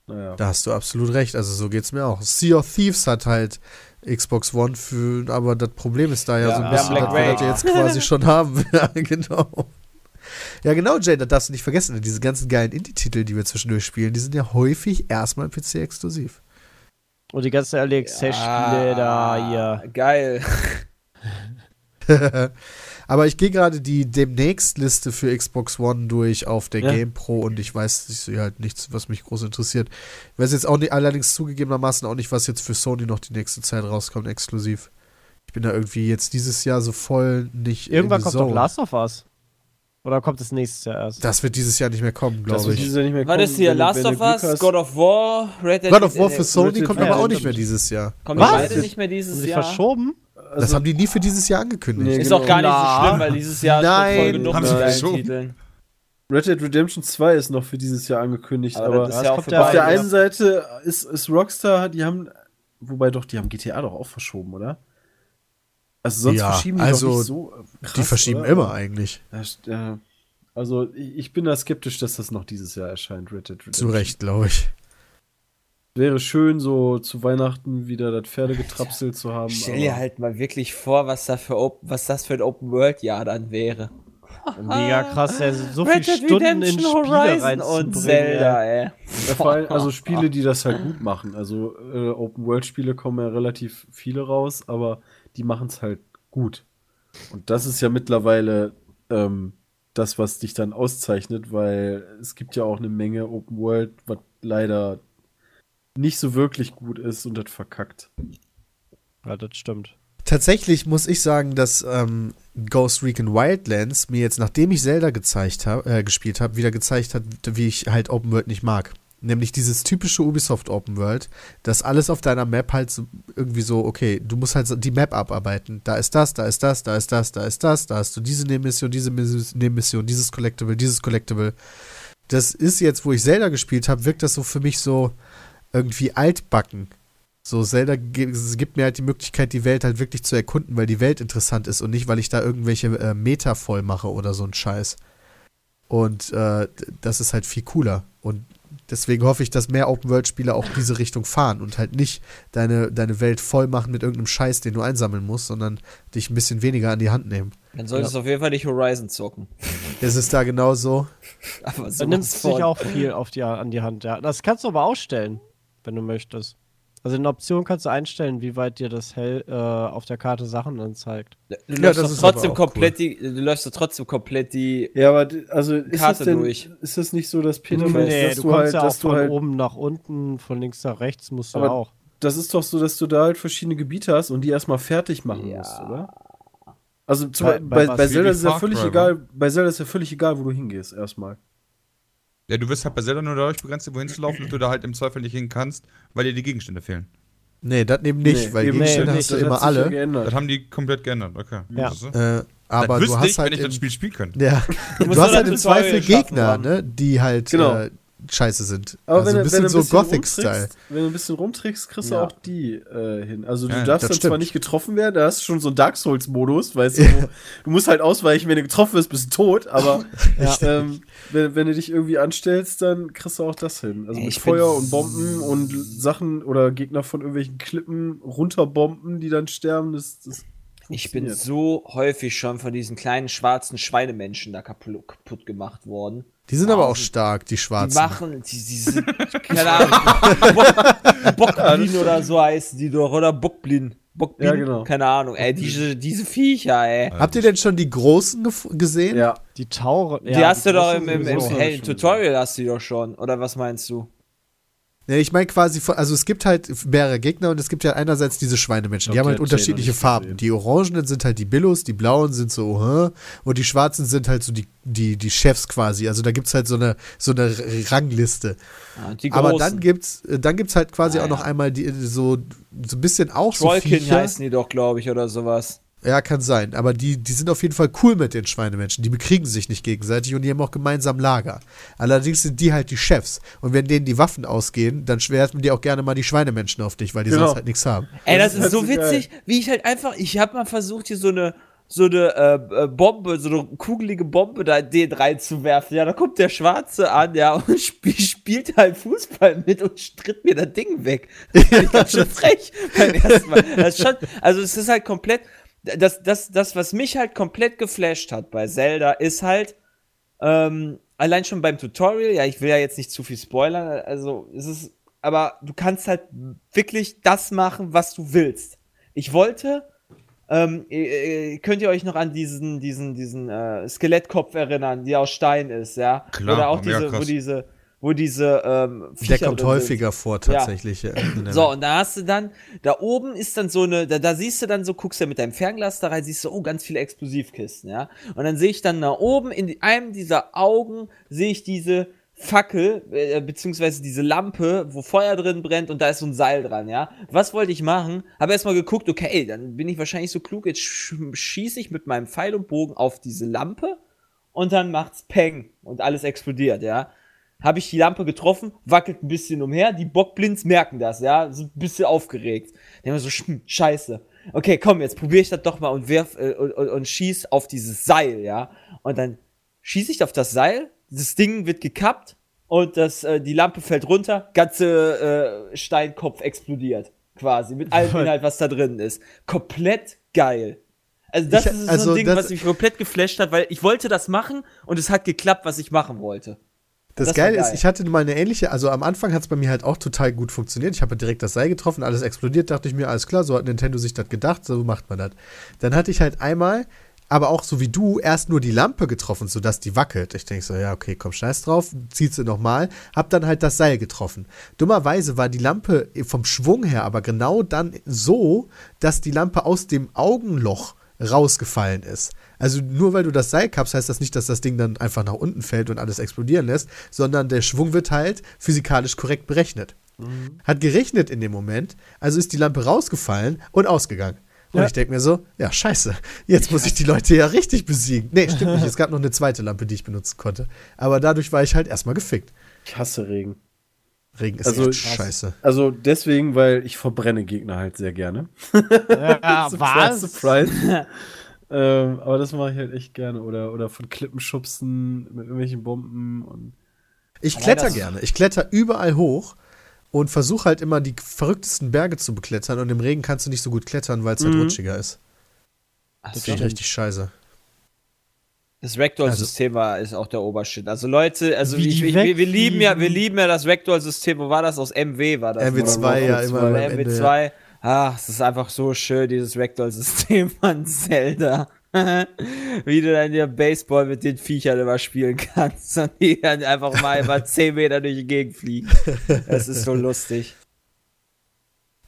Naja. Da hast du absolut recht. Also so geht's mir auch. Sea of Thieves hat halt Xbox One für, aber das Problem ist da ja, Ja, so ein ja, bisschen, Black dass wir jetzt quasi schon haben. ja, genau. Ja, genau, Jay, das darfst du nicht vergessen. Diese ganzen geilen Indie-Titel, die wir zwischendurch spielen, die sind ja häufig erstmal PC exklusiv. Und die ganzen Early Access-Spiele da hier. Geil. Aber ich gehe gerade die demnächst Liste für Xbox One durch auf der Ja. Game Pro und ich weiß ich sehe halt nichts, was mich groß interessiert. Ich weiß jetzt auch nicht, allerdings zugegebenermaßen auch nicht, was jetzt für Sony noch die nächste Zeit rauskommt, exklusiv. Ich bin da irgendwie jetzt dieses Jahr so voll nicht. Irgendwann kommt zone. doch Last of Us. Oder kommt es nächstes Jahr erst? Das wird dieses Jahr nicht mehr kommen, Das glaube wird ich. dieses Jahr nicht mehr Was kommen, ist hier? Last of Us. God of War, Red Dead God of War für Sony kommt aber auch nicht mehr dieses Jahr. Kommen Was? beide nicht mehr dieses Jahr? verschoben? das Also, haben die nie für dieses Jahr angekündigt. Nee, Ist genau. auch gar nicht Na. so schlimm, weil dieses Jahr Nein. ist schon voll genug Haben mit sie verschoben. Titeln. Red Dead Redemption 2 ist noch für dieses Jahr angekündigt, Aber, aber, das das ist ja kommt auf der einen Seite ist, ist Rockstar, die haben, wobei doch, die haben GTA doch auch verschoben, oder? Also sonst Ja, verschieben die also doch nicht so äh, krass, die verschieben oder? immer eigentlich. Ja, ja. Also ich bin da skeptisch, dass das noch dieses Jahr erscheint, Red Dead Redemption. Zu Recht, glaube ich. Wäre schön, so zu Weihnachten wieder das Pferdegetrapsel zu haben. Stell dir halt mal wirklich vor, was, da für Op was das für ein Open-World-Jahr dann wäre. Mega krass, ey, so viele Red Dead Stunden in Redemption, Spiele Horizon reinzubringen. und Zelda, ey. ey. Ja, vor allem, also Spiele, die das halt gut machen. Also äh, Open-World-Spiele kommen ja relativ viele raus, aber die machen es halt gut. Und das ist ja mittlerweile ähm, das, was dich dann auszeichnet, weil es gibt ja auch eine Menge Open-World, was leider nicht so wirklich gut ist und das verkackt. Ja, das stimmt. Tatsächlich muss ich sagen, dass ähm, Ghost Recon Wildlands mir jetzt, nachdem ich Zelda gezeigt hab, äh, gespielt habe, wieder gezeigt hat, wie ich halt Open World nicht mag. Nämlich dieses typische Ubisoft Open World, dass alles auf deiner Map halt so, irgendwie so, okay, du musst halt die Map abarbeiten. Da ist das, da ist das, da ist das, da ist das, da hast du diese Nebenmission, diese Mis- Nebenmission, dieses Collectible, dieses Collectible. Das ist jetzt, wo ich Zelda gespielt habe, wirkt das so für mich so irgendwie altbacken. So, Zelda gibt mir halt die Möglichkeit, die Welt halt wirklich zu erkunden, weil die Welt interessant ist und nicht, weil ich da irgendwelche äh, Meter voll mache oder so ein Scheiß. Und äh, das ist halt viel cooler. Und deswegen hoffe ich, dass mehr Open-World-Spiele auch diese Richtung fahren und halt nicht deine, deine Welt voll machen mit irgendeinem Scheiß, den du einsammeln musst, sondern dich ein bisschen weniger an die Hand nehmen. Dann solltest du auf jeden Fall nicht Horizon zocken. Ist es da genauso? Aber nimmst du von. sich auch viel auf die, an die Hand. Ja. Das kannst du aber ausstellen, wenn du möchtest. Also in der Option kannst du einstellen, wie weit dir das hell äh, auf der Karte Sachen anzeigt. Du Ja, läufst das doch ist trotzdem komplett die, du läufst doch trotzdem komplett die. Ja, aber also ist Karte das denn, durch. ist das nicht so, dass Peter nee, dass du du kommst halt, ja auch von halt, oben nach unten, von links nach rechts musst du Aber- auch. das ist doch so, dass du da halt verschiedene Gebiete hast und die erstmal fertig machen Ja. musst, oder? Also zum, Bei- bei, bei bei, Zelda ist ja völlig egal, bei Zelda ist ja völlig egal, wo du hingehst erstmal. Ja, du wirst halt bei Zelda nur dadurch begrenzt, wohin zu laufen, dass du da halt im Zweifel nicht hin kannst, weil dir die Gegenstände fehlen. Nee, das eben nicht, Nee, weil eben Gegenstände nee, hast du das hat immer alle. geändert. Das haben die komplett geändert, okay. Ja. Du? Äh, aber das du hast ich, halt wenn ich im- das Spiel spielen könnte. Ja, du, musst hast halt das im Zweifel Gegner, ne, die halt Genau. äh, scheiße sind. Aber also wenn, ein du- bisschen wenn so du ein bisschen Gothic-Style. rumtrickst, wenn du ein bisschen rumtrickst, kriegst Ja. du auch die äh, hin. Also du Ja, darfst dann zwar stimmt. nicht getroffen werden, da hast du schon so einen Dark Souls-Modus, weißt du, wo, du musst halt ausweichen, wenn du getroffen wirst, bist du tot, aber ähm, wenn, wenn du dich irgendwie anstellst, dann kriegst du auch das hin. Also mit ich Feuer und Bomben und Sachen oder Gegner von irgendwelchen Klippen runterbomben, die dann sterben, das, das Ich bin so häufig schon von diesen kleinen schwarzen Schweinemenschen da kaputt, kaputt gemacht worden. Die sind aber auch Wahnsinn. stark, die Die Schwarzen. machen, die, die sind, keine Ahnung, Bock, Bockblin oder so heißen die doch, oder Bockblin. Bockblin, Ja, genau. keine Ahnung, ey, diese, diese Viecher, ey. Habt ihr denn schon die großen gesehen? Ja, Die Tauren. Die hast du doch im, im, im hellen Tutorial hast du die doch schon, oder was meinst du? Nee, ich meine quasi, von- also es gibt halt mehrere Gegner und es gibt ja einerseits diese Schweinemenschen, die haben halt unterschiedliche noch Farben. gesehen. Die orangenen sind halt die Billos, die blauen sind so, hä? und die schwarzen sind halt so die, die, die Chefs quasi. Also da gibt's halt so eine, so eine Rangliste. Ja, die Aber dann gibt's, äh, dann gibt's halt quasi Ah, auch noch ja. einmal die, so, so ein bisschen auch so Trollkin Viecher. heißen die doch, glaube ich, oder sowas. Ja, kann sein. Aber die, die sind auf jeden Fall cool mit den Schweinemenschen. Die bekriegen sich nicht gegenseitig und die haben auch gemeinsam Lager. Allerdings sind die halt die Chefs. Und wenn denen die Waffen ausgehen, dann schwerten die auch gerne mal die Schweinemenschen auf dich, weil die Genau. sonst halt nichts haben. Ey, das, Das ist ist so so geil. witzig, wie ich halt einfach, ich habe mal versucht, hier so eine so eine äh, äh, Bombe, so eine kugelige Bombe da in den reinzuwerfen. Ja, da kommt der Schwarze an, ja, und sp spielt halt Fußball mit und stritt mir das Ding weg. Das ganz schön frech beim ersten Mal. Das ist schon, also es ist halt komplett, das, das, das, was mich halt komplett geflasht hat bei Zelda, ist halt, ähm, allein schon beim Tutorial, ja, ich will ja jetzt nicht zu viel spoilern, also es ist, aber du kannst halt wirklich das machen, was du willst. Ich wollte, ähm, äh, äh, könnt ihr euch noch an diesen, diesen, diesen äh, Skelettkopf erinnern, die aus Stein ist, ja? Klar, Oder auch diese, wo diese, wo diese ähm, Der kommt häufiger vor, tatsächlich. äh, Sind. der So, und da hast du dann, da oben ist dann so eine, da, da siehst du dann so, guckst ja mit deinem Fernglas da rein, siehst du, oh, ganz viele Explosivkisten, ja. Und dann sehe ich dann da oben in einem dieser Augen, sehe ich diese Fackel, äh, beziehungsweise diese Lampe, wo Feuer drin brennt und da ist so ein Seil dran, ja. Was wollte ich machen? Habe erstmal geguckt, okay, dann bin ich wahrscheinlich so klug, jetzt sch schieße ich mit meinem Pfeil und Bogen auf diese Lampe und dann macht's Peng und alles explodiert, ja. Habe ich die Lampe getroffen, wackelt ein bisschen umher, die Bockblinds merken das, ja, so ein bisschen aufgeregt. Die haben so, sch scheiße. Okay, komm, jetzt probiere ich das doch mal und werf äh, und, und, und schieß auf dieses Seil, ja. Und dann schieße ich auf das Seil, das Ding wird gekappt und das, äh, die Lampe fällt runter, ganze äh, Steinkopf explodiert. Quasi, mit allem Inhalt, was da drin ist. Komplett geil. Also das Ich- ist so also ein Ding, was mich komplett geflasht hat, weil ich wollte das machen und es hat geklappt, was ich machen wollte. Das, Geile ist, geil. ich hatte mal eine ähnliche, also am Anfang hat es bei mir halt auch total gut funktioniert. Ich habe halt direkt das Seil getroffen, alles explodiert, dachte ich mir, alles klar, so hat Nintendo sich das gedacht, so macht man das. Dann hatte ich halt einmal, aber auch so wie du, erst nur die Lampe getroffen, sodass die wackelt. Ich denke so, ja, okay, komm, scheiß drauf, zieht sie nochmal, hab dann halt das Seil getroffen. Dummerweise war die Lampe vom Schwung her aber genau dann so, dass die Lampe aus dem Augenloch rausgefallen ist. Also nur weil du das Seil kappst, heißt das nicht, dass das Ding dann einfach nach unten fällt und alles explodieren lässt, sondern der Schwung wird halt physikalisch korrekt berechnet. Hat gerechnet in dem Moment, also ist die Lampe rausgefallen und ausgegangen. Und Ja. ich denke mir so, ja, scheiße, jetzt muss ich die Leute ja richtig besiegen. Nee, stimmt nicht, es gab noch eine zweite Lampe, die ich benutzen konnte. Aber dadurch war ich halt erstmal gefickt. Ich hasse Regen. Regen ist Also- echt scheiße. Also deswegen, weil ich verbrenne Gegner halt sehr gerne. Ja, surprise, was? surprise. ähm, aber das mache ich halt echt gerne. Oder, oder von Klippen schubsen mit irgendwelchen Bomben und. Ich kletter gerne. Ich kletter überall hoch und versuche halt immer die verrücktesten Berge zu beklettern. Und im Regen kannst du nicht so gut klettern, weil es halt Mhm. rutschiger ist. Ach Das ist richtig scheiße. Das Ragdoll-System war ist auch der Obershit. Also Leute, also ich, ich, wir, wir lieben ja, wir lieben ja das Ragdoll-System. Wo war das? Aus MW war das. MW2 oder? ja MW2. immer Oder am Ende. MW2. Ah, es ist einfach so schön, dieses Ragdoll-System von Zelda. Wie du dann dir Baseball mit den Viechern immer spielen kannst und die dann einfach mal über 10 Meter durch die Gegend fliegen. Das ist so lustig.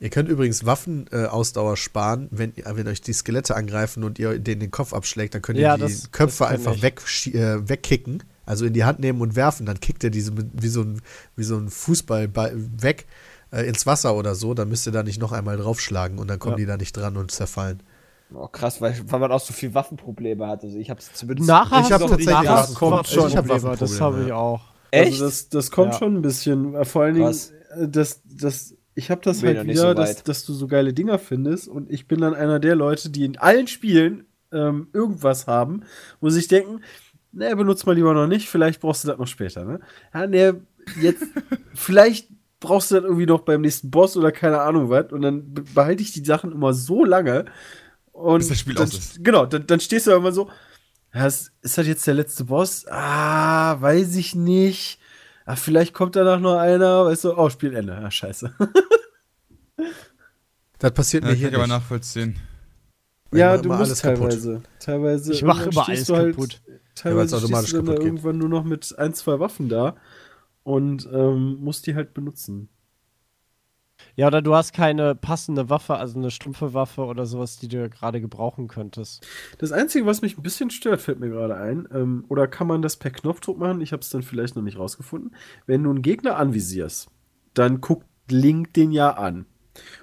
Ihr könnt übrigens Waffenausdauer sparen, wenn, ihr- wenn euch die Skelette angreifen und ihr denen den Kopf abschlägt, dann könnt ihr Ja, die das- Köpfe das einfach ich. weg, äh, wegkicken, also in die Hand nehmen und werfen. Dann kickt ihr diese wie, so ein, wie so ein Fußball weg äh, ins Wasser oder so. Dann müsst ihr da nicht noch einmal draufschlagen und dann kommen Ja. die da nicht dran und zerfallen. Oh, krass, weil, weil man auch so viel Waffenprobleme hat. Also ich habe es zumindest. Nachher Ich hast hab du tatsächlich nachher Waffen- kommt ich schon hab Probleme, Das Waffenprobleme, habe ich auch. Echt? Also das, das kommt Ja. schon ein bisschen. Äh, Vor allen Dingen, Krass. äh, das, das, ich habe das halt wieder, so dass, dass du so geile Dinger findest. Und ich bin dann einer der Leute, die in allen Spielen ähm, irgendwas haben, wo sich denken, ne, benutzt mal lieber noch nicht, vielleicht brauchst du das noch später, ne? Ja, ne, jetzt, vielleicht brauchst du das irgendwie noch beim nächsten Boss oder keine Ahnung was. Und dann be- behalte ich die Sachen immer so lange. Und Bis das Spiel dann, aus ist. Genau, dann, dann stehst du immer so, ja, ist, ist das jetzt der letzte Boss? Ah, weiß ich nicht. Ah, vielleicht kommt danach noch einer, weißt du, oh, Spielende. Ah, scheiße. Das passiert Ja, mir kann hier ich aber nicht. nachvollziehen. Weil ja, du immer musst alles kaputt. teilweise. Teilweise. Ich mach irgendwann immer alles halt, kaputt. Ja, Teilweise automatisch stehst du dann da irgendwann nur noch mit ein, zwei Waffen da und ähm, musst die halt benutzen. Ja, oder du hast keine passende Waffe, also eine stumpfe Waffe oder sowas, die du gerade gebrauchen könntest. Das Einzige, was mich ein bisschen stört, fällt mir gerade ein, ähm, oder kann man das per Knopfdruck machen? Ich habe es dann vielleicht noch nicht rausgefunden. Wenn du einen Gegner anvisierst, dann guckt Link den ja an.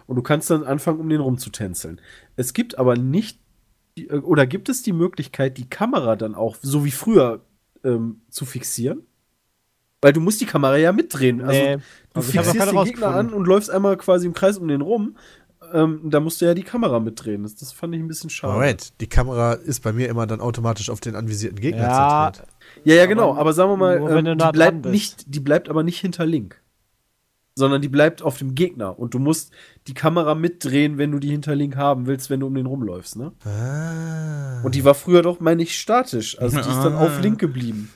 Und du kannst dann anfangen, um den rumzutänzeln. Es gibt aber nicht, äh, oder gibt es die Möglichkeit, die Kamera dann auch, so wie früher, ähm, zu fixieren? Weil du musst die Kamera ja mitdrehen. Also, Nee, du also fixierst den Gegner an und läufst einmal quasi im Kreis um den rum. Ähm, da musst du ja die Kamera mitdrehen. Das, das fand ich ein bisschen schade. Moment, die Kamera ist bei mir immer dann automatisch auf den anvisierten Gegner Ja, zentriert. Ja, ja, genau. Aber sagen wir mal, ähm, die, bleibt bist. nicht, die bleibt aber nicht hinter Link. Sondern die bleibt auf dem Gegner. Und du musst die Kamera mitdrehen, wenn du die hinter Link haben willst, wenn du um den rumläufst. Ne? Ah. Und die war früher doch, meine ich, statisch. Also die ist dann Ah. auf Link geblieben.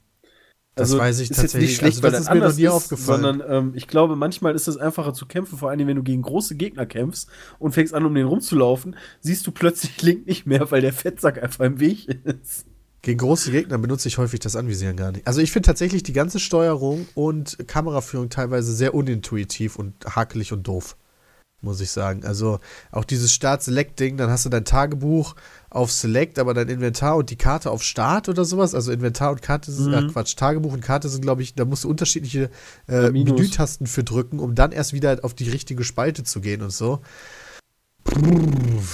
Das weiß ich ist jetzt tatsächlich- nicht schlecht, also weil das das ist mir noch nie ist, aufgefallen. Sondern ähm, ich glaube, manchmal ist es einfacher zu kämpfen, vor allem wenn du gegen große Gegner kämpfst und fängst an, um den rumzulaufen, siehst du plötzlich Link nicht mehr, weil der Fettsack einfach im Weg ist. Gegen große Gegner benutze ich häufig das Anvisieren gar nicht. Also ich finde tatsächlich die ganze Steuerung und Kameraführung teilweise sehr unintuitiv und hakelig und doof. Muss ich sagen. Also auch dieses Start-Select-Ding, dann hast du dein Tagebuch auf Select, aber dein Inventar und die Karte auf Start oder sowas. Also Inventar und Karte sind, Mhm. ach Quatsch, Tagebuch und Karte sind, glaube ich, da musst du unterschiedliche äh. Menütasten für drücken, um dann erst wieder auf die richtige Spalte zu gehen und so.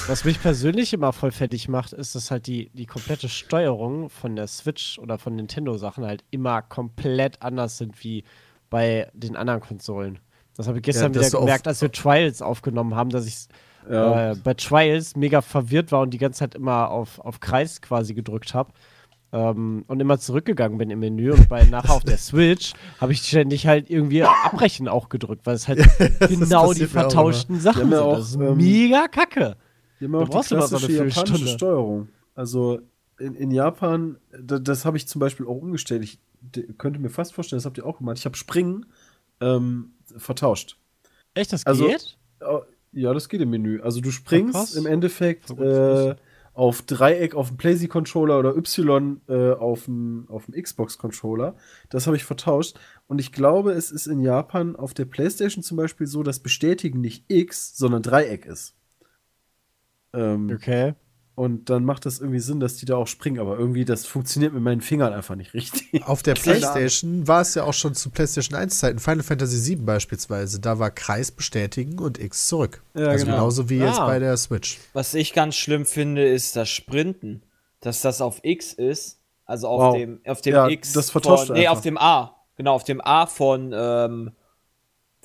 Was mich persönlich immer voll fertig macht, ist, dass halt die, die komplette Steuerung von der Switch oder von Nintendo-Sachen halt immer komplett anders sind wie bei den anderen Konsolen. Das habe ich gestern dass wieder du gemerkt, als wir Trials aufgenommen haben, dass ich Ja. äh, bei Trials mega verwirrt war und die ganze Zeit immer auf, auf Kreis quasi gedrückt habe. Ähm, und immer zurückgegangen bin im Menü und bei nachher auf der Switch habe ich ständig halt irgendwie Abbrechen auch gedrückt, weil es halt genau die auch vertauschten Sachen sind. ja das ist auch, ähm, mega kacke. Die haben ja auch die brauchst du immer so eine japanische. Steuerung. Also in, in Japan, da, das habe ich zum Beispiel auch umgestellt. Ich könnte mir fast vorstellen, das habt ihr auch gemacht. Ich habe Springen ähm, vertauscht. Echt, das Also- geht? Oh, Ja, das geht im Menü. Also du springst krass. im Endeffekt äh, auf Dreieck auf dem PlayStation-Controller oder Y äh, auf dem auf dem Xbox-Controller. Das habe ich vertauscht. Und ich glaube, es ist in Japan auf der PlayStation zum Beispiel so, dass Bestätigen nicht X, sondern Dreieck ist. Ähm, Okay. Und dann macht das irgendwie Sinn, dass die da auch springen. Aber irgendwie, das funktioniert mit meinen Fingern einfach nicht richtig. Auf der PlayStation war es ja auch schon zu PlayStation 1 Zeiten, Final Fantasy VII beispielsweise. Da war Kreis bestätigen und X zurück. Ja, also genau. genauso wie jetzt Ah. bei der Switch. Was ich ganz schlimm finde, ist das Sprinten. Dass das auf X ist. Also auf Wow. dem, auf dem Ja, X. das vertauscht von, Nee, einfach. auf dem A. Genau, auf dem A von, ähm,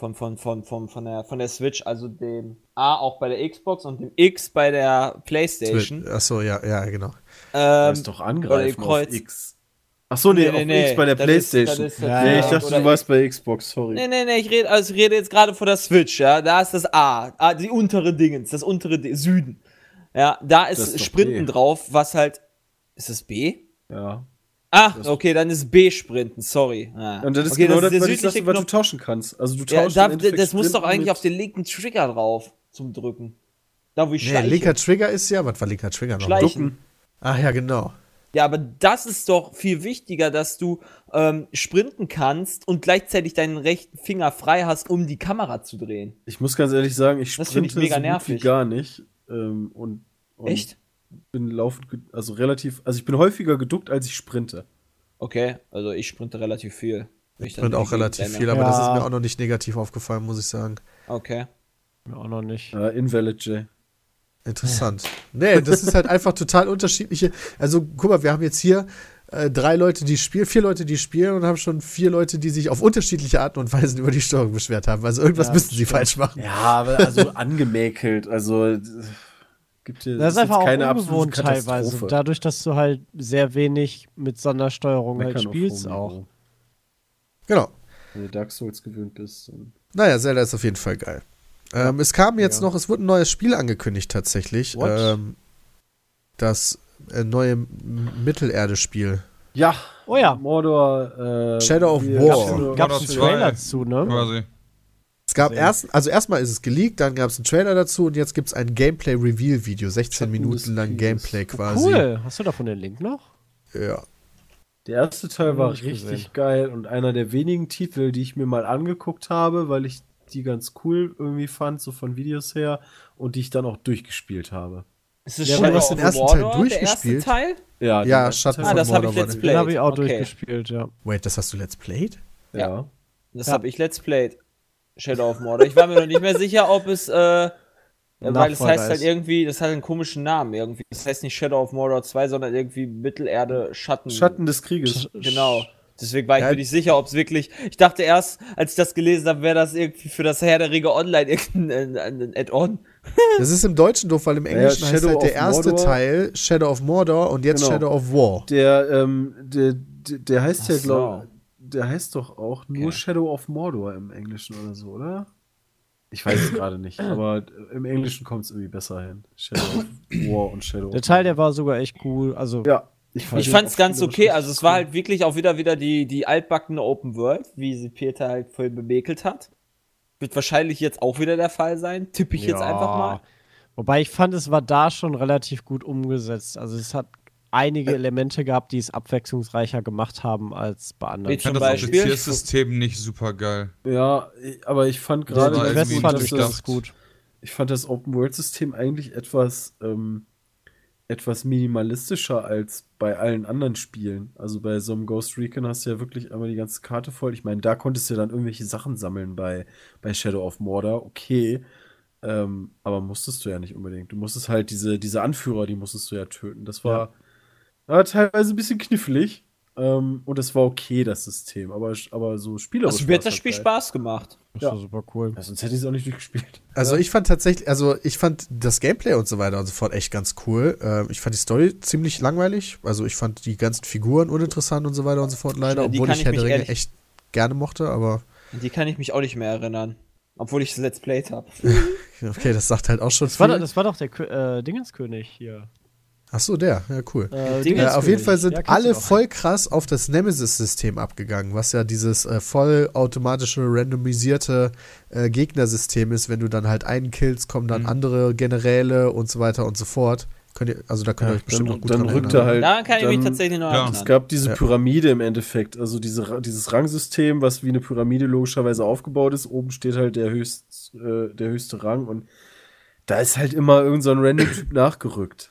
von, von, von, von, von, der, von der Switch. Also dem A auch bei der Xbox und dem X bei der PlayStation. Achso, ja, ja, genau. Ähm, ist doch angreifen auf X. Ach so, nee, Nee, nee, auf nee, X bei der das ist- PlayStation. das ist- Ja, nee, ich dachte, du warst bei Xbox, sorry. Nee, nee, nee, ich rede, also ich rede jetzt gerade von der Switch, ja. Da ist das A. Ah, die untere Dingens, das untere D Süden. Ja, da ist, ist Sprinten B. drauf, was halt. Ist das B? Ja. Ah, okay, dann ist B Sprinten, sorry. Ah. Und das ist okay, genau das, südliche sagte, was du tauschen kannst. Also du Ja, tauschst da, im Endeffekt das muss doch eigentlich auf den linken Trigger drauf zum Drücken. Da, wo ich Nee, schleiche. linker Trigger ist ja, was war linker Trigger noch? Schleichen. Ach ja, genau. Ja, aber das ist doch viel wichtiger, dass du ähm, sprinten kannst und gleichzeitig deinen rechten Finger frei hast, um die Kamera zu drehen. Ich muss ganz ehrlich sagen, ich Das finde ich sprinte mega so gut wie nervig. gar nicht. Ähm, und, und Echt? Bin laufend, also relativ, also ich bin häufiger geduckt, als ich sprinte. Okay, also ich sprinte relativ viel. Ich in auch relativ viel, aber das ist Ja. mir auch noch nicht negativ aufgefallen, muss ich sagen. Okay. Mir auch noch nicht. Äh, Invalid J. Interessant. Nee, das ist halt einfach total unterschiedliche. Also, guck mal, wir haben jetzt hier äh, drei Leute, die spielen, vier Leute, die spielen und haben schon vier Leute, die sich auf unterschiedliche Arten und Weisen über die Steuerung beschwert haben. Also irgendwas Ja, müssen sie falsch machen. Ja, aber also angemäkelt, also gibt hier Das ist jetzt einfach auch keine absolute ungewohnt teilweise. Dadurch, dass du halt sehr wenig mit Sondersteuerung halt Meckern spielst auch. Niveau. Genau. Wenn du Dark Souls gewöhnt bist. Dann Naja, Zelda ist auf jeden Fall geil. Ähm, es kam jetzt noch, es wurde ein neues Spiel angekündigt tatsächlich. Ähm, das äh, neue Mittelerde-Spiel. ja, Oh ja. Mordor. Äh, Shadow of War. Gab es einen 2. Trailer zu, ne? Quasi. Es gab erst, also erstmal ist es geleakt, dann gab es einen Trailer dazu und jetzt gibt es ein Gameplay-Reveal-Video, 16 Schatten Minuten lang. Gameplay quasi. Cool. Hast du davon den Link noch? Ja. Der erste Teil war richtig gesehen. geil und einer der wenigen Titel, die ich mir mal angeguckt habe, weil ich die ganz cool irgendwie fand, so von Videos her, und die ich dann auch durchgespielt habe. Ist es Ja, du hast den ersten Teil Mordor, der erste durchgespielt? Teil? Ja, Ja, Schatten Ah, das habe ich Let's Played. Den habe ich auch okay. durchgespielt, ja. Wait, das hast du Let's Played? Ja. Das Ja. habe ich Let's Played. Shadow of Mordor. Ich war mir noch nicht mehr sicher, ob es, äh, weil es heißt halt irgendwie, das hat einen komischen Namen irgendwie. Das heißt nicht Shadow of Mordor 2, sondern irgendwie Mittelerde Schatten. Schatten des Krieges. Genau. Deswegen war ich Ja. mir nicht sicher, ob es wirklich. Ich dachte erst, als ich das gelesen habe, wäre das irgendwie für das Herr der Ringe Online irgendein ein, ein Add-on. Das ist im Deutschen doof, weil im Englischen heißt Shadow halt der erste Mordor. Teil Shadow of Mordor und jetzt Genau. Shadow of War. Der, ähm, der, der, der heißt ja, Ach so. glaube der heißt doch auch nur Okay. Shadow of Mordor im Englischen oder so, oder? Ich weiß es gerade nicht, aber im Englischen kommt es irgendwie besser hin. Shadow of War und Shadow Der Teil, der war sogar echt cool. Also, Ja, ich, fand Ich fand's ganz okay. Also es war halt wirklich auch wieder wieder die, die altbackene Open World, wie sie Peter halt vorhin bemäkelt hat. Wird wahrscheinlich jetzt auch wieder der Fall sein. Tippe ich jetzt ja. einfach mal. Wobei ich fand, es war da schon relativ gut umgesetzt. Also es hat einige Elemente gehabt, die es abwechslungsreicher gemacht haben als bei anderen. Ich fand das Beispiel- Offizierssystem nicht super geil. Ja, aber ich fand gerade, irgendwie Quest fand ich ganz gut. ich fand das Open World System eigentlich etwas, ähm, etwas minimalistischer als bei allen anderen Spielen. Also bei so einem Ghost Recon hast du ja wirklich einmal die ganze Karte voll. Ich meine, da konntest du ja dann irgendwelche Sachen sammeln bei, bei Shadow of Mordor. Okay. Ähm, aber musstest du ja nicht unbedingt. Du musstest halt diese, diese Anführer, die musstest du ja töten. Das war, war teilweise ein bisschen knifflig. Ähm, und es war okay, das System. Aber, aber so spielerisch. Also mir hat das halt Spiel geil. Spaß gemacht. Das Ja. war super cool. Ja, sonst hätte ich es auch nicht durchgespielt. Also ich fand tatsächlich, also ich fand das Gameplay und so weiter und so fort echt ganz cool. Ähm, ich fand die Story ziemlich langweilig. Also ich fand die ganzen Figuren uninteressant und so weiter und so fort leider, obwohl ich ich Herr der Ringe echt gerne mochte, aber An Die kann ich mich auch nicht mehr erinnern. Obwohl ich es Let's Played habe. okay, das sagt halt auch schon Das war, viel. doch- das war doch der äh, Dingenskönig hier. Ach so, der, ja, cool. Äh, Äh, auf jeden. Fall sind Ja, alle voll krass auf das Nemesis-System abgegangen, was ja dieses äh, vollautomatische, randomisierte äh, Gegnersystem ist. Wenn du dann halt einen killst, kommen dann Mhm. andere Generäle und so weiter und so fort. Könnt ihr, also da könnt ihr euch bestimmt dann noch gut dann dran rückt erinnern. er halt. Daran kann ich mich tatsächlich noch Ja. Es gab diese Ja. Pyramide im Endeffekt, also diese, dieses Rangsystem, was wie eine Pyramide logischerweise aufgebaut ist. Oben steht halt der, höchst, äh, der höchste Rang und da ist halt immer irgend so ein Random-Typ nachgerückt.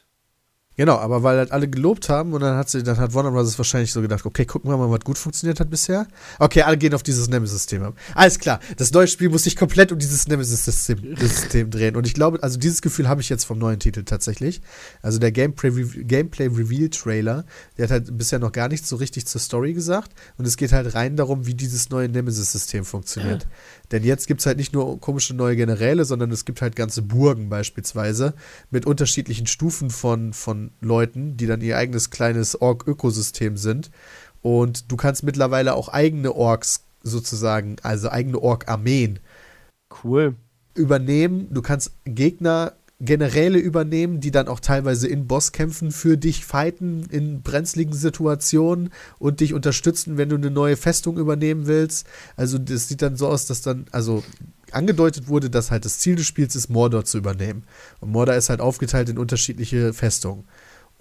Genau, aber weil halt alle gelobt haben und dann hat sie, dann hat Warner Bros. wahrscheinlich so gedacht, okay, gucken wir mal, was gut funktioniert hat bisher. Okay, alle gehen auf dieses Nemesis-System ab. Alles klar, das neue Spiel muss sich komplett um dieses Nemesis-System System drehen. Und ich glaube, also dieses Gefühl habe ich jetzt vom neuen Titel tatsächlich. Also der Gameplay- Gameplay-Reveal-Trailer, der hat halt bisher noch gar nichts so richtig zur Story gesagt. Und es geht halt rein darum, wie dieses neue Nemesis-System funktioniert. Denn jetzt gibt es halt nicht nur komische neue Generäle, sondern es gibt halt ganze Burgen beispielsweise mit unterschiedlichen Stufen von, von Leuten, die dann ihr eigenes kleines Ork-Ökosystem sind. Und du kannst mittlerweile auch eigene Orks sozusagen, also eigene Ork-Armeen Cool. übernehmen. Du kannst Gegner, Generäle übernehmen, die dann auch teilweise in Bosskämpfen für dich fighten in brenzligen Situationen und dich unterstützen, wenn du eine neue Festung übernehmen willst. Also das sieht dann so aus, dass dann, also angedeutet wurde, dass halt das Ziel des Spiels ist, Mordor zu übernehmen. Und Mordor ist halt aufgeteilt in unterschiedliche Festungen.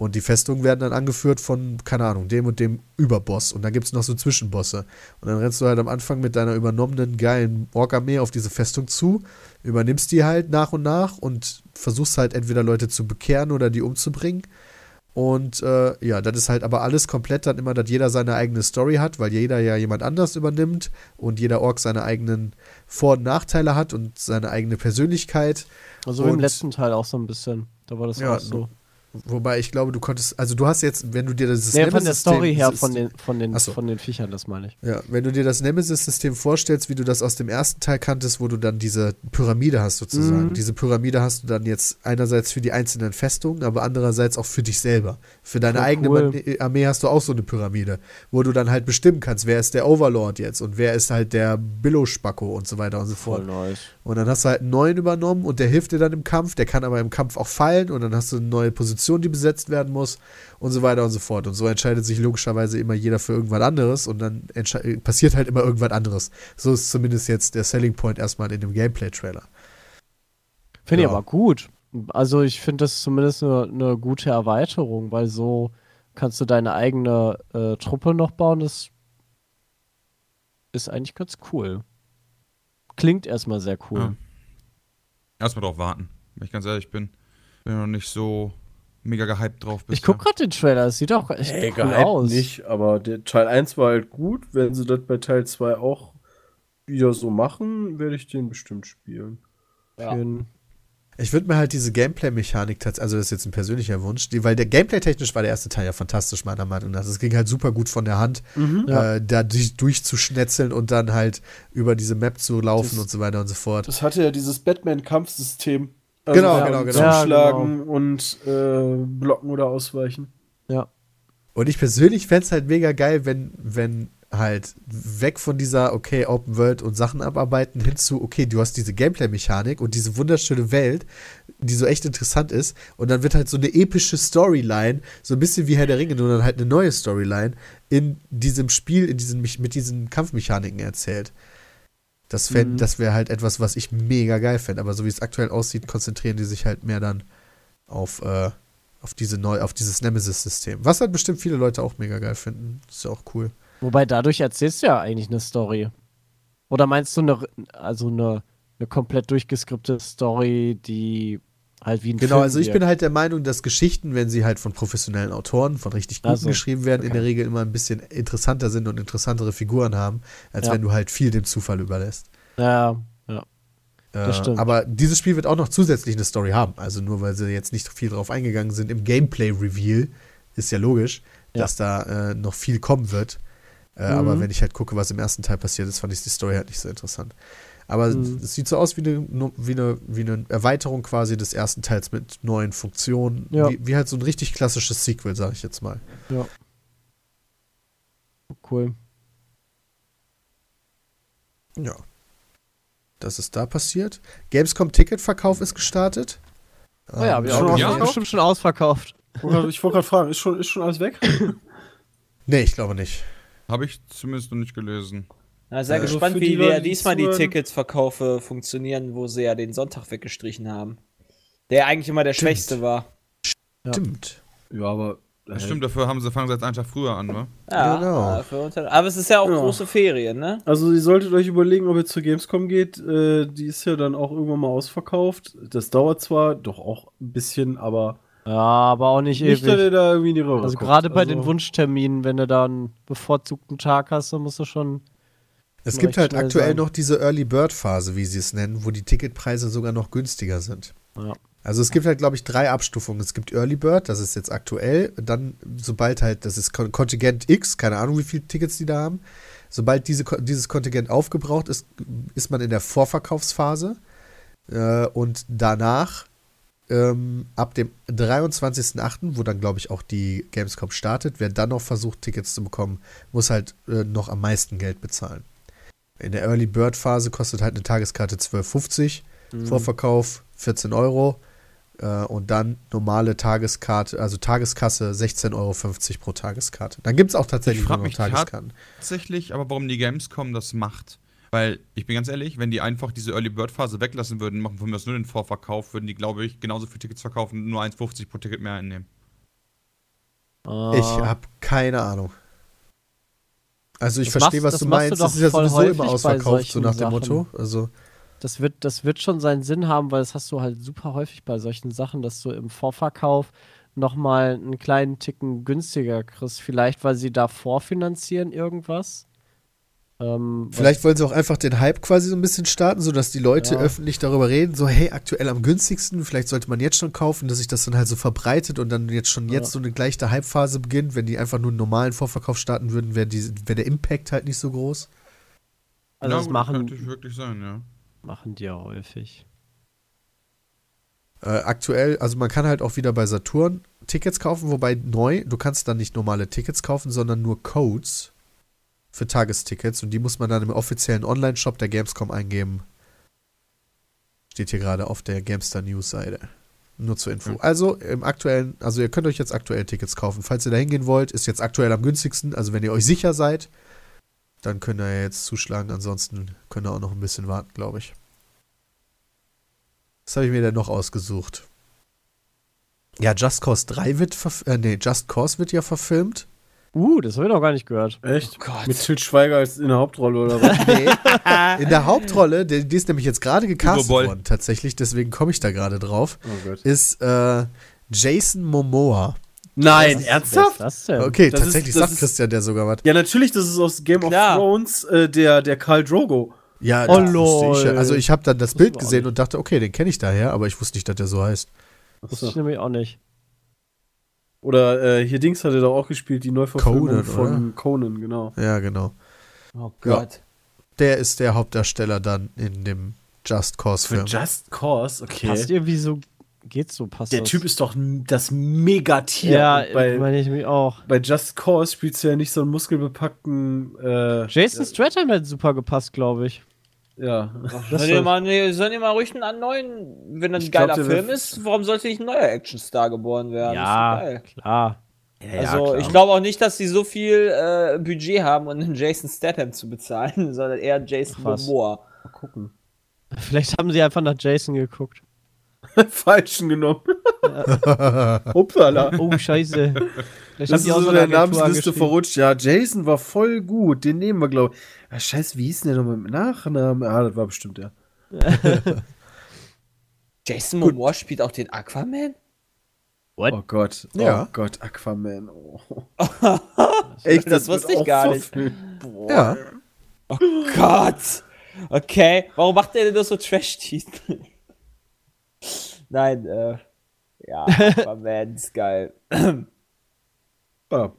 Und die Festungen werden dann angeführt von, keine Ahnung, dem und dem Überboss. Und dann gibt es noch so Zwischenbosse. Und dann rennst du halt am Anfang mit deiner übernommenen, geilen Ork-Armee auf diese Festung zu, übernimmst die halt nach und nach und versuchst halt entweder Leute zu bekehren oder die umzubringen. Und äh, ja, das ist halt aber alles komplett dann immer, dass jeder seine eigene Story hat, weil jeder ja jemand anders übernimmt und jeder Ork seine eigenen Vor- und Nachteile hat und seine eigene Persönlichkeit. Also wie im Und- letzten Teil auch so ein bisschen. Da war das Ja, auch so. Wobei ich glaube, du konntest, also du hast jetzt, wenn du dir das Nee, von der Story her, von den, von den, so. von den Viechern, das meine ich. Ja, wenn du dir das Nemesis-System vorstellst, wie du das aus dem ersten Teil kanntest, wo du dann diese Pyramide hast sozusagen. Mhm. Diese Pyramide hast du dann jetzt einerseits für die einzelnen Festungen, aber andererseits auch für dich selber. Für deine Voll eigene cool. Armee hast du auch so eine Pyramide, wo du dann halt bestimmen kannst, wer ist der Overlord jetzt und wer ist halt der Billo-Spacko und so weiter und so fort. nice. Und dann hast du halt einen neuen übernommen und der hilft dir dann im Kampf, der kann aber im Kampf auch fallen und dann hast du eine neue Position, die besetzt werden muss und so weiter und so fort. Und so entscheidet sich logischerweise immer jeder für irgendwas anderes und dann passiert halt immer irgendwas anderes. So ist zumindest jetzt der Selling Point erstmal in dem Gameplay-Trailer. Finde ich Ja. aber gut. Also ich finde das zumindest eine, eine gute Erweiterung, weil so kannst du deine eigene äh, Truppe noch bauen. Das ist eigentlich ganz cool. Klingt erstmal sehr cool. Ja. Erstmal drauf warten. Wenn ich ganz ehrlich bin, bin noch nicht so mega gehypt drauf. Ich guck gerade den Trailer, es sieht auch echt Ey, cool gehypt aus. nicht, aber der Teil 1 war halt gut. Wenn sie das bei Teil 2 auch wieder so machen, werde ich den bestimmt spielen. Schön. Ich würde mir halt diese Gameplay-Mechanik tatsächlich, also das ist jetzt ein persönlicher Wunsch, die, weil der Gameplay-technisch war der erste Teil ja fantastisch, meiner Meinung nach. Es ging halt super gut von der Hand, Ja. äh, da durch, durchzuschnetzeln und dann halt über diese Map zu laufen Das- und so weiter und so fort. Das hatte ja dieses Batman-Kampfsystem. Genau, ja, genau, genau. Zuschlagen und äh, blocken oder ausweichen. Ja. Und ich persönlich fände es halt mega geil, wenn, wenn halt weg von dieser, okay, Open World und Sachen abarbeiten hin zu, okay, du hast diese Gameplay-Mechanik und diese wunderschöne Welt, die so echt interessant ist. Und dann wird halt so eine epische Storyline, so ein bisschen wie Herr der Ringe, nur dann halt eine neue Storyline in diesem Spiel, in diesen, mit diesen Kampfmechaniken erzählt. Das, fänd- Mhm. das wäre halt etwas, was ich mega geil fände. Aber so wie es aktuell aussieht, konzentrieren die sich halt mehr dann auf, äh, auf, diese neu, auf dieses Nemesis-System. Was halt bestimmt viele Leute auch mega geil finden. Ist ja auch cool. Wobei dadurch erzählst du ja eigentlich eine Story. Oder meinst du eine, also eine, eine komplett durchgeskriptete Story, die halt wie ein Genau, Film also ich wirkt? bin halt der Meinung, dass Geschichten, wenn sie halt von professionellen Autoren, von richtig guten Ach so, geschrieben werden, in okay. der Regel immer ein bisschen interessanter sind und interessantere Figuren haben, als Ja. wenn du halt viel dem Zufall überlässt. Ja, ja. Das Äh, stimmt. Aber dieses Spiel wird auch noch zusätzlich eine Story haben. Also nur weil sie jetzt nicht viel drauf eingegangen sind im Gameplay-Reveal, ist ja logisch, Ja. dass da äh, noch viel kommen wird. Äh, Mhm. Aber wenn ich halt gucke, was im ersten Teil passiert ist, fand ich die Story halt nicht so interessant. Aber Mhm. es sieht so aus wie eine, wie, eine, wie eine Erweiterung quasi des ersten Teils mit neuen Funktionen. Ja. Wie, wie halt so ein richtig klassisches Sequel, sage ich jetzt mal. Cool. Ja. Das ist da passiert. Gamescom Ticketverkauf ist gestartet. Oh ja, Ähm, wir auch ja. bestimmt schon ausverkauft. Ich wollte gerade fragen, ist schon, ist schon alles weg? Nee, ich glaube nicht. Habe ich zumindest noch nicht gelesen. Na, sehr Also gespannt, wie die die diesmal die Ticketsverkaufe funktionieren, wo sie ja den Sonntag weggestrichen haben. Der eigentlich immer der Stimmt. schwächste war. Ja. Stimmt. Ja, aber. Das stimmt, dafür haben sie, fangen sie jetzt einen Tag früher an, ne? Ja, Genau. äh, unter- aber es ist ja auch Ja. große Ferien, ne? Also, ihr solltet euch überlegen, ob ihr zur Gamescom geht. Äh, die ist ja dann auch irgendwann mal ausverkauft. Das dauert zwar doch auch ein bisschen, aber Ja, aber auch nicht, nicht, dass ihr ewig. da irgendwie in die Röhre Also gerade bei Also, den Wunschterminen, wenn du da einen bevorzugten Tag hast, dann musst du schon. Es gibt halt aktuell sein. noch diese Early Bird Phase, wie sie es nennen, wo die Ticketpreise sogar noch günstiger sind. Ja. Also es gibt halt, glaube ich, drei Abstufungen. Es gibt Early Bird, das ist jetzt aktuell. Dann, sobald halt, das ist Kon- Kontingent X, keine Ahnung, wie viele Tickets die da haben. Sobald diese, dieses Kontingent aufgebraucht ist, ist man in der Vorverkaufsphase. Äh, und danach, ähm, ab dem 23.08., wo dann, glaube ich, auch die Gamescom startet, wer dann noch versucht, Tickets zu bekommen, muss halt äh, noch am meisten Geld bezahlen. In der Early Bird Phase kostet halt eine Tageskarte 12,50, Vorverkauf 14 Euro äh, und dann normale Tageskarte, also Tageskasse 16,50 Euro pro Tageskarte. Dann gibt es auch tatsächlich Ich nur noch mich Tageskarten. Tatsächlich, aber warum die Gamescom das macht. Weil, ich bin ganz ehrlich, wenn die einfach diese Early Bird Phase weglassen würden, machen von mir aus nur den Vorverkauf, würden die, glaube ich, genauso viele Tickets verkaufen, nur 1,50 pro Ticket mehr einnehmen. Ich habe keine Ahnung. Also ich Das verstehe, machst- was du du meinst. doch Das ist ja sowieso immer ausverkauft, so nach dem Sachen. Motto. Also das wird, das wird schon seinen Sinn haben, weil das hast du halt super häufig bei solchen Sachen, dass du im Vorverkauf nochmal einen kleinen Ticken günstiger kriegst. Vielleicht, weil sie da vorfinanzieren irgendwas. Ähm, Vielleicht wollen sie auch einfach den Hype quasi so ein bisschen starten, sodass die Leute Ja. öffentlich darüber reden, so hey, aktuell am günstigsten, vielleicht sollte man jetzt schon kaufen, dass sich das dann halt so verbreitet und dann jetzt schon jetzt Ja. so eine gleiche Hype-Phase beginnt. Wenn die einfach nur einen normalen Vorverkauf starten würden, wäre wär der Impact halt nicht so groß. also Ja, das gut, machen, Könnte wirklich sein, ja. machen die ja häufig. Äh, aktuell, also man kann halt auch wieder bei Saturn Tickets kaufen, wobei neu, du kannst dann nicht normale Tickets kaufen, sondern nur Codes für Tagestickets und die muss man dann im offiziellen Online-Shop der Gamescom eingeben. Steht hier gerade auf der Gamestar News-Seite. Nur zur Info. Also im aktuellen, also ihr könnt euch jetzt aktuell Tickets kaufen. Falls ihr da hingehen wollt, ist jetzt aktuell am günstigsten. Also wenn ihr euch sicher seid, dann könnt ihr jetzt zuschlagen. Ansonsten könnt ihr auch noch ein bisschen warten, glaube ich. Was habe ich mir denn noch ausgesucht? Ja, Just Cause 3 wird äh, nee, Just Cause wird ja verfilmt. Uh, das habe ich noch gar nicht gehört. Echt? Oh Gott. Mit Til Schweiger als in der Hauptrolle oder was? Nee, in der Hauptrolle, die, die ist nämlich jetzt gerade gecastet worden, tatsächlich, deswegen komme ich da gerade drauf, oh Gott. ist äh, Jason Momoa. Nein, ist ernsthaft? das denn? Okay, Das ist- tatsächlich das sagt ist- Christian der sogar was. Ja, natürlich, das ist aus Game Klar. of Thrones äh, der, der Karl Drogo. Ja, Oh, das wusste ich ja. lol. Also ich habe dann das Wussten Bild gesehen und dachte, okay, den kenne ich daher, aber ich wusste nicht, dass der so heißt. Wusste ich nämlich auch nicht. Oder äh, hier Dings hat er doch auch gespielt, die Neuverfilmung Conan, von Conan, genau. Ja, genau. Oh Gott. Der ist der Hauptdarsteller dann in dem Just Cause Für Film. Just Cause, okay. Passt irgendwie so, geht so, passt Der das. Typ ist doch das Megatier. Ja, bei, meine ich mich auch. bei Just Cause spielst du ja nicht so einen muskelbepackten. Äh, Jason Stratham hätte super gepasst, glaube ich. Ja. Sollen war- mal, nee, sollen ihr mal ruhig einen neuen, wenn das ein glaub, geiler der Film ist, warum sollte nicht ein neuer Actionstar geboren werden? ja, Ist doch geil. klar. Also, ich glaube auch nicht, dass sie so viel äh, Budget haben, um einen Jason Statham zu bezahlen, sondern eher Jason Ach. Momoa. Mal gucken. Vielleicht haben sie einfach nach Jason geguckt. Falschen genommen. Upsala. Oh, scheiße. Vielleicht Das haben ist die auch so in der Agentur Namensliste verrutscht. Ja, Jason war voll gut. Den nehmen wir, glaube ich. Ah, scheiße, wie hieß denn der nochmal mit Nachnamen? Ah, das war bestimmt der. Jason Momoa spielt auch den Aquaman? What? Oh Gott. Ja. Oh Gott, Aquaman. Oh. Echt, das wusste wird ich gar nicht. verfilmt. Boah. Ja. Gott! Okay, warum macht der denn nur so Trash-Titel? Nein, äh. Ja, Aquaman ist geil. Ah.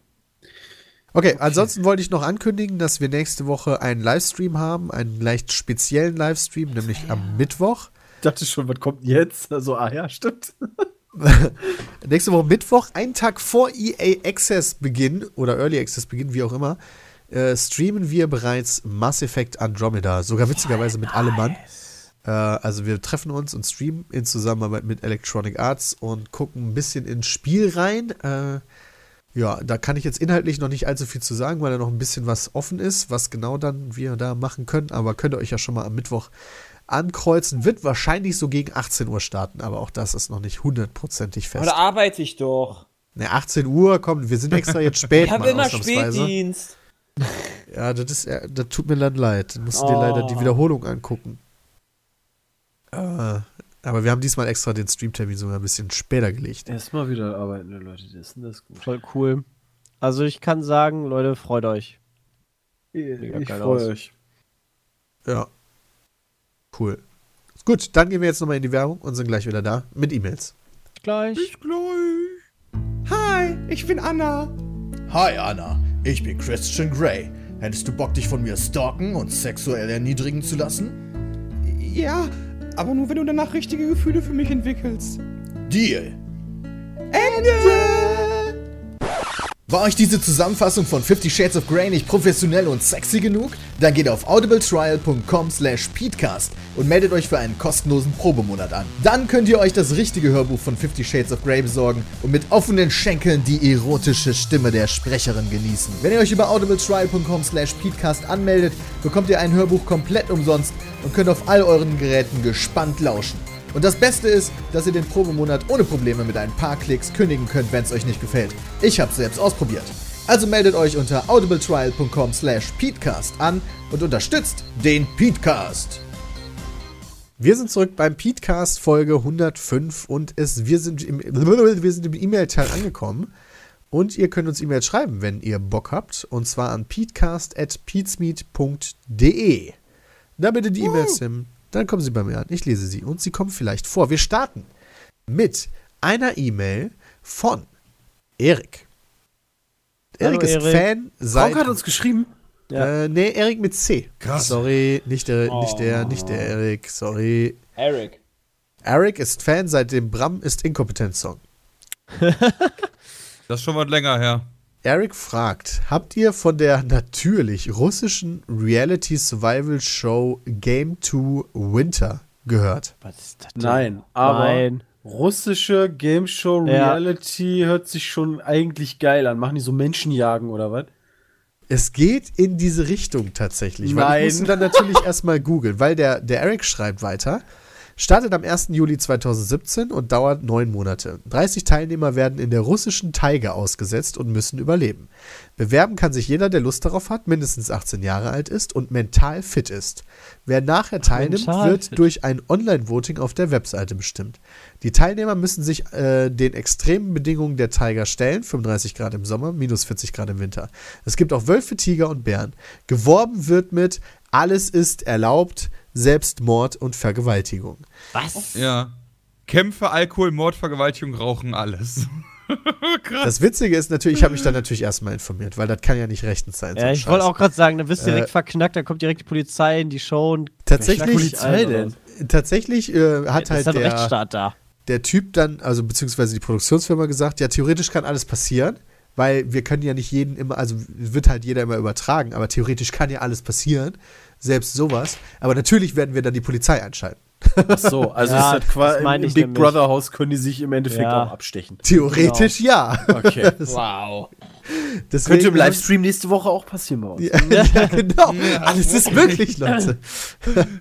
Okay, ansonsten wollte ich noch ankündigen, dass wir nächste Woche einen Livestream haben, einen leicht speziellen Livestream, nämlich am Mittwoch. Ich dachte schon, was kommt jetzt? Also, ah ja, stimmt. Nächste Woche Mittwoch, einen Tag vor EA Access Beginn oder Early Access Beginn, wie auch immer, äh, streamen wir bereits Mass Effect Andromeda, sogar witzigerweise mit allem Mann. Äh, also wir treffen uns und streamen in Zusammenarbeit mit Electronic Arts und gucken ein bisschen ins Spiel rein. Äh, ja, da kann ich jetzt inhaltlich noch nicht allzu viel zu sagen, weil da noch ein bisschen was offen ist, was genau dann wir da machen können. Aber könnt ihr euch ja schon mal am Mittwoch ankreuzen. Wird wahrscheinlich so gegen 18 Uhr starten, aber auch das ist noch nicht hundertprozentig fest. Oder arbeite ich doch. Ne, 18 Uhr, komm, wir sind extra jetzt spät. Ich habe immer. Spätdienst. Ja, das ist, äh, das tut mir dann leid. Du musst dir Oh. leider die Wiederholung angucken. Äh, aber wir haben diesmal extra den Streamtermin sogar ein bisschen später gelegt. Erstmal wieder arbeitende Leute, das ist denn das gut. Voll cool. Also ich kann sagen, Leute, freut euch. Ich geil freue aus. euch. Ja. Cool. Gut, dann gehen wir jetzt nochmal in die Werbung und sind gleich wieder da mit E-Mails. Gleich. Hi, ich bin Anna. Hi Anna, ich bin Christian Grey. Hättest du Bock, dich von mir stalken und sexuell erniedrigen zu lassen? Ja, aber nur wenn du danach richtige Gefühle für mich entwickelst. Deal. Ende! War euch diese Zusammenfassung von 50 Shades of Grey nicht professionell und sexy genug? Dann geht auf audibletrial.com slash peatcast und meldet euch für einen kostenlosen Probemonat an. Dann könnt ihr euch das richtige Hörbuch von 50 Shades of Grey besorgen und mit offenen Schenkeln die erotische Stimme der Sprecherin genießen. Wenn ihr euch über audibletrial.com slash peatcast anmeldet, bekommt ihr ein Hörbuch komplett umsonst und könnt auf all euren Geräten gespannt lauschen. Und das Beste ist, dass ihr den Probemonat ohne Probleme mit ein paar Klicks kündigen könnt, wenn es euch nicht gefällt. Ich hab's selbst ausprobiert. Also meldet euch unter audibletrial.com slash peatcast an und unterstützt den Peatcast. Wir sind zurück beim Petecast Folge 105 und es, wir sind im, wir sind im E-Mail-Teil angekommen. Und ihr könnt uns E-Mails schreiben, wenn ihr Bock habt. Und zwar an peatcast.peatsmeet.de. Da bitte die E-Mails hin. Dann kommen sie bei mir an. Ich lese sie und sie kommen vielleicht vor. Wir starten mit einer E-Mail von Erik. Erik ist Erik. Fan seit. Frank hat uns geschrieben. Ja. Äh, nee, Erik mit C. Krass. Sorry, nicht der, nicht der, nicht der Erik. Sorry. Eric. Eric ist Fan seit dem Bram ist Inkompetenz-Song. Das ist schon was länger her. Eric fragt, habt ihr von der natürlich russischen Reality-Survival-Show Game 2 Winter gehört? Was ist das denn? Nein, aber Nein. russische Game Show Ja. Reality hört sich schon eigentlich geil an. Machen die so Menschenjagen oder was? Es geht in diese Richtung tatsächlich. Weil Nein. ich musste dann natürlich erstmal googeln, weil der, der Eric schreibt weiter. Startet am 1. Juli 2017 und dauert neun Monate. 30 Teilnehmer werden in der russischen Taiga ausgesetzt und müssen überleben. Bewerben kann sich jeder, der Lust darauf hat, mindestens 18 Jahre alt ist und mental fit ist. Wer nachher teilnimmt, wird fit. durch ein Online-Voting auf der Webseite bestimmt. Die Teilnehmer müssen sich äh, den extremen Bedingungen der Tiger stellen, 35 Grad im Sommer, minus 40 Grad im Winter. Es gibt auch Wölfe, Tiger und Bären. Geworben wird mit alles ist erlaubt, Selbstmord und Vergewaltigung. Was? Ja. Kämpfe, Alkohol, Mord, Vergewaltigung, Rauchen, alles. Krass. Das Witzige ist natürlich, ich habe mich dann natürlich erstmal informiert, weil das kann ja nicht rechtens sein. so Ja, ein ich wollte auch gerade sagen, dann wirst du direkt Äh, verknackt, dann kommt direkt die Polizei in die Show und Tatsächlich, Polizei denn? tatsächlich äh, hat ja, halt der, Rechtsstaat da. der Typ dann, also beziehungsweise die Produktionsfirma gesagt, ja, theoretisch kann alles passieren, weil wir können ja nicht jeden immer, also wird halt jeder immer übertragen, aber theoretisch kann ja alles passieren, selbst sowas. Aber natürlich werden wir dann die Polizei einschalten. Ach so, also Ja, ist das quasi im ich Big. Brother Haus können die sich im Endeffekt Ja. auch abstechen. Theoretisch ja. Okay. Wow. Deswegen Könnte im Livestream nächste Woche auch passieren bei uns. Ja, ja, genau. Alles ist möglich, Leute.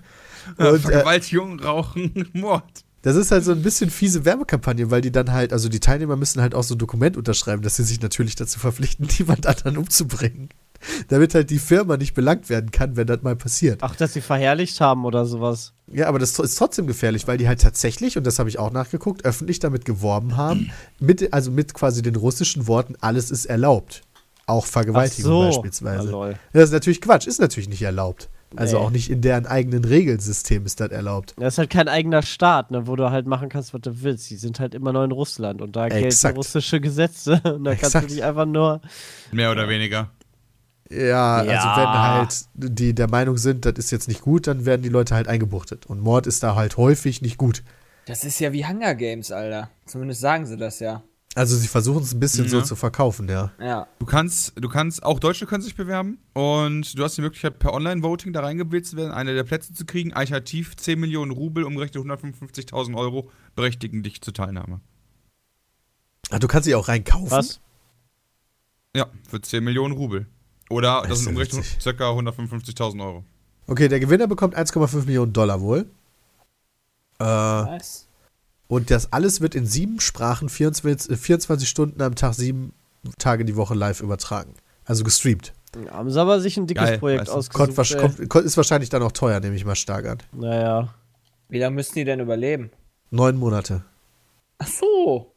Und, äh, Vergewaltigung, Rauchen, Mord. Das ist halt so ein bisschen fiese Werbekampagne, weil die dann halt, also die Teilnehmer müssen halt auch so ein Dokument unterschreiben, dass sie sich natürlich dazu verpflichten, niemand anderen umzubringen. Damit halt die Firma nicht belangt werden kann, wenn das mal passiert. Ach, dass sie verherrlicht haben oder sowas. Ja, aber das ist trotzdem gefährlich, weil die halt tatsächlich, und das habe ich auch nachgeguckt, öffentlich damit geworben haben, mit, also mit quasi den russischen Worten, alles ist erlaubt. Auch Vergewaltigung so. beispielsweise. Ah, lol. Das ist natürlich Quatsch, ist natürlich nicht erlaubt. Also Nee. auch nicht in deren eigenen Regelsystem ist das erlaubt. Das ist halt kein eigener Staat, ne, wo du halt machen kannst, was du willst. Die sind halt immer noch in Russland und da gelten Exakt. russische Gesetze. Und da kannst Exakt. du nicht einfach nur. Mehr oder weniger. Ja, Ja. also wenn halt die der Meinung sind, das ist jetzt nicht gut, dann werden die Leute halt eingebuchtet. Und Mord ist da halt häufig nicht gut. Das ist ja wie Hunger Games, Alter. Zumindest sagen sie das ja. Also sie versuchen es ein bisschen so Ja. zu verkaufen, ja. Ja. Du kannst, du kannst, auch Deutsche können sich bewerben und du hast die Möglichkeit, per Online-Voting da reingewählt zu werden, eine der Plätze zu kriegen. Alternativ 10 Millionen Rubel, umgerechnet 155.000 Euro, berechtigen dich zur Teilnahme. Ah, du kannst sie auch reinkaufen. Was? Ja, für 10 Millionen Rubel. Oder Das das sind umgerechnet circa 155.000 Euro. Okay, der Gewinner bekommt 1,5 Millionen Dollar wohl. Äh, Was? Und das alles wird in sieben Sprachen 24, äh, 24 Stunden am Tag, sieben Tage die Woche live übertragen. Also gestreamt. Haben sie aber sich ein dickes Geil, Projekt ausgesucht. Kommt, kommt, kommt, ist wahrscheinlich dann auch teuer, nehme ich mal stark an. Naja. Wie lange müssen die denn überleben? Neun Monate. Ach so.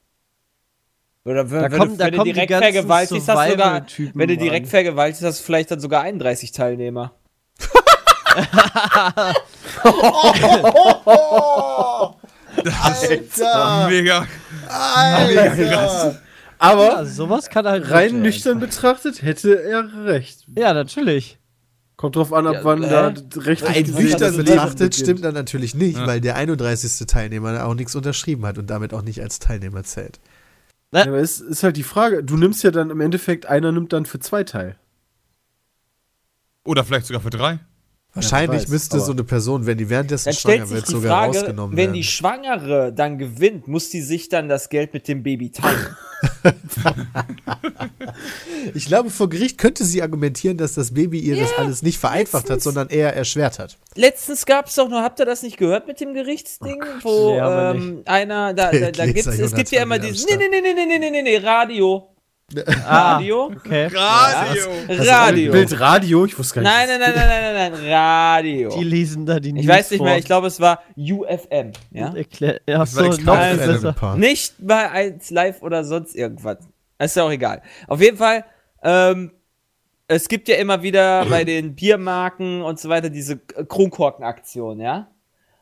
Oder wenn, Da wenn, kommen- du, da wenn du direkt vergewaltigst, hast du sogar, wenn du direkt vergewaltigst, hast du vielleicht dann sogar 31 Teilnehmer. Alter! Mega. Alter! Aber Ja, sowas kann halt rein nüchtern betrachtet hätte er recht. Ja, natürlich. Kommt drauf an, ab Ja, wann hä? da recht Rein nüchtern betrachtet stimmt dann. dann natürlich nicht, Ja. weil der 31. Teilnehmer auch nichts unterschrieben hat und damit auch nicht als Teilnehmer zählt. Ja, aber es ist halt die Frage, du nimmst ja dann im Endeffekt, einer nimmt dann für zwei teil. Oder vielleicht sogar für drei. Wahrscheinlich weiß, müsste so eine Person, wenn die währenddessen Dann stellt schwanger sich wird, die sogar Frage, rausgenommen wenn werden. die Schwangere dann gewinnt, muss die sich dann das Geld mit dem Baby teilen. Ich glaube, vor Gericht könnte sie argumentieren, dass das Baby ihr das alles nicht vereinfacht hat, letztens- sondern eher erschwert hat. Letztens gab es doch noch, habt ihr das nicht gehört mit dem Gerichtsding, wo Nee, aber ähm, einer, da, da, da gibt's, es gibt ja immer dieses, nee, nee, nee, nee, nee, nee, nee, nee, Radio. Ah, Radio? okay. Radio! Radio. Bild Radio, ich wusste gar Nein, nicht. nein, nein, nein, nein, nein, nein, Radio. Die lesen da die Ich News weiß nicht mehr, ich glaube, es war UFM, ja? Erklär, ja, so, noch. Nicht bei 1 Live oder sonst irgendwas. Ist ja auch egal. Auf jeden Fall, ähm, es gibt ja immer wieder bei den Biermarken und so weiter diese Kronkorken-Aktion, ja?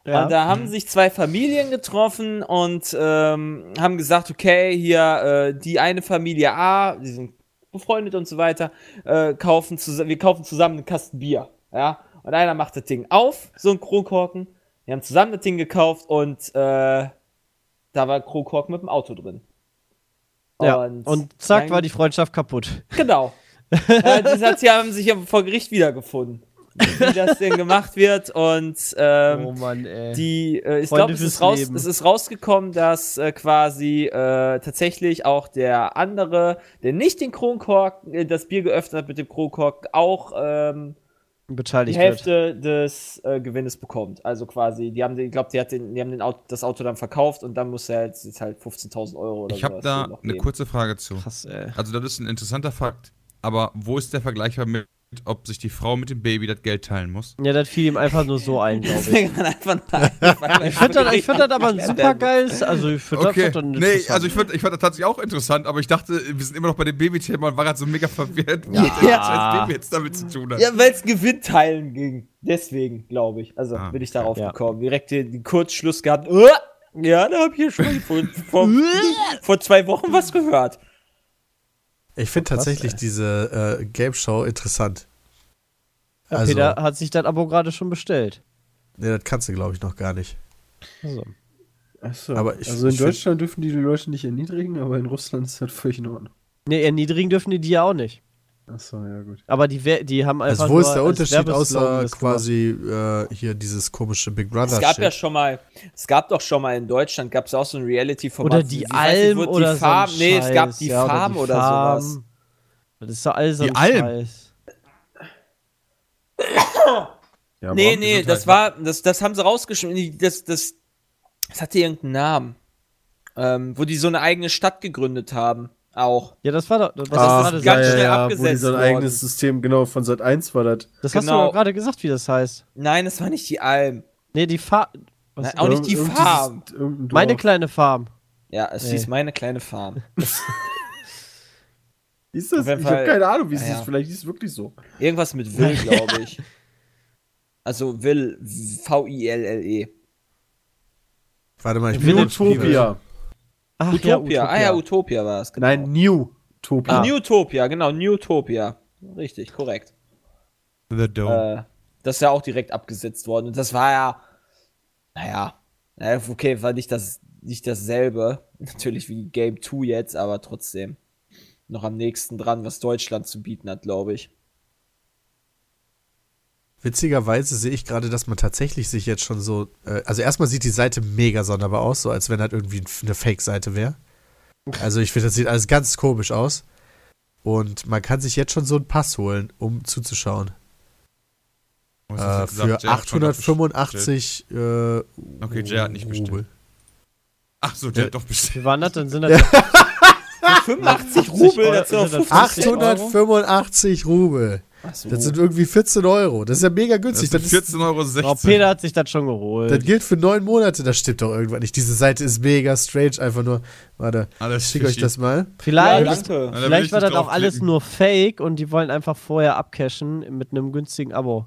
Ja. Und da haben sich zwei Familien getroffen und ähm, haben gesagt, okay, hier äh, die eine Familie A, die sind befreundet und so weiter, äh, kaufen wir kaufen zusammen einen Kasten Bier, ja. Und einer macht das Ding auf, so ein Kronkorken. Wir haben zusammen das Ding gekauft und äh, da war Kronkorken mit dem Auto drin. Ja. Und, zack, dann- war die Freundschaft kaputt. Genau. äh, sie haben sich ja vor Gericht wiedergefunden. Wie das denn gemacht wird und ähm, oh Mann, ey. die, äh, ich glaube, es, ist raus, es ist rausgekommen, dass äh, quasi äh, tatsächlich auch der andere, der nicht den Kronkorken, äh, das Bier geöffnet hat mit dem Kronkorken, auch ähm, die beteiligt wird. Hälfte des äh, Gewinnes bekommt. Also quasi, die haben, den- ich glaube, die, hat den, die haben den Auto, das Auto dann verkauft und dann muss er jetzt, jetzt halt 15.000 Euro oder Ich habe da noch eine geben. kurze Frage zu. Krass, ey. Also, das ist ein interessanter Fakt. Aber wo ist der Vergleich mit, ob sich die Frau mit dem Baby das Geld teilen muss? Ja, das fiel ihm einfach nur so ein, glaube ich. Ich finde das, find das aber ein super geiles. Also, ich finde Okay. das dann Nee, also ich fand, ich fand das tatsächlich auch interessant, aber ich dachte, wir sind immer noch bei dem Babythema und war gerade so mega verwirrt, was Ja. das Baby jetzt damit zu tun hat. Ja, weil es Gewinnteilen ging. Deswegen, glaube ich. Also Ah, bin ich darauf ja. gekommen. Direkt den, den Kurzschluss gehabt. Uh, ja, da habe ich ja schon vor, vor, vor zwei Wochen was gehört. Ich finde tatsächlich diese äh, Game Show interessant. Ja, Also- Peter hat sich das Abo gerade schon bestellt. Nee, das kannst du, glaube ich, noch gar nicht. Also. Achso, Aber ich- also in ich find- Deutschland dürfen die die Leute nicht erniedrigen, aber in Russland ist das völlig in Ordnung. Nee, erniedrigen dürfen die die ja auch nicht. Achso, ja gut. Aber die, die haben einfach. Also wo ist der Unterschied außer quasi äh, hier dieses komische Big Brother Es gab ja Shit? schon mal, es gab doch schon mal in Deutschland, gab es auch so ein Reality-Format. Oder die weiß nicht, Alm wo die oder Farben, so. ein Nee, es gab die ja, Farm die oder, Farm. sowas. Das ist doch alles so Die ein Alm? Ja, Nee, nee, Gesundheit, das war, das, das haben sie rausgeschrieben. Die- Das, das, das hatte irgendeinen Namen. Ähm, wo die so eine eigene Stadt gegründet haben. Auch. Ja, das war doch. Was Das hast du ganz gesagt? schnell wo die abgesetzt so ein worden. eigenes System, genau, von Sat 1 war das. Das hast du Genau. gerade gesagt, wie das heißt. Nein, das war nicht die Alm. Nee, die Farm. Auch nicht die Farm. Meine kleine Farm. Ja, es Nee. hieß meine kleine Farm. Ist das? Ich habe Fall- keine Ahnung, wie es Ja, ja. ist. Vielleicht ist es wirklich so. Irgendwas mit Will, glaube ich. Also Will, V-I-L-L-E. Warte mal, ich bin Utopia. Ach ja, Utopia. Ah ja, Utopia war es. Genau. Nein, Newtopia. Ach, Newtopia, genau, Newtopia. Richtig, korrekt. The Dome. Äh, das ist ja auch direkt abgesetzt worden. Und das war ja, naja, naja, okay, war nicht das nicht dasselbe, natürlich wie Game 2 jetzt, aber trotzdem noch am nächsten dran, was Deutschland zu bieten hat, glaube ich. Witzigerweise sehe ich gerade, dass man tatsächlich sich jetzt schon so. Äh, also, erstmal sieht die Seite mega sonderbar aus, so als wenn halt irgendwie eine Fake-Seite wäre. Also, ich finde, das sieht alles ganz komisch aus. Und man kann sich jetzt schon so einen Pass holen, um zuzuschauen. Was Äh, für gesagt? Jay hat schon doch bestellt. 885 äh, Okay, Jay hat nicht bestellt. Rubel. Ach so, Jay hat doch bestellt. Wie war das? Dann sind das ja. 85 Rubel, das sind doch 50 Euro. 885 Rubel. So. Das sind irgendwie 14 Euro. Das ist ja mega Das günstig. Das, ist, 14,16 Euro. Oh, Peter hat sich das schon geholt. das gilt für neun Monate. Das stimmt doch irgendwann nicht. Diese Seite ist mega strange. Einfach nur. Warte, Alles ich schicke euch das mal. Vielleicht, Ja, danke. Ja, vielleicht ich war das auch alles nur Fake und die wollen einfach vorher abcashen mit einem günstigen Abo.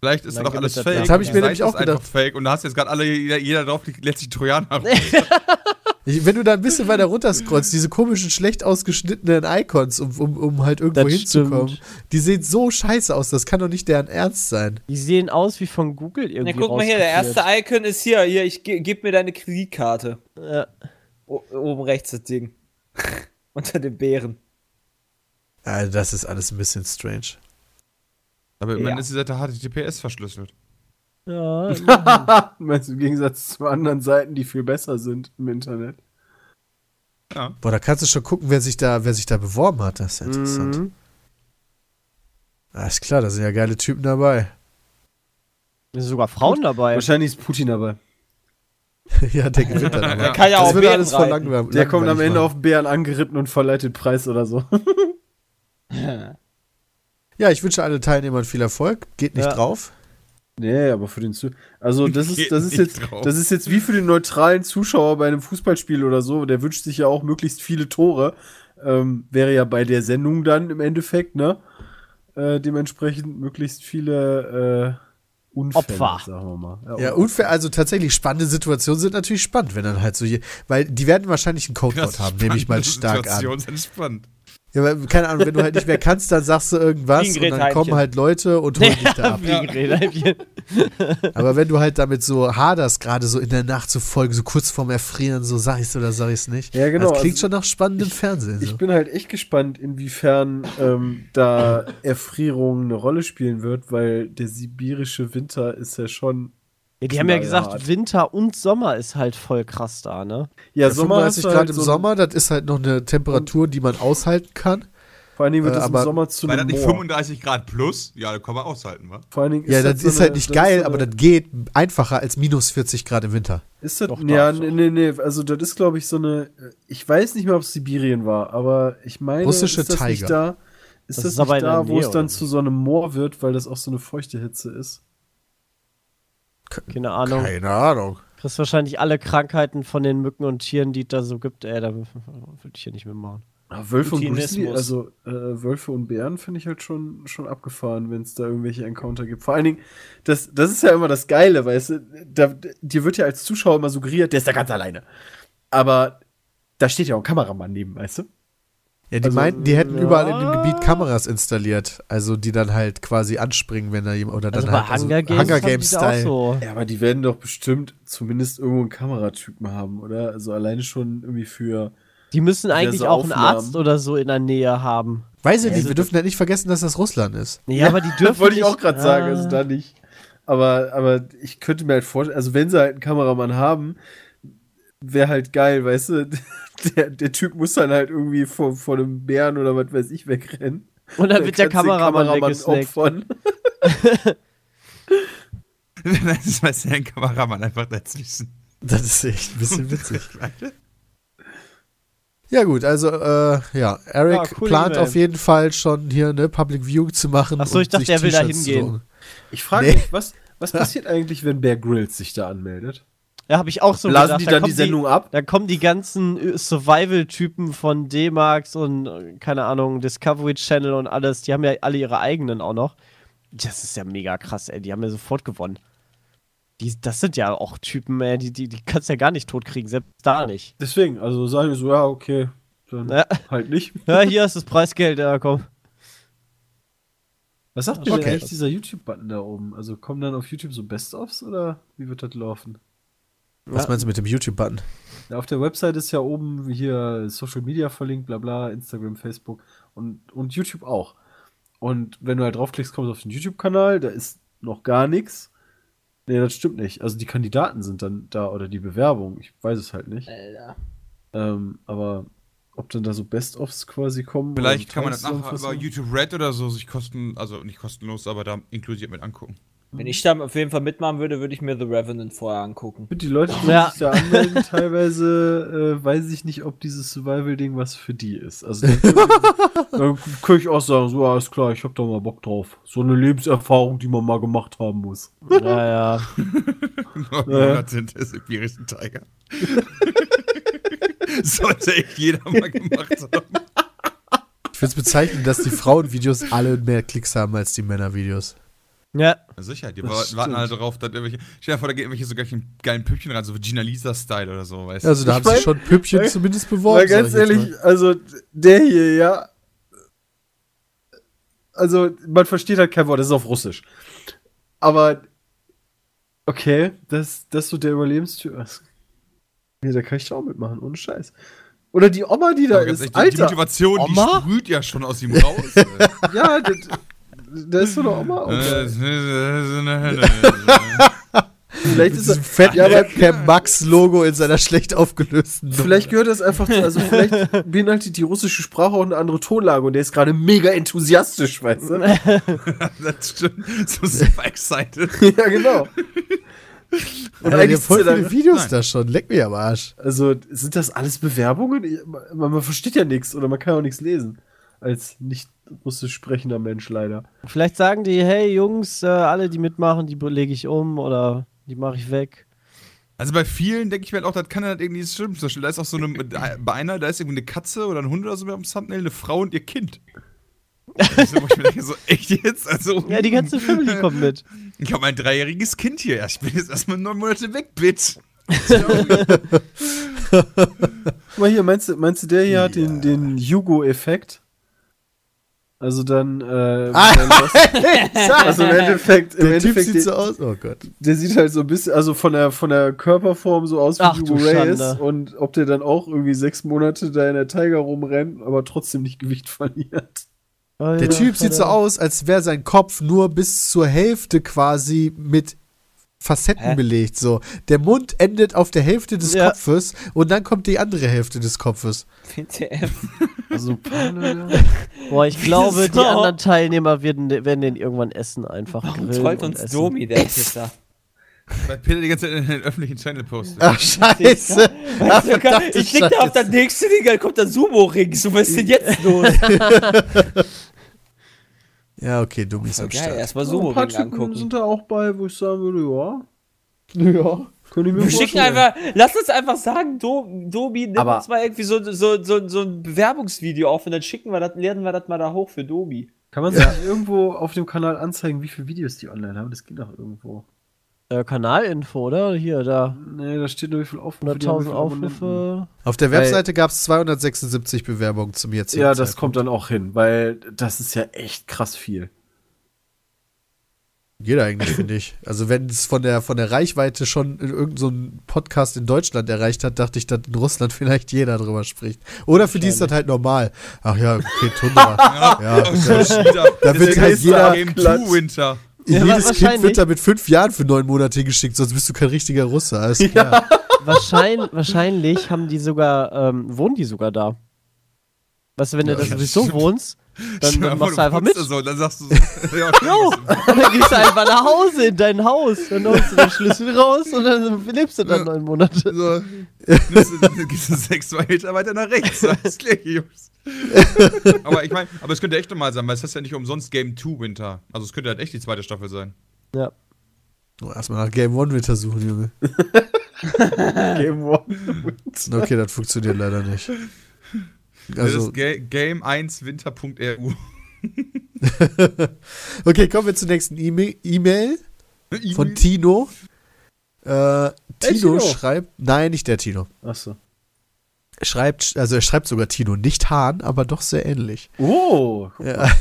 Vielleicht ist das doch alles es das fake. Das hab ich mir nämlich auch gedacht. fake und da hast jetzt gerade alle, jeder, jeder drauf lässt sich Trojaner. Ich, wenn du da ein bisschen weiter runter scrollst, diese komischen, schlecht ausgeschnittenen Icons, um, um, um halt irgendwo Das hinzukommen, stimmt. die sehen so scheiße aus. Das kann doch nicht deren Ernst sein. Die sehen aus wie von Google irgendwie. Ja, guck mal hier, der erste. Icon ist hier. Hier, ich ge gib mir deine Kreditkarte. Ja. O oben rechts das Ding. Unter dem Bären. Also das ist alles ein bisschen strange. Aber immerhin Ja. ist die Seite HTTPS verschlüsselt. Ja, Meinst du im Gegensatz zu anderen Seiten, die viel besser sind im Internet? Boah, da kannst du schon gucken, wer sich da, wer sich da beworben hat. Das ist ja interessant. Mhm. Alles klar, da sind ja geile Typen dabei. Da sind sogar Frauen dabei. Wahrscheinlich ist Putin dabei. ja, der gewinnt dann aber. Ja. Kann ja Das auch wird Bären alles voll reiten. langweilig. Der kommt am Ende machen. auf den Bären angeritten und verleiht den Preis oder so. Ja, ich wünsche allen Teilnehmern viel Erfolg. Geht nicht Ja. drauf. Nee, aber für den Zu Also das ist, das ist jetzt, drauf. das ist jetzt wie für den neutralen Zuschauer bei einem Fußballspiel oder so. Der wünscht sich ja auch möglichst viele Tore. Ähm, wäre ja bei der Sendung dann im Endeffekt, ne? Äh, dementsprechend möglichst viele äh, Unfälle, Opfer. sagen wir mal. Ja, unfair, also tatsächlich spannende Situationen sind natürlich spannend, wenn dann halt so hier, weil die werden wahrscheinlich einen Codewort haben, nehme ich mal stark an. Situationen sind spannend. Ja, weil, keine Ahnung, wenn du halt nicht mehr kannst, dann sagst du irgendwas und dann kommen halt Leute und holen dich da ab. Aber wenn du halt damit so haderst, gerade so in der Nacht zu folgen, so kurz vorm Erfrieren, so sag ich's oder sag ich's nicht. Ja, genau, Das klingt also schon nach spannendem Fernsehen. Ich So. bin halt echt gespannt, inwiefern ähm, da Erfrierung eine Rolle spielen wird, weil der sibirische Winter ist ja schon. Ja, die haben ja gesagt, Winter und Sommer ist halt voll krass da, ne? Ja, Ja, Sommer 35 hast du Grad halt im so Sommer, das ist halt noch eine Temperatur, die man aushalten kann. Vor allen Dingen wird Äh, es im Sommer zu das einem nicht Moor. 35 Grad plus? Ja, da kann man aushalten, wa? Vor allen Dingen Ja, das so ist eine- halt nicht das geil, so aber eine- das geht einfacher als minus 40 Grad im Winter. Ist das, Doch, ja, nee, nee, nee, also das ist, glaube ich, so eine, ich weiß nicht mehr, ob es Sibirien war, aber ich meine, Russische ist das nicht Tiger. da, ist Das das, ist nicht da, wo es dann zu so einem Moor wird, weil das auch so eine feuchte Hitze ist? Keine Ahnung. Keine Ahnung. Kriegst wahrscheinlich alle Krankheiten von den Mücken und Tieren, die es da so gibt. Ey, da würde ich hier nicht mitmachen. Ah, Wölfe und Grizzly, also äh, Wölfe und Bären finde ich halt schon, schon abgefahren, wenn es da irgendwelche Encounter gibt. Vor allen Dingen, das, das ist ja immer das Geile, weißt du, da, dir wird ja als Zuschauer immer suggeriert, der ist da ganz alleine. Aber da steht ja auch ein Kameramann neben, weißt du? Ja, die Also, meinten, die hätten ja. überall in dem Gebiet Kameras installiert, also die dann halt quasi anspringen, wenn da jemand oder dann Also halt Hunger Games, Hunger Games Style. so. Ja, aber die werden doch bestimmt zumindest irgendwo einen Kameratypen haben, oder? Also alleine schon irgendwie für. Die müssen eigentlich so auch einen. Arzt oder so in der Nähe haben. Weiß ich nicht, Also wir dürfen ja nicht vergessen, dass das Russland ist. Nee, aber die dürfen Das wollte ich auch gerade sagen, Ah. also da nicht. Aber, aber ich könnte mir halt vorstellen, also wenn sie halt einen Kameramann haben, wäre halt geil, weißt du? Der, der Typ muss dann halt irgendwie vor, vor einem Bären oder was weiß ich wegrennen. Und dann wird der Kameramann weggesnackt. opfern. das ist weiß der Kameramann einfach dazwischen. Das ist echt ein bisschen witzig. Ja gut, also äh, ja, Eric Ja, cool, plant auf jeden Fall schon hier eine Public Viewing zu machen. Ach so, ich dachte, er will da hingehen. Ich frage Nee. mich, was, was passiert eigentlich, wenn Bear Grylls sich da anmeldet? Ja, habe ich auch so Blasen gedacht. die Da dann kommen die Sendung ab? Da kommen die ganzen äh, Survival-Typen von D-Max und, äh, keine Ahnung, Discovery Channel und alles. Die haben ja alle ihre eigenen auch noch. Das ist ja mega krass, ey. Die haben ja sofort gewonnen. Die, das sind ja auch Typen, ey. Die, die, die kannst du ja gar nicht totkriegen, selbst da nicht. Deswegen, also sagen wir so, ja, okay, dann Ja. halt nicht. Ja, hier ist das Preisgeld, ja, komm. Was sagt mir Okay. denn eigentlich dieser YouTube-Button da oben? Also kommen dann auf YouTube so Best-ofs oder wie wird das laufen? Was Ja. meinst du mit dem YouTube-Button? Auf der Website ist ja oben hier Social Media verlinkt, bla bla, Instagram, Facebook und, und YouTube auch. Und wenn du halt draufklickst, kommst du auf den YouTube-Kanal, da ist noch gar nichts. Nee, das stimmt nicht. Also die Kandidaten sind dann da oder die Bewerbung. Ich weiß es halt nicht. Alter. Ähm, aber ob dann da so Best-ofs quasi kommen. Vielleicht kann man das nachher über? YouTube Red oder so sich kosten, also nicht kostenlos, aber da inklusiert mit angucken. Wenn ich da auf jeden Fall mitmachen würde, würde ich mir The Revenant vorher angucken. Für die Leute, die Ja. sich da anmelden, teilweise äh, weiß ich nicht, ob dieses Survival-Ding was für die ist. Also dann könnte- dann könnte ich auch sagen, so alles klar, ich hab da mal Bock drauf. So eine Lebenserfahrung, die man mal gemacht haben muss. Ja, ja. Neun Monate des empirischen Tiger. Sollte echt jeder mal gemacht haben. Ich würde es bezeichnen, dass die Frauenvideos alle mehr Klicks haben als die Männervideos. Ja, sicher, die Das warten stimmt. halt darauf, dass irgendwelche. Stell dir vor, da geht irgendwelche so geilen Püppchen rein, so Gina Lisa-Style oder so, weißt du? Also da Ich haben sie mein- schon Püppchen weil- zumindest beworben. Weil ganz ehrlich, also der hier, ja. Also man versteht halt kein Wort, das ist auf Russisch. Aber okay, das, das ist so der Überlebenstyp. Nee, da kann ich da auch mitmachen, ohne Scheiß. Oder die Oma, die da ist. ehrlich, die, die Alter, Motivation, Oma? die sprüht ja schon aus ihm raus. ja, da, da ist so eine Oma. auch Äh, da. Vielleicht Mit ist diesem er, fetten ja, aber Webcam Max-Logo in seiner schlecht aufgelösten Nummer. Vielleicht gehört das einfach zu, also vielleicht beinhaltet die russische Sprache auch eine andere Tonlage und der ist gerade mega enthusiastisch, weißt du? das stimmt. So super excited. ja, genau. Und haben ist voll er viele dann- Videos Nein. da schon. Leck mir am Arsch. Also, sind das alles Bewerbungen? Man, man versteht ja nichts oder man kann auch nichts lesen. Als nicht russisch sprechender Mensch leider. vielleicht sagen die, hey Jungs, äh, alle, die mitmachen, die lege ich um oder die mache ich weg. Also bei vielen denke ich mir halt auch, das kann halt irgendwie nicht stimmen. Zum Beispiel, da ist auch so eine, bei einer, da ist irgendwie eine Katze oder ein Hund oder so mit am Thumbnail, eine Frau und ihr Kind. Also, wo ich mir denke, so, echt jetzt? Also, Ja, die ganze Family kommt mit. Ich habe mein dreijähriges Kind hier. Ja, Ich bin jetzt erstmal neun Monate weg, Bitch. Guck mal hier, meinst du, meinst du der hier hat den, den Hugo-Effekt? Also dann, äh, das, also im Endeffekt, im Der Typ Endeffekt, sieht der, so aus. Oh Gott. der sieht halt so ein bisschen, also von der, von der Körperform so aus wie Ach, Hugo du Reyes und ob der dann auch irgendwie sechs Monate da in der Tiger rumrennt, aber trotzdem nicht Gewicht verliert. Der Typ sieht so aus, als wäre sein Kopf nur bis zur Hälfte quasi mit Facetten Hä? belegt. So. Der Mund endet auf der Hälfte des Ja. Kopfes und dann kommt die andere Hälfte des Kopfes. WTF. Also Panne, Boah, ich glaube, So. die anderen Teilnehmer werden, werden den irgendwann essen einfach. Warum trollt uns essen. Domi, der Pisser? Weil Peter die ganze Zeit in den öffentlichen Channel postet. Ach, scheiße. Ach, verdammte ich klick da auf das nächste Ding, dann kommt der Sumo-Ring. So, was ist denn jetzt los? Ja, okay, Dummies am Geil, Start. erstmal so ein paar Sumo-Ring Typen angucken. sind da auch bei, wo ich sagen würde, ja. Ja, mir Wir schicken einfach, lass uns einfach sagen, Do, Dobi, nimm Aber- uns mal irgendwie so, so, so, so ein Bewerbungsvideo auf und dann schicken wir das, laden wir das mal da hoch für Dobi. Kann man sich nicht irgendwo auf dem Kanal anzeigen, wie viele Videos die online haben? Das geht doch irgendwo. Äh, Kanalinfo, oder? Hier, da. Nee, da steht nur, wie viel Aufrufe die haben, wie 100.000 viele Abonnenten. Aufrufe. Auf der Webseite gab es 276 Bewerbungen zum jetzigen Ja, das Zeitpunkt. kommt dann auch hin, weil das ist ja echt krass viel. Geht eigentlich, finde ich. Also wenn es von der, von der Reichweite schon in irgendein so ein Podcast in Deutschland erreicht hat, dachte ich, dass in Russland vielleicht jeder drüber spricht. Oder für die ist das halt normal. Ach ja, okay, Tundra. ja, ja. wieder. Da Das wird ist halt der jeder- Game 2 Winter. Ja, Jedes Kind wird da mit fünf Jahren für neun Monate hingeschickt, sonst bist du kein richtiger Russe. Alles klar. Wahrscheinlich, wahrscheinlich haben die sogar, ähm, wohnen die sogar da. Weißt du, wenn du da sowieso stimmt. wohnst, dann, dann machst du einfach mit. So, dann sagst du so, ja, Jo, dann gehst du einfach nach Hause in dein Haus. Dann holst du den Schlüssel raus und dann lebst du dann neun Monate. so, nimmst du, dann gehst du sechs, weiter nach rechts. Alles klar, Jungs. Aber ich meine, aber es könnte echt normal sein, weil es heißt ja nicht umsonst Game 2 Winter. Also es könnte halt echt die zweite Staffel sein. Ja. Oh, Erstmal nach Game One Winter suchen, Junge. Game One. Okay, das funktioniert leider nicht. das Also, ist Ga Game 1 Winter.ru. okay, kommen wir zur nächsten E-Mail E-Mail von Tino. Äh, Tino Tino? schreibt, nein, nicht der Tino. Achso. Schreibt, also er schreibt sogar Tino, nicht Hahn, aber doch sehr ähnlich. Oh, Ja.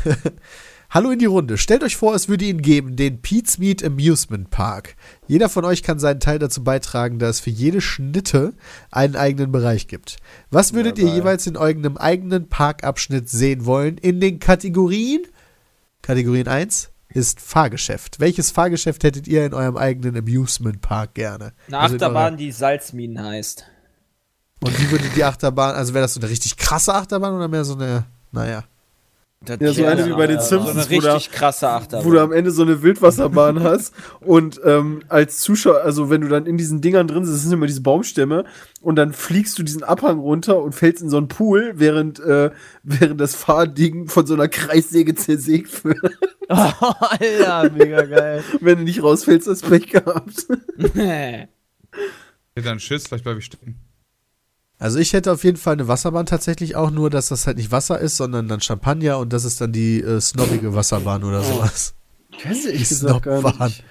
Hallo in die Runde. Stellt euch vor, es würde ihn geben, den Pete's Meat Amusement Park. Jeder von euch kann seinen Teil dazu beitragen, dass es für jede Schnitte einen eigenen Bereich gibt. Was würdet ihr jeweils in eurem eigenen Parkabschnitt sehen wollen in den Kategorien? Kategorien 1 ist Fahrgeschäft. Welches Fahrgeschäft hättet ihr in eurem eigenen Amusement Park gerne? Eine Also Achterbahn, die Salzminen heißt. Und wie würde die Achterbahn, also wäre das so eine richtig krasse Achterbahn oder mehr so eine, naja. Ja, so eine wie bei den So Simpsons, eine wo, da, richtig krasse Achterbahn. wo du am Ende so eine Wildwasserbahn hast und ähm, als Zuschauer, also wenn du dann in diesen Dingern drin sitzt, das sind immer diese Baumstämme und dann fliegst du diesen Abhang runter und fällst in so einen Pool, während, äh, während das Fahrding von so einer Kreissäge zersägt wird. Alter, mega geil. wenn du nicht rausfällst, hast du Pech gehabt. Hätte dann Schiss, vielleicht bleibe ich stecken. Also ich hätte auf jeden Fall eine Wasserbahn tatsächlich auch, nur dass das halt nicht Wasser ist, sondern dann Champagner und das ist dann die äh, snobbige Wasserbahn oder sowas. Ich weiß Die ehrlich gesagt gar Snobbahn. nicht.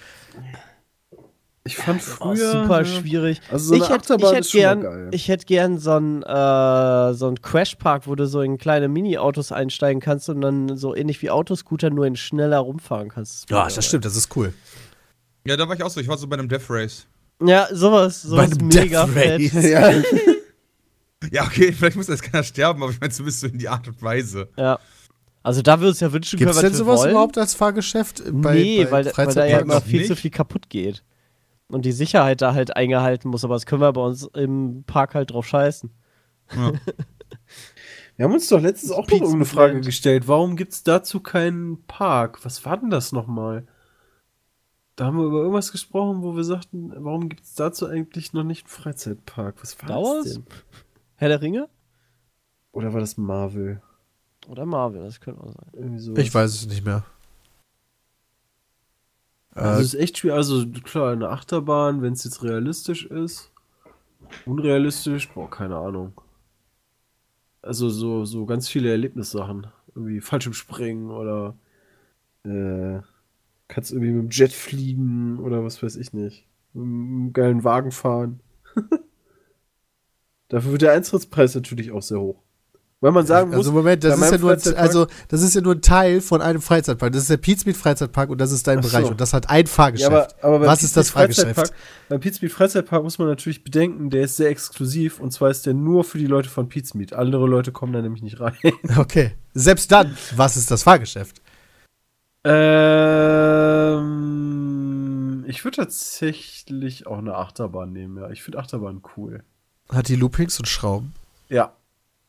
Ich fand Oh, früher super schwierig. Also so ich hätte ich ist hätt schon gern, ich hätte gern so einen äh, so einen Crashpark, wo du so in kleine Mini-Autos einsteigen kannst und dann so ähnlich wie Autoscooter nur in schneller rumfahren kannst. Ja, das stimmt, das ist cool. Ja, da war ich auch so. Ich war so bei einem Death Race. Ja, sowas, sowas einem mega Death fett. Race. ja. Ja, okay, vielleicht muss jetzt keiner sterben, aber ich meine zumindest so in die Art und Weise. Ja. Also da würdest du ja wünschen Gibt können, es was denn wir sowas wollen. überhaupt als Fahrgeschäft? Bei, nee, bei weil, weil da ja immer viel nicht? zu viel kaputt geht. Und die Sicherheit da halt eingehalten muss, aber das können wir bei uns im Park halt drauf scheißen. Ja. Wir haben uns doch letztens auch noch irgendeine Frage gestellt. Warum gibt es dazu keinen Park? Was war denn das nochmal? Da haben wir über irgendwas gesprochen, wo wir sagten, warum gibt es dazu eigentlich noch nicht einen Freizeitpark? Was war Dauers? das denn? Herr der Ringe? Oder war das Marvel? Oder Marvel, das könnte auch sein. Ich weiß es nicht mehr. Also Äh, es ist echt schwierig. Also klar, eine Achterbahn, wenn es jetzt realistisch ist. Unrealistisch, boah, keine Ahnung. Also so, so ganz viele Erlebnissachen. Irgendwie Fallschirmspringen oder äh, kannst irgendwie mit dem Jet fliegen oder was weiß ich nicht. Mit einem geilen Wagen fahren. Dafür wird der Eintrittspreis natürlich auch sehr hoch. Weil man sagen muss, also Moment, das ist ja nur ein, also das ist ja nur ein Teil von einem Freizeitpark. Das ist der Pizmeet Freizeitpark und das ist dein so. Bereich und das hat ein Ja, Fahrgeschäft. aber, aber beim Was ist das Fahrgeschäft? Beim Pizmeet Freizeitpark muss man natürlich bedenken, der ist sehr exklusiv und zwar ist der nur für die Leute von Pizmeet. Andere Leute kommen da nämlich nicht rein. Okay. Selbst dann, was ist das Fahrgeschäft? ähm, ich würde tatsächlich auch eine Achterbahn nehmen, ja. Ich finde Achterbahn cool. Hat die Loopings und Schrauben? Ja.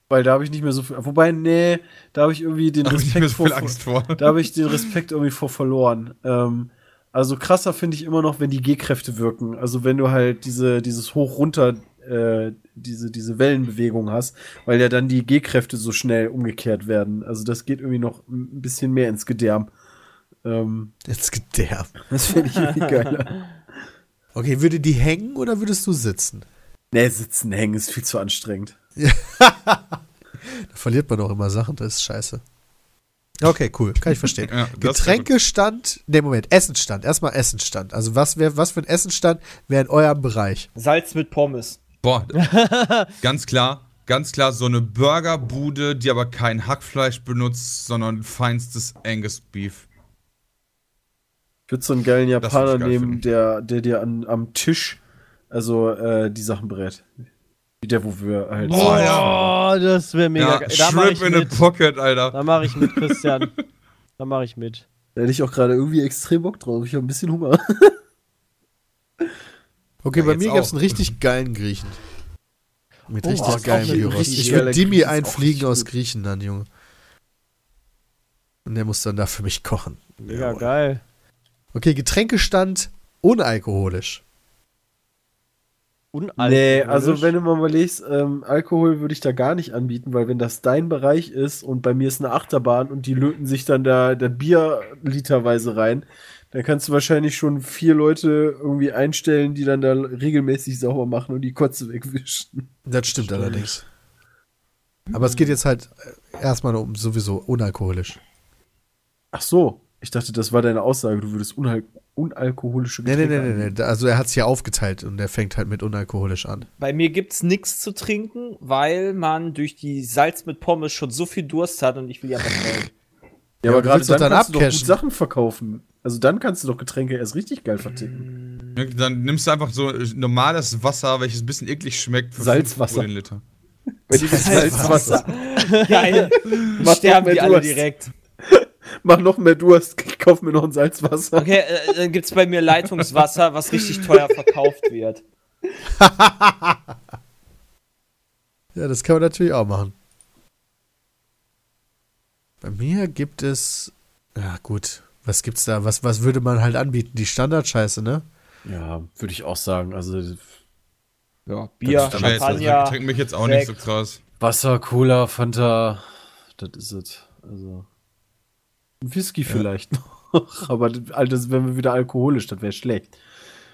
Weil da habe ich nicht mehr so viel. Wobei, nee, da habe ich irgendwie den Da hab ich Respekt nicht mehr so viel vor. Angst vor. Da habe ich den Respekt irgendwie vor verloren. Ähm, also krasser finde ich immer noch, wenn die G-Kräfte wirken. Also wenn du halt diese, dieses Hoch-Runter, äh, diese, diese Wellenbewegung hast, weil ja dann die G-Kräfte so schnell umgekehrt werden. Also das geht irgendwie noch ein bisschen mehr ins Gedärm. Ähm, Jetzt Gedärm. das finde ich irgendwie geiler. Okay, würde die hängen oder würdest du sitzen? Nee, sitzen, hängen ist viel zu anstrengend. Da verliert man auch immer Sachen, das ist scheiße. Okay, cool, kann ich verstehen. Ja, Getränkestand, nee, Moment, Essenstand. Erstmal Essenstand. Also was, wär, was für ein Essenstand wäre in eurem Bereich? Salz mit Pommes. Boah, ganz klar, ganz klar, so eine Burgerbude, die aber kein Hackfleisch benutzt, sondern feinstes Angus Beef. Ich würde so einen geilen Japaner geil nehmen, finden. der, der dir an, am Tisch, also äh, die Sachen brät. Wie der, wo wir halt. Oh, das wäre mega Ja, geil. Da mache ich Shrimp in a mit. Pocket, Alter. Da mache ich mit, Christian. Da mache ich mit. Da hätte ich auch gerade irgendwie extrem Bock drauf. Ich habe ein bisschen Hunger. Okay, Ja, bei mir gab es einen richtig geilen Griechen. Mit Oh, richtig ein Gyros. Ich würde Dimi einfliegen aus. Griechenland, Junge. Und der muss dann da für mich kochen. Mega geil. Okay, Getränkestand unalkoholisch. Nee, also wenn du mal überlegst, ähm, Alkohol würde ich da gar nicht anbieten, weil wenn das dein Bereich ist und bei mir ist eine Achterbahn und die löten sich dann da, da Bier literweise rein, dann kannst du wahrscheinlich schon vier Leute irgendwie einstellen, die dann da regelmäßig sauber machen und die Kotze wegwischen. Das stimmt allerdings. Aber es geht jetzt halt äh, erstmal um sowieso unalkoholisch. Ach so, ich dachte, das war deine Aussage, du würdest unal unalkoholische Nee, nee, nee, Getränke nee, nee. anbieten. Also er hat es hier aufgeteilt und er fängt halt mit unalkoholisch an. Bei mir gibt's nichts zu trinken, weil man durch die Salz mit Pommes schon so viel Durst hat und ich will ja was trinken. Ja, Ja, aber du gerade dann dann kannst du doch gut abcashen. Sachen verkaufen. Also dann kannst du doch Getränke erst richtig geil verticken. Ja, Dann nimmst du einfach so äh, normales Wasser, welches ein bisschen eklig schmeckt. Für Salzwasser. 5 Euro den Liter. Salzwasser. Geil. Mach Sterben die alle direkt. Mach noch mehr Durst. Kauf mir noch ein Salzwasser. Okay, äh, dann gibt's bei mir Leitungswasser, was richtig teuer verkauft wird. Ja, das kann man natürlich auch machen. Bei mir gibt es. Ja, gut. Was gibt's da? Was, was würde man halt anbieten? Die Standardscheiße, ne? Ja, würde ich auch sagen. Also Ja, Bier, also, Champagner. ich trinke mich jetzt auch nicht so Sekt. krass. Wasser, Cola, Fanta, das ist es. Also Whisky vielleicht noch, aber das, all das wären wir wieder alkoholisch, das wäre schlecht.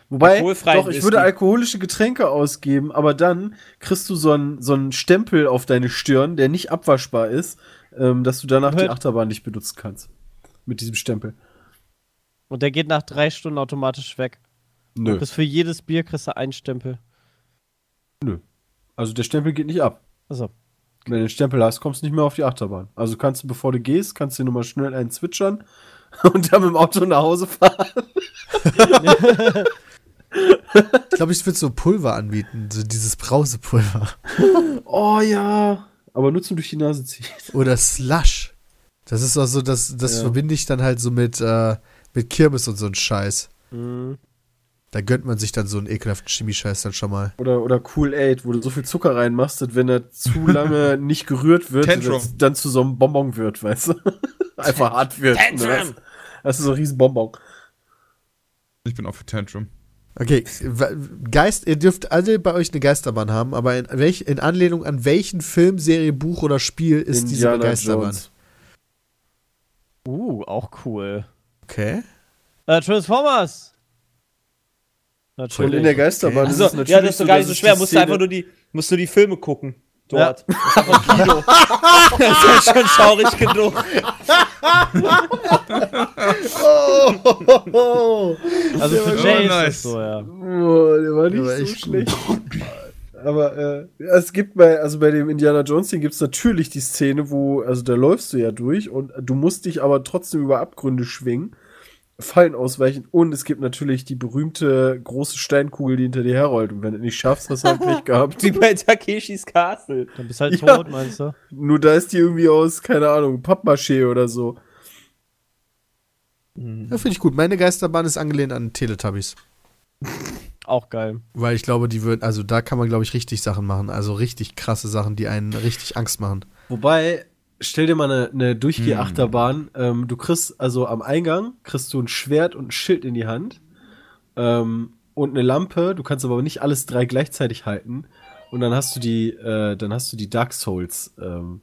Wobei, doch, ich würde Whisky. alkoholische Getränke ausgeben, aber dann kriegst du so einen so einen Stempel auf deine Stirn, der nicht abwaschbar ist, ähm, dass du danach die Hört- Achterbahn nicht benutzen kannst. Mit diesem Stempel. Und der geht nach drei Stunden automatisch weg. Nö. Bis für jedes Bier kriegst du einen Stempel. Also der Stempel geht nicht ab. Also, Wenn du den Stempel hast, kommst du nicht mehr auf die Achterbahn. Also kannst du, bevor du gehst, kannst du nochmal schnell einen zwitschern und dann mit dem Auto nach Hause fahren. Ich glaube, ich würde so Pulver anbieten. So dieses Brausepulver. Oh ja. Aber nur zum durch die Nase ziehen. Oder Slush. Das ist auch so, das, das Ja. verbinde ich dann halt so mit, äh, mit Kirmes und so ein Scheiß. mh. Da gönnt man sich dann so einen ekelhaften Chemiescheiß dann schon mal. Oder, oder Cool Aid, wo du so viel Zucker reinmachst, dass wenn er zu lange nicht gerührt wird, das dann zu so einem Bonbon wird, weißt du? Einfach hart wird. Tantrum. Das, das ist so ein riesen Bonbon. Ich bin auch für Tantrum. Okay, Geist, ihr dürft alle bei euch eine Geisterbahn haben, aber in, welch, in Anlehnung an welchen Film, Serie, Buch oder Spiel ist diese Indiana Geisterbahn? Jones. Uh, auch cool. Okay. Äh, Transformers! Und Natürlich. in der Geisterbahn Also, ist es natürlich ja, das ist doch gar nicht so schwer. Musst du einfach nur die, musst du die Filme gucken. Dort. Das ist einfach Kino. das ist ja schon schaurig genug. Also für Jay ist nice. das so, ja. Oh, der war nicht Der war so echt schlecht. Aber äh, es gibt bei, also bei dem Indiana Jones Ding gibt es natürlich die Szene, wo, also da läufst du ja durch und du musst dich aber trotzdem über Abgründe schwingen, Fallen ausweichen und es gibt natürlich die berühmte große Steinkugel, die hinter dir herrollt. Und wenn du nicht schaffst, hast du halt Pech gehabt. Wie bei Takeshis Castle. Dann bist du halt Ja. tot, meinst du? Nur da ist die irgendwie aus, keine Ahnung, Pappmaché oder so. Ja, finde ich gut. Meine Geisterbahn ist angelehnt an Teletubbies. Auch geil. Weil ich glaube, die würden, also da kann man, glaube ich, richtig Sachen machen. Also richtig krasse Sachen, die einen richtig Angst machen. Wobei, stell dir mal eine, eine Durchgeh-Achterbahn. Ähm, du kriegst, also am Eingang kriegst du ein Schwert und ein Schild in die Hand. Ähm, und eine Lampe. Du kannst aber nicht alles drei gleichzeitig halten. Und dann hast du die, äh, dann hast du die Dark Souls, ähm,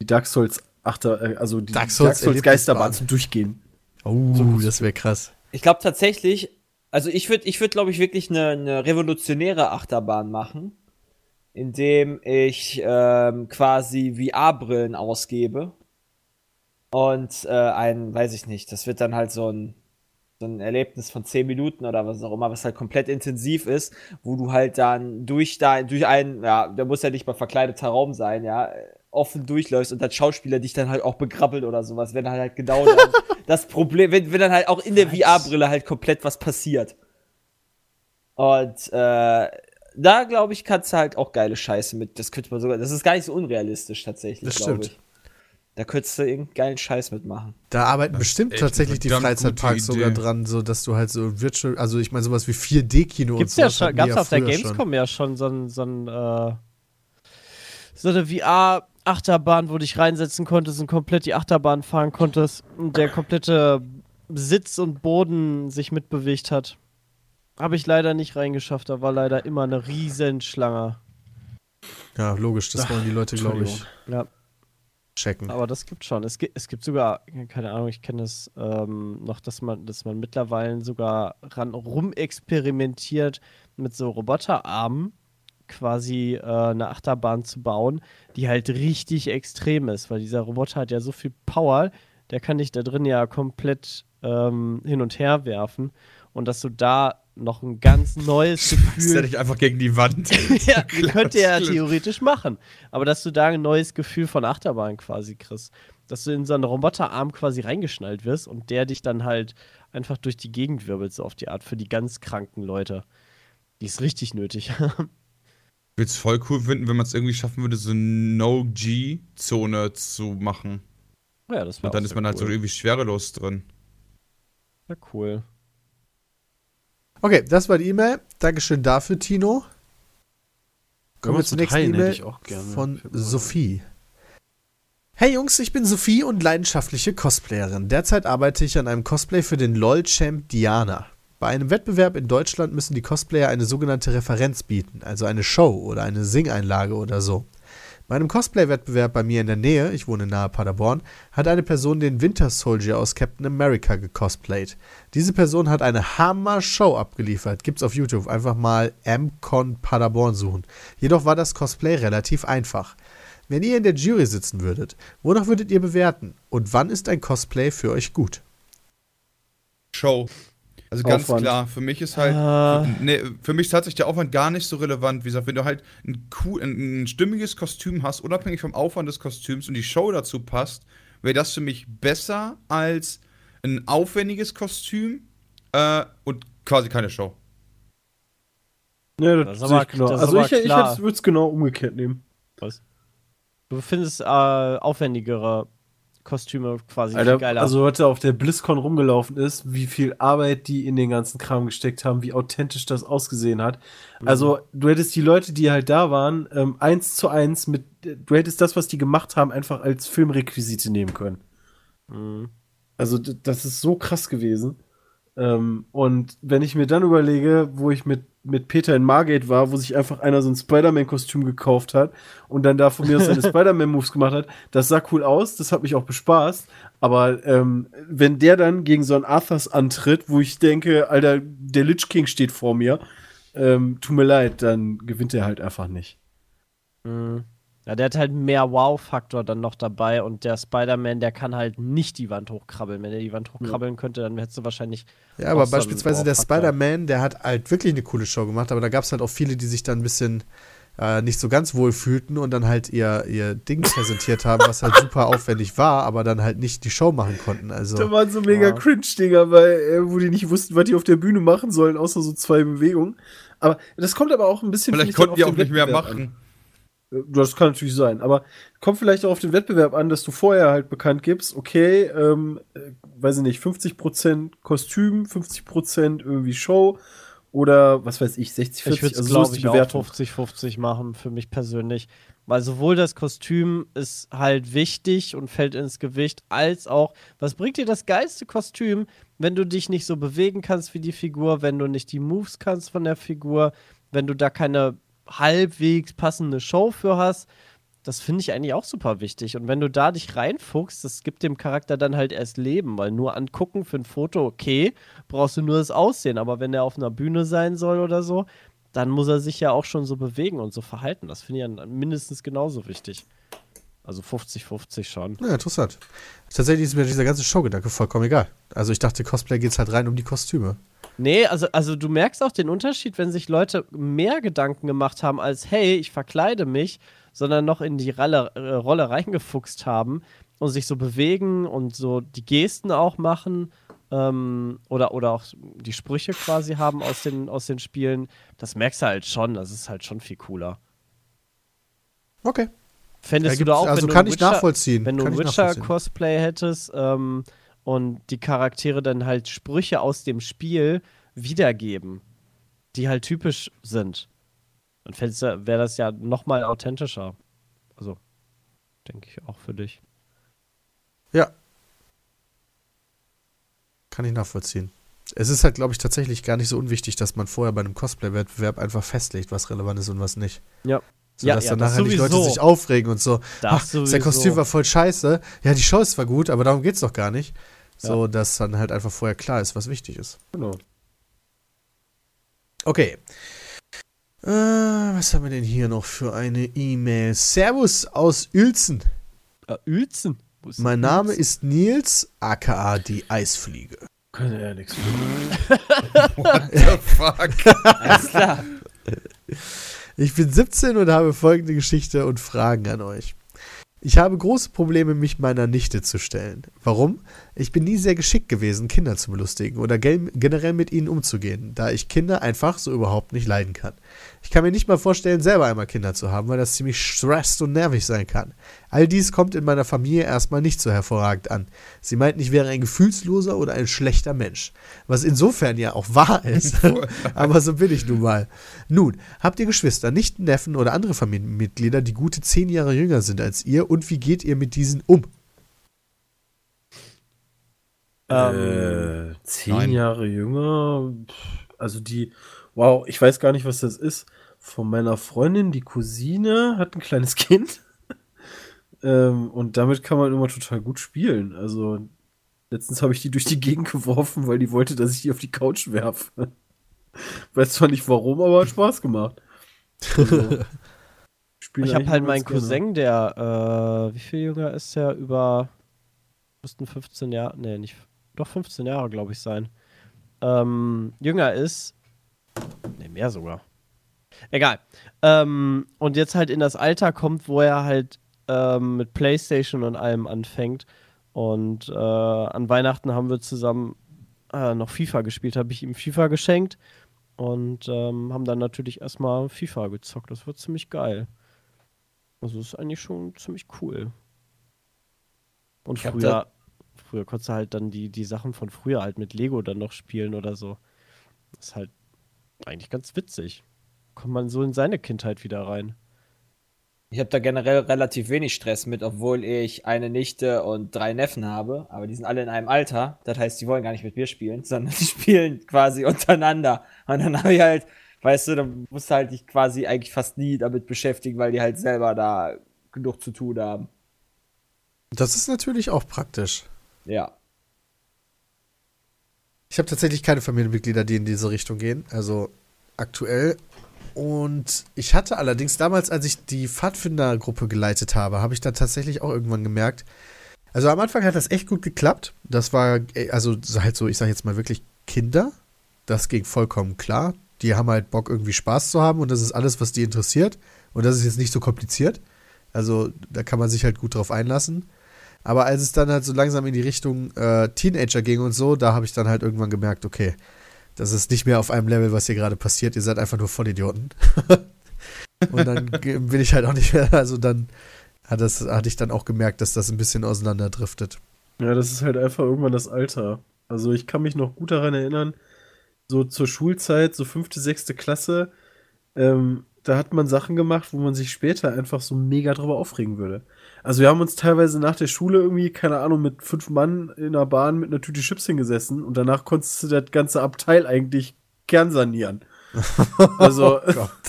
die Dark Souls Achter, äh, also die Dark Souls Geisterbahn Erlebnisbahn. zum Durchgehen. Oh, das wäre krass. Ich glaube tatsächlich, also ich würde, ich würde, glaube ich, wirklich eine, eine revolutionäre Achterbahn machen, indem ich ähm, quasi VR-Brillen ausgebe und äh, ein, weiß ich nicht, das wird dann halt so ein so ein Erlebnis von 10 Minuten oder was auch immer, was halt komplett intensiv ist, wo du halt dann durch da, durch einen, ja, der muss ja nicht mal verkleideter Raum sein, ja, offen durchläufst und als Schauspieler dich dann halt auch begrabbeln oder sowas, wenn halt genau dann das Problem, wenn, wenn dann halt auch in der VR-Brille halt komplett was passiert. Und äh, da glaube ich, kannst du halt auch geile Scheiße mit. Das könnte man sogar. Das ist gar nicht so unrealistisch tatsächlich. Das stimmt. Ich. Da könntest du irgendeinen geilen Scheiß mitmachen. Da arbeiten Das bestimmt tatsächlich die Freizeitparks sogar dran, so dass du halt so Virtual, also ich meine sowas wie 4D-Kino Gibt's und ja sowas schon, gab's ja auf der Gamescom ja schon so ein, so ein, äh, so eine VR-Achterbahn, wo du dich reinsetzen konntest und komplett die Achterbahn fahren konntest und der komplette Sitz und Boden sich mitbewegt hat. Habe ich leider nicht reingeschafft, da war leider immer eine riesen Schlange. Ja, logisch, das wollen die Leute, glaube ich, Ja, checken. aber das gibt schon. Es gibt, es gibt sogar, keine Ahnung, ich kenne das ähm, noch, dass man, dass man mittlerweile sogar ran rumexperimentiert mit so Roboterarmen quasi äh, eine Achterbahn zu bauen, die halt richtig extrem ist, weil dieser Roboter hat ja so viel Power, der kann dich da drin ja komplett ähm, hin und her werfen und dass du da noch ein ganz neues Gefühl. dich einfach gegen die Wand. ja, könnte ja Klar. theoretisch machen. Aber dass du da ein neues Gefühl von Achterbahn quasi kriegst. Dass du in so einen Roboterarm quasi reingeschnallt wirst und der dich dann halt einfach durch die Gegend wirbelt, so auf die Art für die ganz kranken Leute. Die ist richtig nötig. Ich würde es voll cool finden, wenn man es irgendwie schaffen würde, so eine No-G-Zone zu machen. ja, das wäre Und dann ist man halt so irgendwie schwerelos drin. Ja, cool. Okay, das war die E-Mail. Dankeschön dafür, Tino. Kommen wir zur nächsten hätte E-Mail von Sophie. Hey Jungs, ich bin Sophie und leidenschaftliche Cosplayerin. Derzeit arbeite ich an einem Cosplay für den LOL-Champ Diana. Bei einem Wettbewerb in Deutschland müssen die Cosplayer eine sogenannte Referenz bieten, also eine Show oder eine Singeinlage oder so. Bei einem Cosplay-Wettbewerb bei mir in der Nähe, ich wohne nahe Paderborn, hat eine Person den Winter Soldier aus Captain America gecosplayt. Diese Person hat eine Hammer-Show abgeliefert. Gibt's auf YouTube. Einfach mal MCon Paderborn suchen. Jedoch war das Cosplay relativ einfach. Wenn ihr in der Jury sitzen würdet, wonach würdet ihr bewerten? Und wann ist ein Cosplay für euch gut? Show. Also ganz Aufwand. klar, für mich ist halt, Ah. nee, für mich ist tatsächlich der Aufwand gar nicht so relevant. Wie gesagt, wenn du halt ein, cool, ein, ein stimmiges Kostüm hast, unabhängig vom Aufwand des Kostüms und die Show dazu passt, wäre das für mich besser als ein aufwendiges Kostüm äh, und quasi keine Show. Ja, Das das, ist aber- ich genau. das ist Also aber ich, ich würde es genau umgekehrt nehmen. Du findest äh, aufwendigere Kostüme quasi Alter, geiler. also heute auf der BlizzCon rumgelaufen ist, wie viel Arbeit die in den ganzen Kram gesteckt haben, wie authentisch das ausgesehen hat. Mhm. Also du hättest die Leute, die halt da waren, ähm, eins zu eins mit, du hättest das, was die gemacht haben, einfach als Filmrequisite nehmen können. Mhm. Also das ist so krass gewesen. Ähm, und wenn ich mir dann überlege, wo ich mit, mit Peter in Margate war, wo sich einfach einer so ein Spider-Man-Kostüm gekauft hat und dann da von mir aus seine Spider-Man-Moves gemacht hat, das sah cool aus, das hat mich auch bespaßt. Aber ähm, wenn der dann gegen so einen Arthurs antritt, wo ich denke, Alter, der Lich King steht vor mir, ähm, tut mir leid, dann gewinnt er halt einfach nicht. Mhm. Ja, der hat halt mehr Wow-Faktor dann noch dabei und der Spider-Man, der kann halt nicht die Wand hochkrabbeln. Wenn er die Wand hochkrabbeln könnte, dann hättest du wahrscheinlich. Ja, aber beispielsweise der. Spider-Man, der hat halt wirklich eine coole Show gemacht, aber da gab es halt auch viele, die sich dann ein bisschen äh, nicht so ganz wohl fühlten und dann halt ihr, ihr Ding präsentiert haben, was halt super aufwendig war, aber dann halt nicht die Show machen konnten. Also, Da waren so mega Ja. Cringe-Dinger, weil, äh, wo die nicht wussten, was die auf der Bühne machen sollen, außer so zwei Bewegungen. Aber das kommt aber auch ein bisschen. Vielleicht konnten die auch nicht mehr machen. An. Das kann natürlich sein, aber kommt vielleicht auch auf den Wettbewerb an, dass du vorher halt bekannt gibst, okay, ähm, äh, weiß ich nicht, 50% Kostüm, 50% irgendwie Show oder was weiß ich, 60, 40, Ich würde also so glaube ich, auch Bewertung. 50-50 machen, für mich persönlich. Weil sowohl das Kostüm ist halt wichtig und fällt ins Gewicht, als auch, was bringt dir das geilste Kostüm, wenn du dich nicht so bewegen kannst wie die Figur, wenn du nicht die Moves kannst von der Figur, wenn du da keine halbwegs passende Show für hast. Das finde ich eigentlich auch super wichtig. Und wenn du da dich reinfuchst, das gibt dem Charakter dann halt erst Leben, weil nur angucken für ein Foto, okay, brauchst du nur das Aussehen. Aber wenn er auf einer Bühne sein soll oder so, dann muss er sich ja auch schon so bewegen und so verhalten. Das finde ich ja mindestens genauso wichtig. Also 50-50 schon. ja, interessant. Tatsächlich ist mir dieser ganze Showgedanke vollkommen egal. Also ich dachte, Cosplay geht halt rein um die Kostüme. Nee, also, also du merkst auch den Unterschied, wenn sich Leute mehr Gedanken gemacht haben als, hey, ich verkleide mich, sondern noch in die Rolle, äh, Rolle reingefuchst haben und sich so bewegen und so die Gesten auch machen ähm, oder, oder auch die Sprüche quasi haben aus den, aus den Spielen. Das merkst du halt schon, das ist halt schon viel cooler. Okay. Fändest du da auch, also wenn du kann ein ich nachvollziehen. Wenn du ein. Witcher-Cosplay hättest ähm, und die Charaktere dann halt Sprüche aus dem Spiel wiedergeben, die halt typisch sind, dann wäre das ja noch mal authentischer. Also, denke ich auch für dich. Ja. Kann ich nachvollziehen. Es ist halt, glaube ich, tatsächlich gar nicht so unwichtig, dass man vorher bei einem Cosplay-Wettbewerb einfach festlegt, was relevant ist und was nicht. Ja. So, Ja, dass ja, dann nachher die Leute sich aufregen und so. Ach, sowieso. Kostüm war voll scheiße. Ja, die Show ist zwar gut, aber darum geht's doch gar nicht. So, dass dann halt einfach vorher klar ist, was wichtig ist. Genau. Okay. Äh, was haben wir denn hier noch für eine E-Mail? Servus aus Uelzen. Äh, Uelzen? Mein Name Uelzen? ist Nils, aka die Eisfliege. Kann ja nichts What the fuck? Alles klar. Ich bin 17 und habe folgende Geschichte und Fragen an euch. Ich habe große Probleme, mich meiner Nichte zu stellen. Warum? Ich bin nie sehr geschickt gewesen, Kinder zu belustigen oder generell mit ihnen umzugehen, da ich Kinder einfach so überhaupt nicht leiden kann. Ich kann mir nicht mal vorstellen, selber einmal Kinder zu haben, weil das ziemlich stresst und nervig sein kann. All dies kommt in meiner Familie erstmal nicht so hervorragend an. Sie meinten, ich wäre ein gefühlsloser oder ein schlechter Mensch. Was insofern ja auch wahr ist. Aber so bin ich nun mal. Nun, habt ihr Geschwister, Nichten, Neffen oder andere Familienmitglieder, die gute zehn Jahre jünger sind als ihr und wie geht ihr mit diesen um? Ähm, äh, zehn nein. Jahre jünger. Also die, wow, ich weiß gar nicht, was das ist. Von meiner Freundin, die Cousine, hat ein kleines Kind. ähm, und damit kann man immer total gut spielen. Also letztens habe ich die durch die Gegend geworfen, weil die wollte, dass ich die auf die Couch werfe. weiß zwar nicht warum, aber hat Spaß gemacht. Also, Ich habe halt meinen. Cousin, der, äh, wie viel jünger ist der? Über, müssten 15 Jahre, nee, nicht, doch 15 Jahre, glaube ich, sein. Ähm, jünger ist, nee, mehr sogar. Egal. Ähm, und jetzt halt in das Alter kommt, wo er halt ähm, mit Playstation und allem anfängt. Und äh, an Weihnachten haben wir zusammen äh, noch FIFA gespielt, habe ich ihm FIFA geschenkt. Und ähm, haben dann natürlich erstmal FIFA gezockt. Das wird ziemlich geil. Also ist eigentlich schon ziemlich cool. Und Ich früher, früher konntest du halt dann die, die Sachen von früher halt mit Lego dann noch spielen oder so. Das ist halt eigentlich ganz witzig. Kommt man so in seine Kindheit wieder rein. Ich habe da generell relativ wenig Stress mit, obwohl ich eine Nichte und drei Neffen habe, aber die sind alle in einem Alter. Das heißt, die wollen gar nicht mit mir spielen, sondern die spielen quasi untereinander. Und dann habe ich halt, weißt du, da musst du halt dich quasi eigentlich fast nie damit beschäftigen, weil die halt selber da genug zu tun haben. Das ist natürlich auch praktisch. Ja. Ich habe tatsächlich keine Familienmitglieder, die in diese Richtung gehen. Also aktuell. Und ich hatte allerdings damals, als ich die Pfadfindergruppe geleitet habe, habe ich dann tatsächlich auch irgendwann gemerkt. Also am Anfang hat das echt gut geklappt. Das war, also halt so, ich sage jetzt mal wirklich Kinder. Das ging vollkommen klar. Die haben halt Bock, irgendwie Spaß zu haben und das ist alles, was die interessiert. Und das ist jetzt nicht so kompliziert. Also da kann man sich halt gut drauf einlassen. Aber als es dann halt so langsam in die Richtung äh, Teenager ging und so, da habe ich dann halt irgendwann gemerkt, okay, das ist nicht mehr auf einem Level, was hier gerade passiert. Ihr seid einfach nur Vollidioten. und dann bin ich halt auch nicht mehr, also dann hat das, hatte ich dann auch gemerkt, dass das ein bisschen auseinanderdriftet. Ja, das ist halt einfach irgendwann das Alter. Also ich kann mich noch gut daran erinnern, so zur Schulzeit, so fünfte, sechste Klasse, ähm, da hat man Sachen gemacht, wo man sich später einfach so mega drüber aufregen würde. Also wir haben uns teilweise nach der Schule irgendwie, keine Ahnung, mit fünf Mann in der Bahn mit einer Tüte Chips hingesessen und danach konntest du das ganze Abteil eigentlich kernsanieren. Also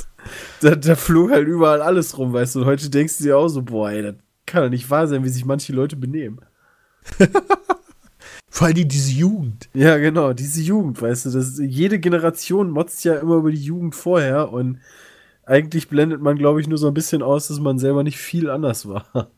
da, da flog halt überall alles rum, weißt du. Und heute denkst du dir auch so, boah, ey, das kann doch nicht wahr sein, wie sich manche Leute benehmen. Vor allem diese Jugend. Ja, genau, diese Jugend, weißt du, das, jede Generation motzt ja immer über die Jugend vorher und eigentlich blendet man, glaube ich, nur so ein bisschen aus, dass man selber nicht viel anders war.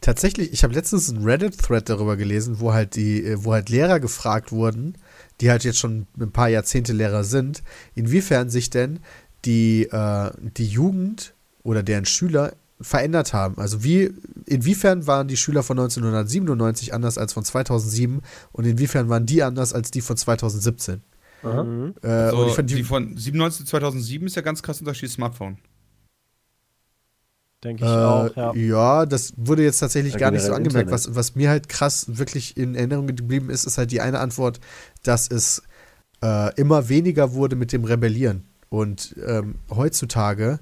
Tatsächlich, ich habe letztens einen Reddit-Thread darüber gelesen, wo halt die, äh, wo halt Lehrer gefragt wurden, die halt jetzt schon ein paar Jahrzehnte Lehrer sind, inwiefern sich denn die, äh, die Jugend oder deren Schüler verändert haben. Also wie, inwiefern waren die Schüler von 1997 anders als von 2007 und inwiefern waren die anders als die von 2017? Aha. Mhm. Äh, Also, und ich fand die, die, von 97 zu 2007 ist ja ganz krass Unterschied Smartphone. Denke ich Äh, auch, ja. ja. das wurde jetzt tatsächlich Ja, gar nicht so generell angemerkt. Was, was mir halt krass wirklich in Erinnerung geblieben ist, ist halt die eine Antwort, dass es äh, immer weniger wurde mit dem Rebellieren. Und ähm, heutzutage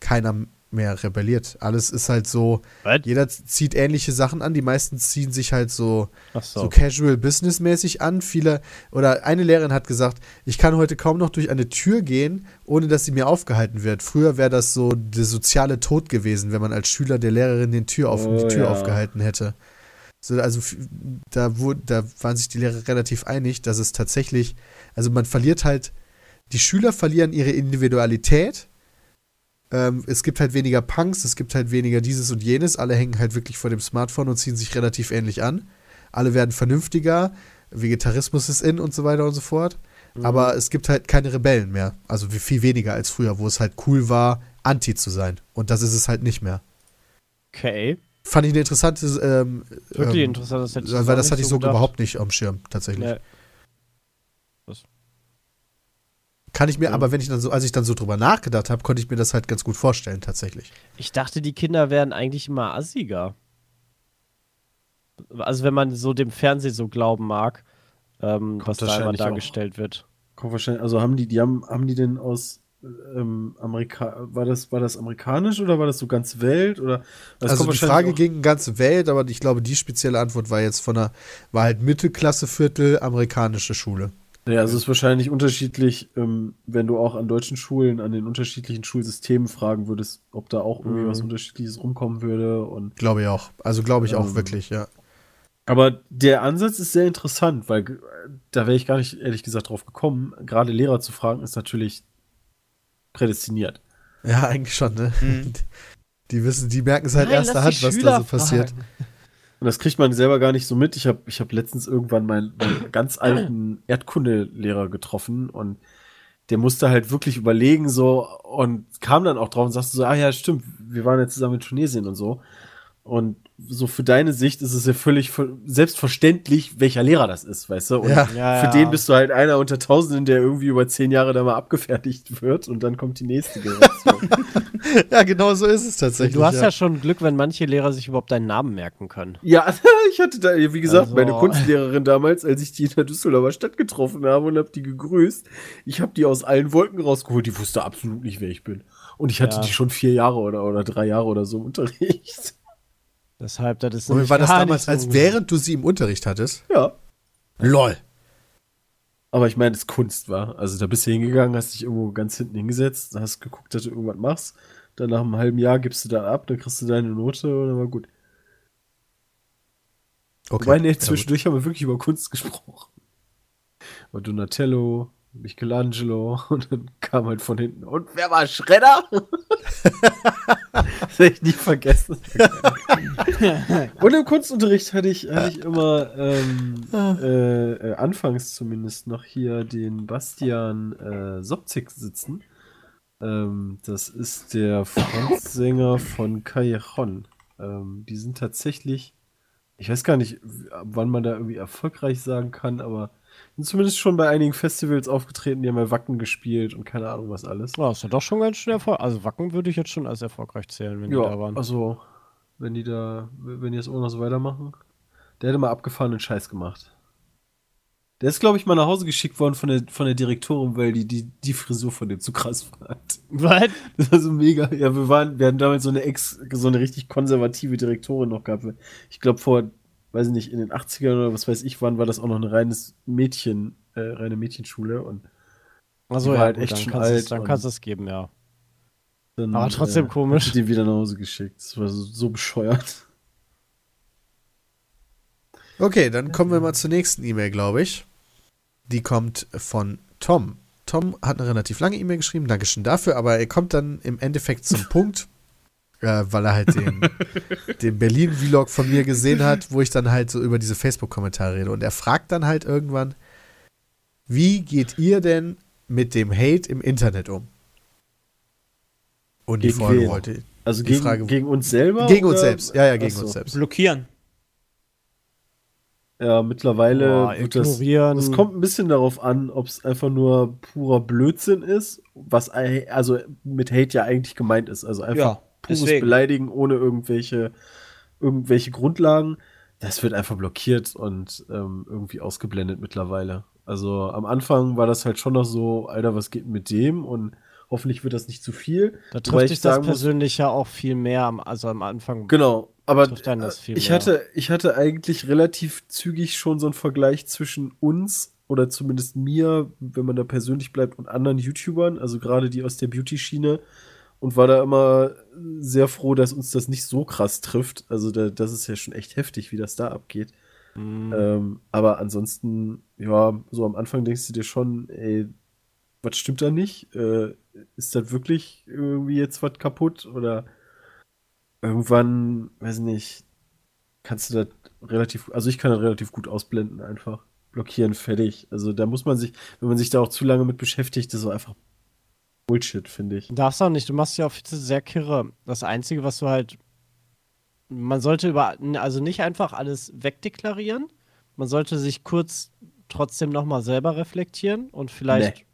keiner mehr rebelliert. Alles ist halt so, Was? jeder zieht ähnliche Sachen an. Die meisten ziehen sich halt so, so so. casual businessmäßig an. Viele, oder eine Lehrerin hat gesagt, ich kann heute kaum noch durch eine Tür gehen, ohne dass sie mir aufgehalten wird. Früher wäre das so der soziale Tod gewesen, wenn man als Schüler der Lehrerin den Tür auf, Oh, die Tür ja. aufgehalten hätte. So, also da, wurde, da waren sich die Lehrer relativ einig, dass es tatsächlich, also man verliert halt, die Schüler verlieren ihre Individualität. Ähm, es gibt halt weniger Punks, es gibt halt weniger dieses und jenes. Alle hängen halt wirklich vor dem Smartphone und ziehen sich relativ ähnlich an. Alle werden vernünftiger. Vegetarismus ist in und so weiter und so fort. Mhm. Aber es gibt halt keine Rebellen mehr. Also viel weniger als früher, wo es halt cool war, anti zu sein. Und das ist es halt nicht mehr. Okay. Fand ich eine interessante, ähm, Wirklich ähm, interessant, das hätte ich weil das hatte ich so so gedacht. überhaupt nicht am Schirm, tatsächlich. Ja. Kann ich mir, Ja. aber wenn ich dann so, als ich dann so drüber nachgedacht habe, konnte ich mir das halt ganz gut vorstellen, tatsächlich. Ich dachte, die Kinder wären eigentlich immer assiger. Also wenn man so dem Fernsehen so glauben mag, ähm, was da immer wahrscheinlich auch. dargestellt wird. Kommt wahrscheinlich, also haben die, die haben, haben die denn aus ähm, Amerika, war das, war das amerikanisch oder war das so ganz Welt oder? Das also die Frage auch- ging ganze Welt, aber ich glaube, die spezielle Antwort war jetzt von einer, war halt Mittelklasse-Viertel, amerikanische Schule. Ja, also es ist wahrscheinlich unterschiedlich, ähm, wenn du auch an deutschen Schulen, an den unterschiedlichen Schulsystemen fragen würdest, ob da auch irgendwie Mhm. was Unterschiedliches rumkommen würde. Und Glaube ich auch. Also glaube ich auch Ähm, wirklich, ja. Aber der Ansatz ist sehr interessant, weil äh, da wäre ich gar nicht, ehrlich gesagt, drauf gekommen. Gerade Lehrer zu fragen, ist natürlich prädestiniert. Ja, eigentlich schon, ne? Die wissen, die merken es halt Nein, erster Hand, was Schüler da so passiert. fragen. Und das kriegt man selber gar nicht so mit. Ich habe ich hab letztens irgendwann meinen, meinen ganz alten Erdkundelehrer getroffen und der musste halt wirklich überlegen so und kam dann auch drauf und sagte so, ah ja, stimmt, wir waren ja zusammen in Tunesien und so. Und so für deine Sicht ist es ja völlig ver- selbstverständlich, welcher Lehrer das ist, weißt du? Und Ja. Ja, für ja. den bist du halt einer unter Tausenden, der irgendwie über zehn Jahre da mal abgefertigt wird und dann kommt die nächste Generation. Ja, genau so ist es tatsächlich. Du hast ja. schon Glück, wenn manche Lehrer sich überhaupt deinen Namen merken können. Ja, ich hatte da, wie gesagt, Also- meine Kunstlehrerin damals, als ich die in der Düsseldorfer Stadt getroffen habe und habe die gegrüßt. Ich habe die aus allen Wolken rausgeholt. Die wusste absolut nicht, wer ich bin. Und ich hatte Ja. die schon vier Jahre oder, oder drei Jahre oder so im Unterricht. Deshalb, das ist Und war das damals, so als während du sie im Unterricht hattest? Ja. LOL. Aber ich meine, das Kunst war. Also da bist du hingegangen, hast dich irgendwo ganz hinten hingesetzt, hast geguckt, dass du irgendwas machst. Dann nach einem halben Jahr gibst du da ab, dann kriegst du deine Note und dann war gut. Okay. Wobei, nee, Ja, gut. zwischendurch haben wir wirklich über Kunst gesprochen. Über Donatello, Michelangelo und dann kam halt von hinten. Und wer war Schredder? das hätte ich nie vergessen. und im Kunstunterricht hatte ich, hatte ich immer ähm, äh, äh, anfangs zumindest noch hier den Bastian äh, Sobzik sitzen. Ähm, das ist der Frontsänger von Callejon. Ähm, die sind tatsächlich ich weiß gar nicht, wann man da irgendwie erfolgreich sagen kann, aber sind zumindest schon bei einigen Festivals aufgetreten, die haben ja Wacken gespielt und keine Ahnung was alles. Ja, ist ja doch schon ganz schön erfolgreich. Also Wacken würde ich jetzt schon als erfolgreich zählen, wenn die da waren. also wenn die da, wenn die das auch noch so weitermachen, der hätte mal abgefahrenen Scheiß gemacht. Der ist, glaube ich, mal nach Hause geschickt worden von der, von der Direktorin, weil die, die die Frisur von dem zu krass fand. Was? Das war so mega. Ja, wir waren, wir hatten damals so eine ex, so eine richtig konservative Direktorin noch gehabt. Ich glaube vor, weiß ich nicht, in den 80ern oder was weiß ich wann, war das auch noch eine reines Mädchen, äh, reine Mädchenschule und Also Die ja, war halt gut, echt dann schon alt Dann kannst du es geben, ja. dann, Aber trotzdem komisch. hab ich Den wieder nach Hause geschickt. Das war so, so bescheuert. Okay, dann kommen wir mal zur nächsten E-Mail, glaube ich. Die kommt von Tom. Tom hat eine relativ lange E-Mail geschrieben, Dankeschön dafür, aber er kommt dann im Endeffekt zum Punkt, äh, weil er halt den, den Berlin-Vlog von mir gesehen hat, wo ich dann halt so über diese Facebook-Kommentare rede. Und er fragt dann halt irgendwann, wie geht ihr denn mit dem Hate im Internet um? Und die Gegen Folge wen? wollte Also Die gegen, Frage- gegen uns selber? Gegen uns oder- selbst, ja, ja, gegen Ach so. uns selbst. Blockieren. Ja, mittlerweile Boah, wird das. ignorieren. Es kommt ein bisschen darauf an, ob es einfach nur purer Blödsinn ist, was also mit Hate ja eigentlich gemeint ist. Also einfach Ja, pures deswegen. Beleidigen ohne irgendwelche, irgendwelche Grundlagen. Das wird einfach blockiert und ähm, irgendwie ausgeblendet mittlerweile. Also am Anfang war das halt schon noch so, Alter, was geht mit dem? Und hoffentlich wird das nicht zu viel. Da trifft ich das sagen muss- persönlich ja auch viel mehr, am, also am Anfang. Genau, aber ich mehr. hatte, ich hatte eigentlich relativ zügig schon so einen Vergleich zwischen uns oder zumindest mir, wenn man da persönlich bleibt, und anderen YouTubern, also gerade die aus der Beauty-Schiene, und war da immer sehr froh, dass uns das nicht so krass trifft. Also da, das ist ja schon echt heftig, wie das da abgeht. Mhm. Ähm, aber ansonsten, ja, so am Anfang denkst du dir schon, ey, was stimmt da nicht? Äh, ist das wirklich irgendwie jetzt was kaputt? Oder irgendwann, weiß nicht, kannst du das relativ, also ich kann das relativ gut ausblenden einfach. blockieren, fertig. Also da muss man sich, wenn man sich da auch zu lange mit beschäftigt, das ist so einfach Bullshit, finde ich. Darfst auch nicht, du machst ja auch viel zu sehr kirre. Das Einzige, was du halt. Man sollte über. Also nicht einfach alles wegdeklarieren. Man sollte sich kurz trotzdem nochmal selber reflektieren und vielleicht. Nee.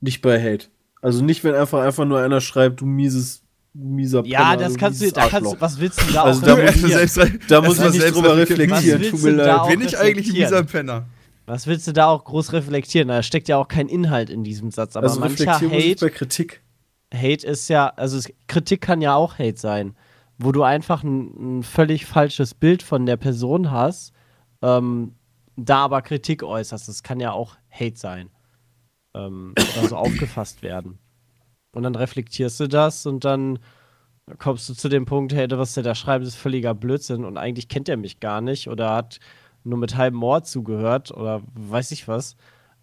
Nicht bei Hate. Also nicht, wenn einfach einfach nur einer schreibt, du mieses, mieser Ja, Penner, das du kannst du, da kannst du, was willst du da Also auch da muss ich Da muss Das ich nicht selbst drüber reflektieren. tut mir du da leid. Bin ich eigentlich ein mieser Penner? Was willst du da auch groß reflektieren? Da steckt ja auch kein Inhalt in diesem Satz. Aber Also mancher Hate, bei Kritik. Hate ist ja, also es, Kritik kann ja auch Hate sein, wo du einfach ein, ein völlig falsches Bild von der Person hast, ähm, da aber Kritik äußerst. Das kann ja auch Hate sein. Ähm, oder so aufgefasst werden. Und dann reflektierst du das und dann kommst du zu dem Punkt, hey, was der da schreibt, ist völliger Blödsinn und eigentlich kennt er mich gar nicht oder hat nur mit halbem Ohr zugehört oder weiß ich was.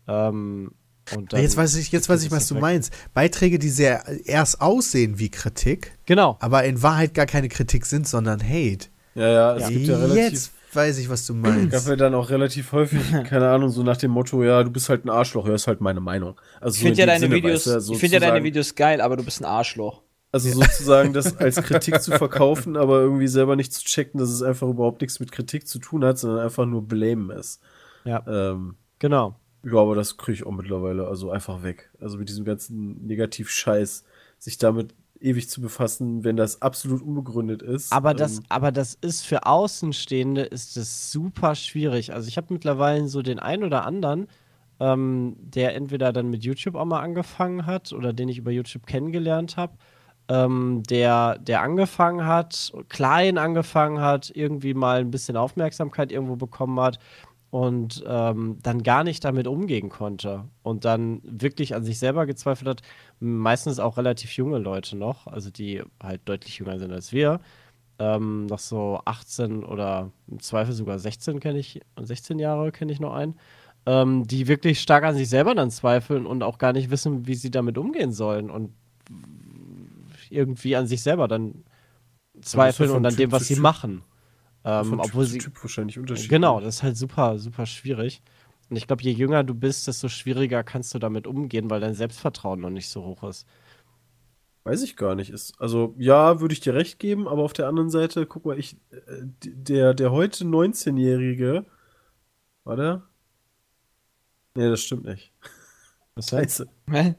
Ähm, und dann Jetzt weiß ich, jetzt weiß ich, was du weg. meinst. Beiträge, die sehr erst aussehen wie Kritik, Genau. aber in Wahrheit gar keine Kritik sind, sondern Hate. Ja, ja, es gibt ja relativ. Jetzt weiß ich, was du gab meinst. ja dann auch relativ häufig, keine Ahnung, so nach dem Motto, ja, du bist halt ein Arschloch, ja, ist halt meine Meinung. Also Ich so in finde ja deine Sinne, Videos, weißt du, ich finde ja deine Videos geil, aber du bist ein Arschloch. Also sozusagen das als Kritik zu verkaufen, aber irgendwie selber nicht zu checken, dass es einfach überhaupt nichts mit Kritik zu tun hat, sondern einfach nur Blamen ist. Ja. Ähm, Genau. ja, aber das kriege ich auch mittlerweile, also einfach weg. Also mit diesem ganzen Negativ-Scheiß, sich damit ewig zu befassen, wenn das absolut unbegründet ist. Aber das, ähm, aber das ist für Außenstehende ist es super schwierig. Also ich habe mittlerweile so den einen oder anderen, ähm, der entweder dann mit YouTube auch mal angefangen hat oder den ich über YouTube kennengelernt habe, ähm, der, der angefangen hat, klein angefangen hat, irgendwie mal ein bisschen Aufmerksamkeit irgendwo bekommen hat und ähm, dann gar nicht damit umgehen konnte und dann wirklich an sich selber gezweifelt hat. Meistens auch relativ junge Leute noch, also die halt deutlich jünger sind als wir. Ähm, noch so 18 oder im Zweifel sogar 16 kenne ich, 16 Jahre kenne ich noch einen, ähm, die wirklich stark an sich selber dann zweifeln und auch gar nicht wissen, wie sie damit umgehen sollen und irgendwie an sich selber dann zweifeln und an Typ dem, was sie Typ- machen. Ähm, von obwohl typ sie wahrscheinlich unterschiedlich. Genau, das ist halt super, super schwierig. Und ich glaube, je jünger du bist, desto schwieriger kannst du damit umgehen, weil dein Selbstvertrauen noch nicht so hoch ist. Weiß ich gar nicht. Ist, also, ja, würde ich dir recht geben, aber auf der anderen Seite, guck mal, ich, äh, der, der heute 19-Jährige, war der? Nee, das stimmt nicht. Was. Hä?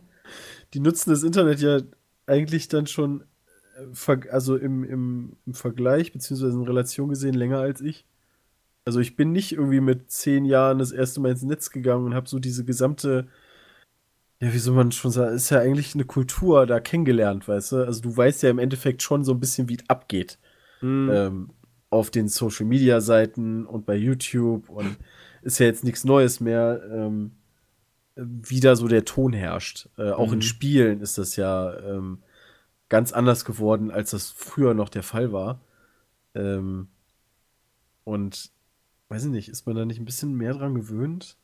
Die nutzen das Internet ja eigentlich dann schon, äh, also im, im, im Vergleich, beziehungsweise in Relation gesehen, länger als ich. Also, ich bin nicht irgendwie mit zehn Jahren das erste Mal ins Netz gegangen und habe so diese gesamte ja, wie soll man schon sagen, ist ja eigentlich eine Kultur da kennengelernt, weißt du? Also du weißt ja im Endeffekt schon so ein bisschen, wie es abgeht. Mhm. Ähm, auf den Social Media Seiten und bei YouTube und ist ja jetzt nichts Neues mehr, ähm, wie da so der Ton herrscht. Äh, auch in Mhm. Spielen ist das ja ähm, ganz anders geworden, als das früher noch der Fall war. Ähm, und weiß ich nicht, ist man da nicht ein bisschen mehr dran gewöhnt?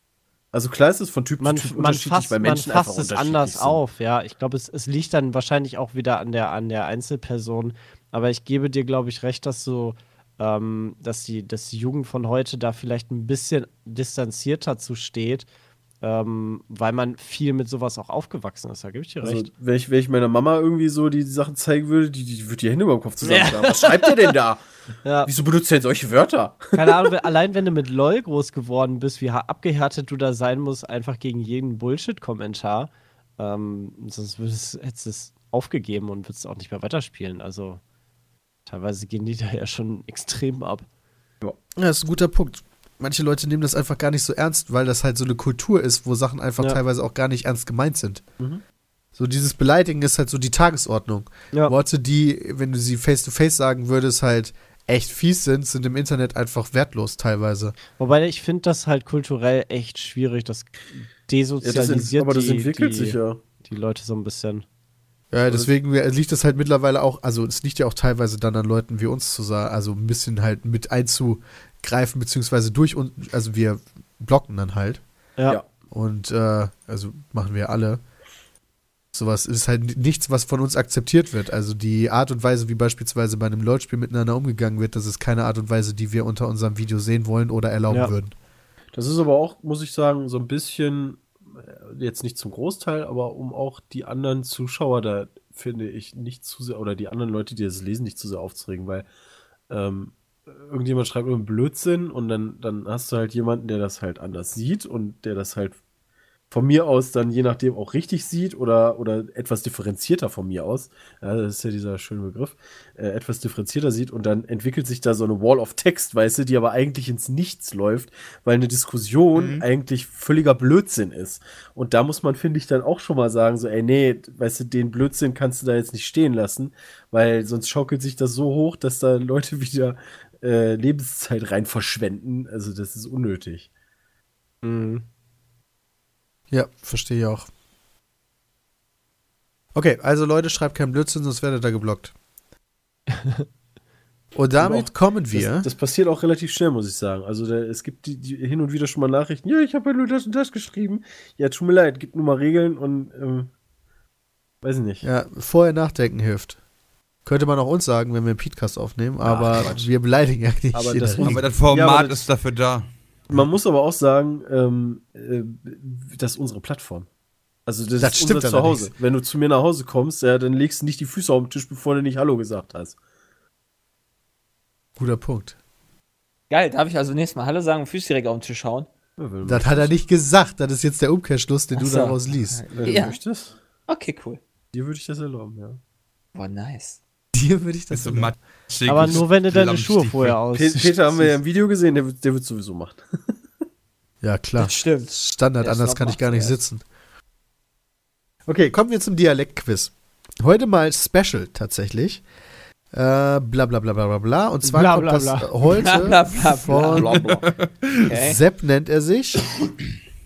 Also klar ist es von Typ Man, zu Typ man unterschiedlich, fasst, weil man Menschen fasst einfach es anders sind. auf, ja. Ich glaube, es, es liegt dann wahrscheinlich auch wieder an der, an der Einzelperson. Aber ich gebe dir, glaube ich, recht, dass so, ähm, dass die, dass die Jugend von heute da vielleicht ein bisschen distanzierter zu steht, ähm, weil man viel mit sowas auch aufgewachsen ist. Da gebe ich dir Also, recht. wenn ich, wenn ich meiner Mama irgendwie so die Sachen zeigen würde, die, die würde die Hände über den Kopf zusammenschlagen. Was schreibt ihr denn da? Ja. Wieso benutzt ihr denn solche Wörter? Keine Ahnung, allein wenn du mit LOL groß geworden bist, wie abgehärtet du da sein musst, einfach gegen jeden Bullshit-Kommentar. Ähm, sonst würdest, hättest du es aufgegeben und würdest auch nicht mehr weiterspielen. Also teilweise gehen die da ja schon extrem ab. Ja, das ist ein guter Punkt. Manche Leute nehmen das einfach gar nicht so ernst, weil das halt so eine Kultur ist, wo Sachen einfach Ja. teilweise auch gar nicht ernst gemeint sind. Mhm. So dieses Beleidigen ist halt so die Tagesordnung. Ja. Worte, die, wenn du sie face to face sagen würdest, halt echt fies sind, sind im Internet einfach wertlos teilweise. Wobei ich finde das halt kulturell echt schwierig. Das desozialisiert aber das die, entwickelt die, sich ja. die Leute so ein bisschen. Ja, deswegen liegt das halt mittlerweile auch, also es liegt ja auch teilweise dann an Leuten wie uns zu sagen, also ein bisschen halt mit einzugreifen, beziehungsweise durch uns, also wir blocken dann halt. Ja. Ja. Und äh, also machen wir alle. Sowas ist halt nichts, was von uns akzeptiert wird. Also die Art und Weise, wie beispielsweise bei einem LOL-Spiel miteinander umgegangen wird, das ist keine Art und Weise, die wir unter unserem Video sehen wollen oder erlauben Ja. würden. Das ist aber auch, muss ich sagen, so ein bisschen, äh, jetzt nicht zum Großteil, aber um auch die anderen Zuschauer da, finde ich, nicht zu sehr, oder die anderen Leute, die das lesen, nicht zu sehr aufzuregen, weil ähm, irgendjemand schreibt nur einen Blödsinn und dann, dann hast du halt jemanden, der das halt anders sieht und der das halt von mir aus dann je nachdem auch richtig sieht oder, oder etwas differenzierter von mir aus, ja, das ist ja dieser schöne Begriff, äh, etwas differenzierter sieht und dann entwickelt sich da so eine Wall of Text, weißt du, die aber eigentlich ins Nichts läuft, weil eine Diskussion Mhm. eigentlich völliger Blödsinn ist. Und da muss man, finde ich, dann auch schon mal sagen, so, ey, nee, weißt du, den Blödsinn kannst du da jetzt nicht stehen lassen, weil sonst schaukelt sich das so hoch, dass da Leute wieder äh, Lebenszeit rein verschwenden. Also das ist unnötig. Mhm. Ja, verstehe ich auch. Okay, also Leute, schreibt keinen Blödsinn, sonst werdet ihr geblockt. Und damit auch- kommen wir. Das, das passiert auch relativ schnell, muss ich sagen. Also da, es gibt die, die hin und wieder schon mal Nachrichten, ja, ich habe ja nur das und das geschrieben. Ja, tut mir leid, gibt nur mal Regeln und ähm, weiß ich nicht. ja, vorher nachdenken hilft. Könnte man auch uns sagen, wenn wir einen Podcast aufnehmen, aber wir beleidigen ja nicht. Aber das. Aber das Format Ja, aber das- ist dafür da. Man muss aber auch sagen, ähm, äh, das ist unsere Plattform. Also das, Das ist stimmt unser Zuhause. allerdings. Wenn du zu mir nach Hause kommst, ja, dann legst du nicht die Füße auf den Tisch, bevor du nicht Hallo gesagt hast. Guter Punkt. Geil, darf ich also nächstes Mal Hallo sagen und Füße direkt auf den Tisch hauen? Ja, du Das hat er nicht gesagt. Das ist jetzt der Umkehrschluss, den Ach du so. daraus liest. Wenn du Ja. möchtest, Okay, cool. dir würde ich das erlauben, ja. Boah, nice. Dir würde ich das so matschig. Aber nur wenn du deine. Schuhe vorher aus. Pe Peter haben wir ja im Video gesehen, der, wird- der wird sowieso machen. Ja, klar. Das stimmt. Standard, Der anders kann ich gar nicht sitzen. Okay, kommen wir zum Dialektquiz. Heute mal Special tatsächlich. Äh, bla bla bla bla bla bla. Und zwar Bla, kommt bla, das bla. heute Bla, bla, bla, von bla, bla. Okay. Sepp nennt er sich.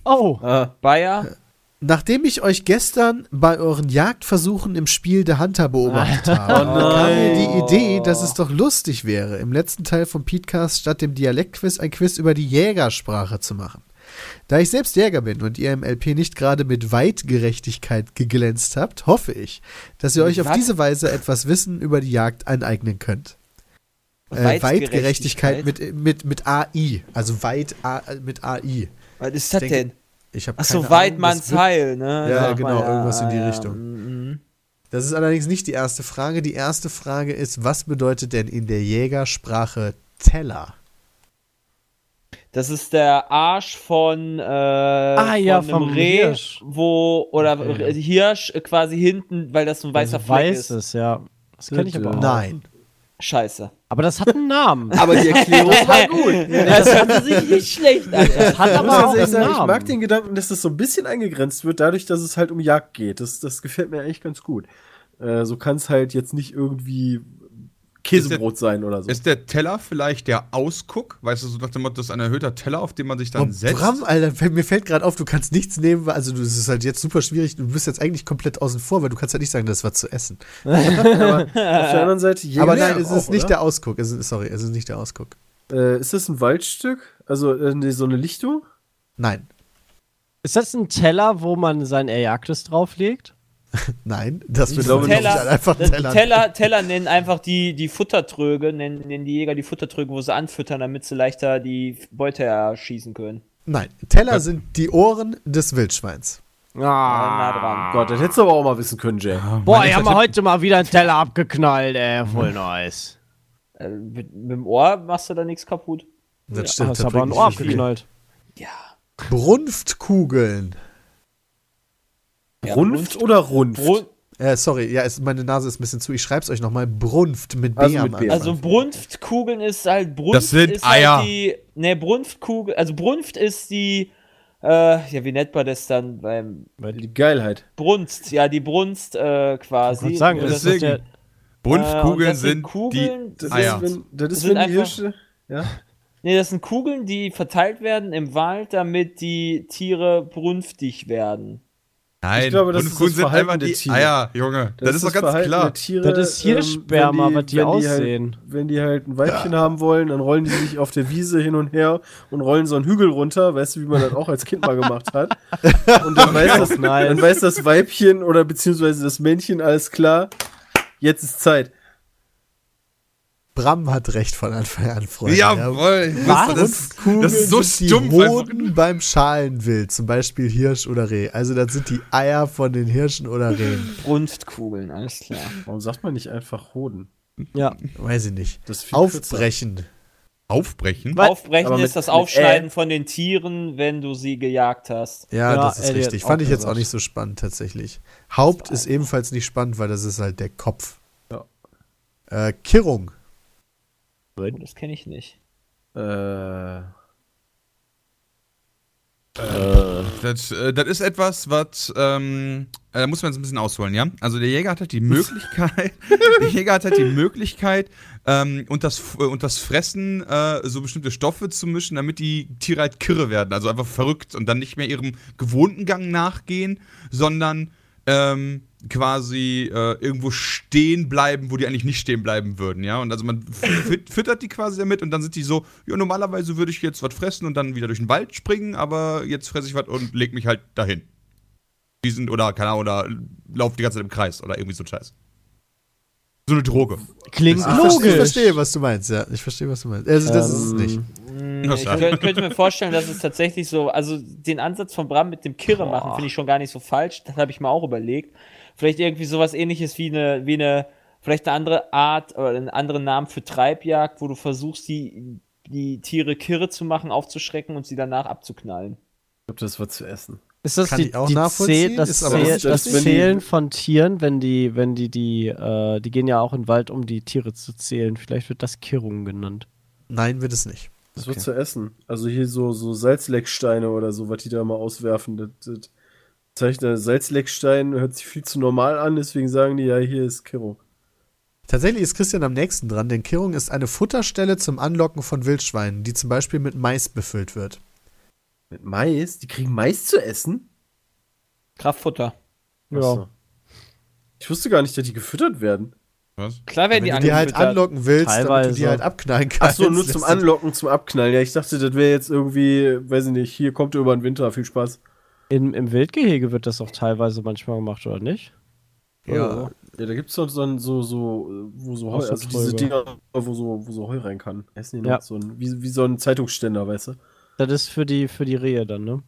Oh, Ah, Bayer, Nachdem ich euch gestern bei euren Jagdversuchen im Spiel der Hunter beobachtet habe, Oh kam mir die. Idee, dass es doch lustig wäre, im letzten Teil vom Podcast statt dem Dialektquiz ein Quiz über die Jägersprache zu machen. Da ich selbst Jäger bin und ihr im LP nicht gerade mit Weitgerechtigkeit geglänzt habt, hoffe ich, dass ihr euch auf Was? diese Weise etwas Wissen über die Jagd aneignen könnt. Äh, Weitgerechtigkeit mit, mit, mit AI, also weit A, mit AI. Was ist das denke, denn? Ich habe Ach so, wird- Heil, ne? Ja, Sagt genau, man, irgendwas in die ja, Richtung. mhm. Das ist allerdings nicht die erste Frage. Die erste Frage ist, was bedeutet denn in der Jägersprache Teller? Das ist der Arsch von, äh, Ah, ja, von vom Reh, Hirsch. wo, oder Okay. Hirsch äh, quasi hinten, weil das so ein weißer also Fleck weiß ist. es, ja. Das kenne ich aber auch. Nein. Scheiße. Aber das hat einen Namen. aber die Erklärung war gut. Das hört sich nicht schlecht an. Das hat Ich aber auch einen sagen, ich Namen. mag den Gedanken, dass das so ein bisschen eingegrenzt wird, dadurch, dass es halt um Jagd geht. Das, das gefällt mir eigentlich ganz gut. Äh, so kann es halt jetzt nicht irgendwie Käsebrot sein oder so. Ist der Teller vielleicht der Ausguck? Weißt du, so nach dem Motto, das ist ein erhöhter Teller, auf den man sich dann Oh, setzt? Bram, Alter, fällt- mir fällt gerade auf, du kannst nichts nehmen, weil- also du- es ist halt jetzt super schwierig, du bist jetzt eigentlich komplett außen vor, weil du kannst ja nicht sagen, das ist was zu essen. Aber auf der anderen Seite, Aber nein, auch, es ist nicht oder? der Ausguck. Es ist, sorry, es ist nicht der Ausguck. Äh, ist das ein Waldstück? Also äh, so eine Lichtung? Nein, Ist das ein Teller, wo man sein Erjagtes drauflegt? nein, das wird glaube glaube nicht. einfach das Teller. Teller, Teller nennen einfach die, die Futtertröge, nennen, nennen die Jäger die Futtertröge, wo sie anfüttern, damit sie leichter die Beute erschießen können. Nein, Teller sind die Ohren des Wildschweins. Ah. nah dran. Gott, das hättest du aber auch mal wissen können, Jay. Boah, Mein ich hab echter mal heute mal wieder einen Teller abgeknallt, ey. Voll nice. Äh, mit, mit dem Ohr machst du da nichts kaputt. Das Ja, stimmt. hast aber ein Ohr nicht viel. abgeknallt. Brunftkugeln. Runft oder Runft? Brun Äh, sorry, ja, es, meine Nase ist ein bisschen zu. Ich schreib's euch nochmal. Brunft mit B Also am mit B. Anfang. also Brunftkugeln ist halt Brunft Das sind ist Eier. Halt die, ne, Brunftkugel, also Brunft ist die, äh, ja, wie nennt man das dann beim Die Geilheit. Brunst, ja, die Brunst äh, quasi. Ich wollte sagen, der, Äh, Brunftkugeln das sind Kugeln, die Das Eier. ist, wenn, das ist, sind wenn die Hirsche. Ja? Nee, das sind Kugeln, die verteilt werden im Wald, damit die Tiere brunftig werden. Nein, Ich glaube, das ist Brunftkugeln das sind Verhalten einfach der die Tiere. Eier, Junge. Das, ist doch ganz Verhalten klar. der Tiere, Das ist Hirschsperma, ähm, was die wenn aussehen. Halt, wenn die halt ein Weibchen haben wollen, dann rollen die sich auf der Wiese hin und her und rollen so einen Hügel runter, weißt du, wie man das auch als Kind mal gemacht hat. Und dann weiß, das, dann weiß das Weibchen oder beziehungsweise das Männchen, alles klar, jetzt ist Zeit. Bram hat recht von Anfang an, Freunde. Jawohl. Was? Das, das, das ist so sind stumpf. Die. Hoden beim Schalenwild, zum Beispiel Hirsch oder Reh. Also das sind die Eier von den Hirschen oder Rehen. Brunftkugeln, alles klar. Warum sagt man nicht einfach Hoden? Ja. Weiß ich nicht. Das ist viel Aufbrechen. Aufbrechen? Aufbrechen mit- ist das Aufschneiden von den Tieren, wenn du sie gejagt hast. Ja, Ja, das ist Elliot richtig. Fand ich jetzt auch nicht so spannend tatsächlich. Haupt ist ebenfalls nicht spannend, weil das ist halt der Kopf. Ja. Äh, Kirrung. Das kenne ich nicht. Äh, Das, äh, das ist etwas, was, ähm, äh, da muss man jetzt ein bisschen ausholen, ja? Also der Jäger hat halt die Möglichkeit, der Jäger hat halt die Möglichkeit, ähm, und, das, äh, und das Fressen äh, so bestimmte Stoffe zu mischen, damit die Tiere halt kirre werden, also einfach verrückt und dann nicht mehr ihrem gewohnten Gang nachgehen, sondern ähm, quasi äh, irgendwo stehen bleiben, wo die eigentlich nicht stehen bleiben würden, ja? Und also man füt- füttert die quasi damit und dann sind die so, ja, normalerweise würde ich jetzt was fressen und dann wieder durch den Wald springen, aber jetzt fresse ich was und leg mich halt dahin. Die sind, oder, keine Ahnung, oder lauf die ganze Zeit im Kreis oder irgendwie so ein Scheiß. So eine Droge. Klingt Ich, verstehe, ich logisch. verstehe, was du meinst, ja. Ich verstehe, was du meinst. Also, das ist es Ähm, nicht. Ja, Ich könnte, könnte mir vorstellen, dass es tatsächlich so, also den Ansatz von Bram mit dem Kirre machen, finde ich schon gar nicht so falsch. Das habe ich mir auch überlegt. Vielleicht irgendwie sowas ähnliches wie eine, wie eine, vielleicht eine andere Art oder einen anderen Namen für Treibjagd, wo du versuchst, die, die Tiere kirre zu machen, aufzuschrecken und sie danach abzuknallen. ich glaube, das war zu essen. Ist das Kann die, ich auch die das, ist das Zählen von Tieren, wenn die, wenn die, die, äh, die gehen ja auch in den Wald, um die Tiere zu zählen. Vielleicht wird das Kirrung genannt. Nein, wird es nicht. Das wird zu essen. Also hier so, so Salzlecksteine oder so, was die da mal auswerfen. Das, das Zeichner Salzleckstein hört sich viel zu normal an, deswegen sagen die ja, hier ist Kiro. Tatsächlich ist Christian am nächsten dran, denn Kirrung ist eine Futterstelle zum Anlocken von Wildschweinen, die zum Beispiel mit Mais befüllt wird. Mit Mais? Die kriegen Mais zu essen? Kraftfutter. Ja. Achso. Ich wusste gar nicht, dass die gefüttert werden. Was? Klar werden Wenn die du die halt anlocken willst, damit du Teilweise. die halt abknallen Ach kannst. so, nur zum Anlocken, zum Abknallen. Ja, ich dachte, das wäre jetzt irgendwie, weiß ich nicht, hier kommt ihr über den Winter, viel Spaß. In, Im Wildgehege wird das auch teilweise manchmal gemacht, oder nicht? Ja. Ja, da gibt es doch so, ein- so, so, wo so Heu, also diese. Dinger, wo so, wo so Heu rein kann. Essen die Ja. noch so ein, wie, wie so ein Zeitungsständer, weißt du? Das ist für die, für die Rehe dann, ne?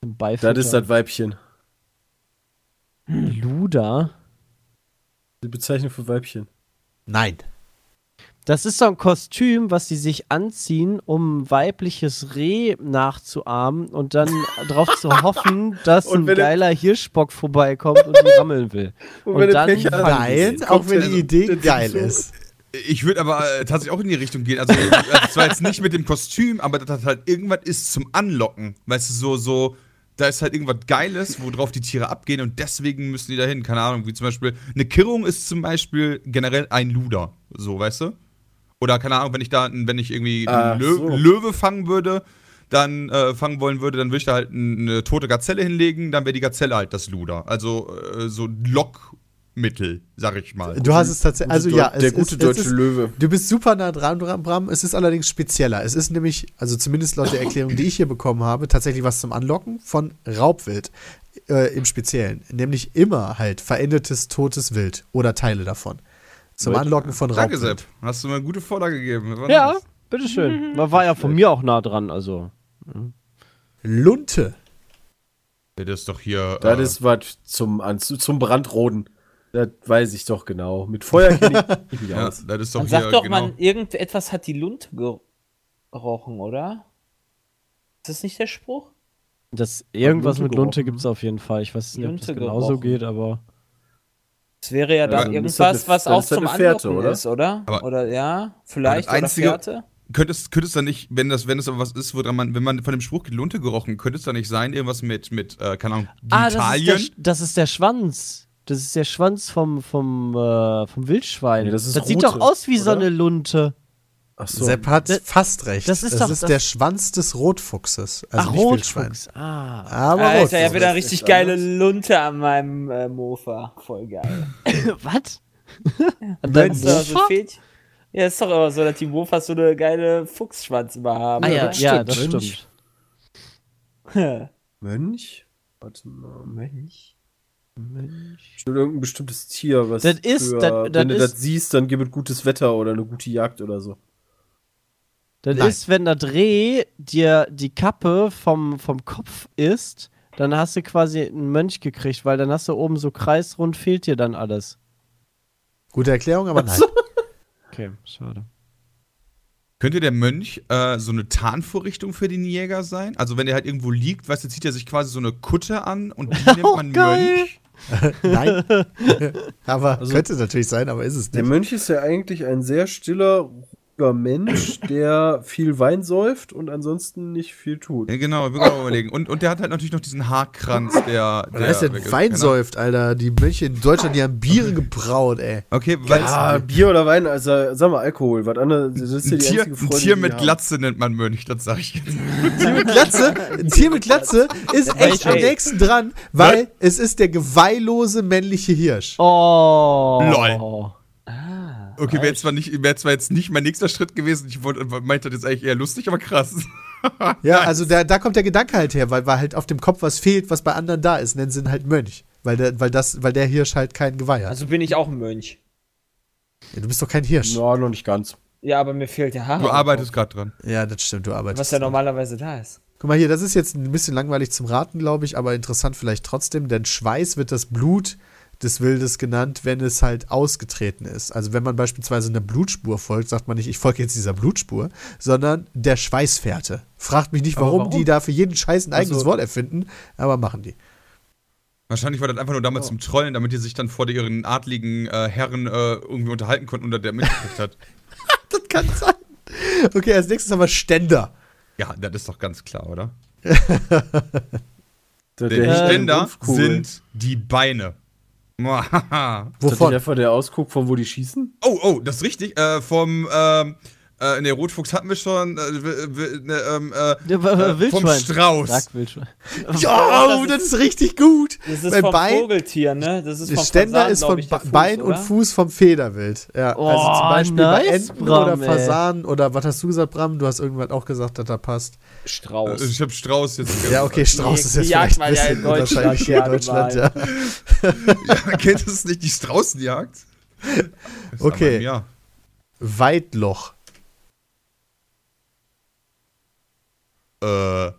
Beifutter. Das ist das Weibchen. Luda. Die Bezeichnung für Weibchen. Nein. Das ist so ein Kostüm, was sie sich anziehen, um weibliches Reh nachzuahmen und dann darauf zu hoffen, dass ein er- geiler Hirschbock vorbeikommt und sie rammeln will. Und Und wenn dann Pech Nein, auch wenn also, die Idee geil ist. Ich würde aber äh, tatsächlich auch in die Richtung gehen. Also, äh, zwar jetzt nicht mit dem Kostüm, aber das halt irgendwas ist zum Anlocken. Weißt du, so, so, da ist halt irgendwas Geiles, worauf die Tiere abgehen und deswegen müssen die dahin. Keine Ahnung, wie zum Beispiel, eine Kirrung ist zum Beispiel generell ein Luder. So, weißt du? Oder keine Ahnung, wenn ich da, wenn ich irgendwie einen Lö so. Löwe fangen würde, dann äh, fangen wollen würde, dann würde ich da halt eine tote Gazelle hinlegen, dann wäre die Gazelle halt das Luder. Also äh, so Lockmittel, sag ich mal. Du hast es tatsächlich, also ja, der gute ist, deutsche es ist, Löwe. Du bist super nah dran, Bram- Bram. Es ist allerdings spezieller. Es ist nämlich, also zumindest laut der Erklärung, die ich hier bekommen habe, tatsächlich was zum Anlocken von Raubwild äh, im Speziellen. Nämlich immer halt verendetes, totes Wild oder Teile davon. Zum. Anlocken von Danke, Raubwild. Sepp. Hast du mir eine gute Vorlage gegeben. Ja, bitteschön. Man war ja von mir auch nah dran, also. Lunte. Ja, Das ist doch hier. Das äh, ist was zum, zum Brandroden. Das weiß ich doch genau. Mit Feuer kenne ich mich ja, aus. das ist doch Man hier. sagt doch, genau. man, irgendetwas hat die Lunte gerochen, oder? Ist das nicht der Spruch? Das, irgendwas Lunte mit Lunte gibt es auf jeden Fall. Ich weiß nicht, ob das Lunte genauso gerochen. geht, aber. Es wäre ja dann dann irgendwas, das eine- was auch das zum Fährte, Anlocken oder? ist, oder? Aber- oder ja, vielleicht das Einzige- oder Fährte. Könnte es, könnte es dann nicht, wenn das, wenn es aber was ist, woran man, wenn man von dem Spruch Lunte gerochen, könnte es dann nicht sein, irgendwas mit, mit, äh, keine Ahnung, Ah, das ist, Italien? der, das ist der Schwanz. Das ist der Schwanz vom, vom, äh, vom Wildschwein. Nee, das ist sieht doch aus wie so oder? eine Lunte. Ach so. Sepp hat Das- fast recht. das ist doch das- der Schwanz des Rotfuchses. Also Ach, nicht. Rotfuchs. Ah. Aber Alter, Rotfuchs. ja, wieder das richtig ist geile. Lunte an meinem äh, Mofa. Voll geil. Was? An deinem du, so Mofa? fehlt? Ja, ist doch immer so, dass die Mofas so eine geile Fuchsschwanz immer haben. Ah ja, das ja, stimmt. das Mönch. stimmt. Mönch? Warte mal. Mönch? Bestimmt irgendein bestimmtes Tier, was Das ist- für, das- das wenn du ist- das siehst, dann gibt es gutes Wetter oder eine gute Jagd oder so. Das Nein. ist, wenn das Reh dir die Kappe vom, vom Kopf isst, dann hast du quasi einen Mönch gekriegt, weil dann hast du oben so kreisrund, fehlt dir dann alles. Gute Erklärung, aber nein. Okay, schade. Könnte der Mönch äh, so eine Tarnvorrichtung für den Jäger sein? Also wenn er halt irgendwo liegt, weißt du, zieht er sich quasi so eine Kutte an und die nimmt man geil. Mönch. nein. aber Also- könnte natürlich sein, aber ist es Der nicht. Mönch ist ja eigentlich ein sehr stiller, ruhiger Mensch, der viel Wein säuft und ansonsten nicht viel tut. Ja, genau, wir können auch überlegen. Und, und der hat halt natürlich noch diesen Haarkranz, der. Wer ist denn weg Wein Genau. säuft, Alter? Die Mönche in Deutschland, die haben Biere gebraut, ey. Okay, weil Ah, Bier oder Wein, also sag mal Alkohol, was anderes, das ist ja ein die Tier, einzige ein Freude, Tier die mit haben. Glatze nennt man Mönch, das sag ich jetzt. Tier mit Glatze, ein Tier mit Glatze ist echt am nächsten dran, weil es ist der geweihlose männliche Hirsch. Oh. Lol. Okay, wäre zwar, nicht- wär zwar jetzt nicht mein nächster Schritt gewesen, ich wollte, meinte das jetzt eigentlich eher lustig, aber krass. Ja, also da, da kommt der Gedanke halt her, weil, weil halt auf dem Kopf was fehlt, was bei anderen da ist, nennen sie ihn halt Mönch. Weil der, weil das, weil der Hirsch halt kein Geweih hat. Also bin ich auch ein Mönch. Ja, du bist doch kein Hirsch. Ja, noch nicht ganz. Ja, aber mir fehlt der Haar. Du arbeitest gerade dran. Ja, das stimmt, du arbeitest. Was ja normalerweise da ist. Guck mal hier, das ist jetzt ein bisschen langweilig zum Raten, glaube ich, aber interessant vielleicht trotzdem, denn Schweiß wird das Blut des Wildes genannt, wenn es halt ausgetreten ist. Also wenn man beispielsweise einer Blutspur folgt, sagt man nicht, ich folge jetzt dieser Blutspur, sondern der Schweißfährte. Fragt mich nicht, warum, warum? die da für jeden Scheiß ein eigenes Also- Wort erfinden, aber machen die. Wahrscheinlich war das einfach nur damals zum Trollen, damit die sich dann vor ihren adligen äh, Herren äh, irgendwie unterhalten konnten und der mitgekriegt hat. Das kann sein. Okay, als nächstes haben wir Ständer. Ja, das ist doch ganz klar, oder? Der, Denn Ständer sind die Beine. Muahaha. Ist das Wovon? der, von der ausguckt, von wo die schießen? oh, oh, das ist richtig. Äh, vom, ähm, äh, ne, Rotfuchs hatten wir schon. Äh, ne, ähm, äh, Ja, äh, vom Wildschwein. Strauß. Sag Wildschwein. Ja, oh, das ist richtig gut. Das ist Weil vom Bein- Vogeltier, ne? Das ist Der vom Ständer Fasan, ist von ich, Fuß, Bein und oder? Fuß vom Federwild. Ja, also Oh, zum Beispiel bei nice, Enten Bram, oder. Fasanen oder was hast du gesagt, Bram? Du hast irgendwas auch gesagt, dass da passt. Strauß. Äh, ich hab Strauß jetzt. Ja, okay, Strauß Die- ist die jetzt vielleicht ein ja bisschen in Deutschland hier in Deutschland. Ja. Ja, kennt es nicht die Straußenjagd? Ist Okay. aber, Ja. Weitloch. Äh,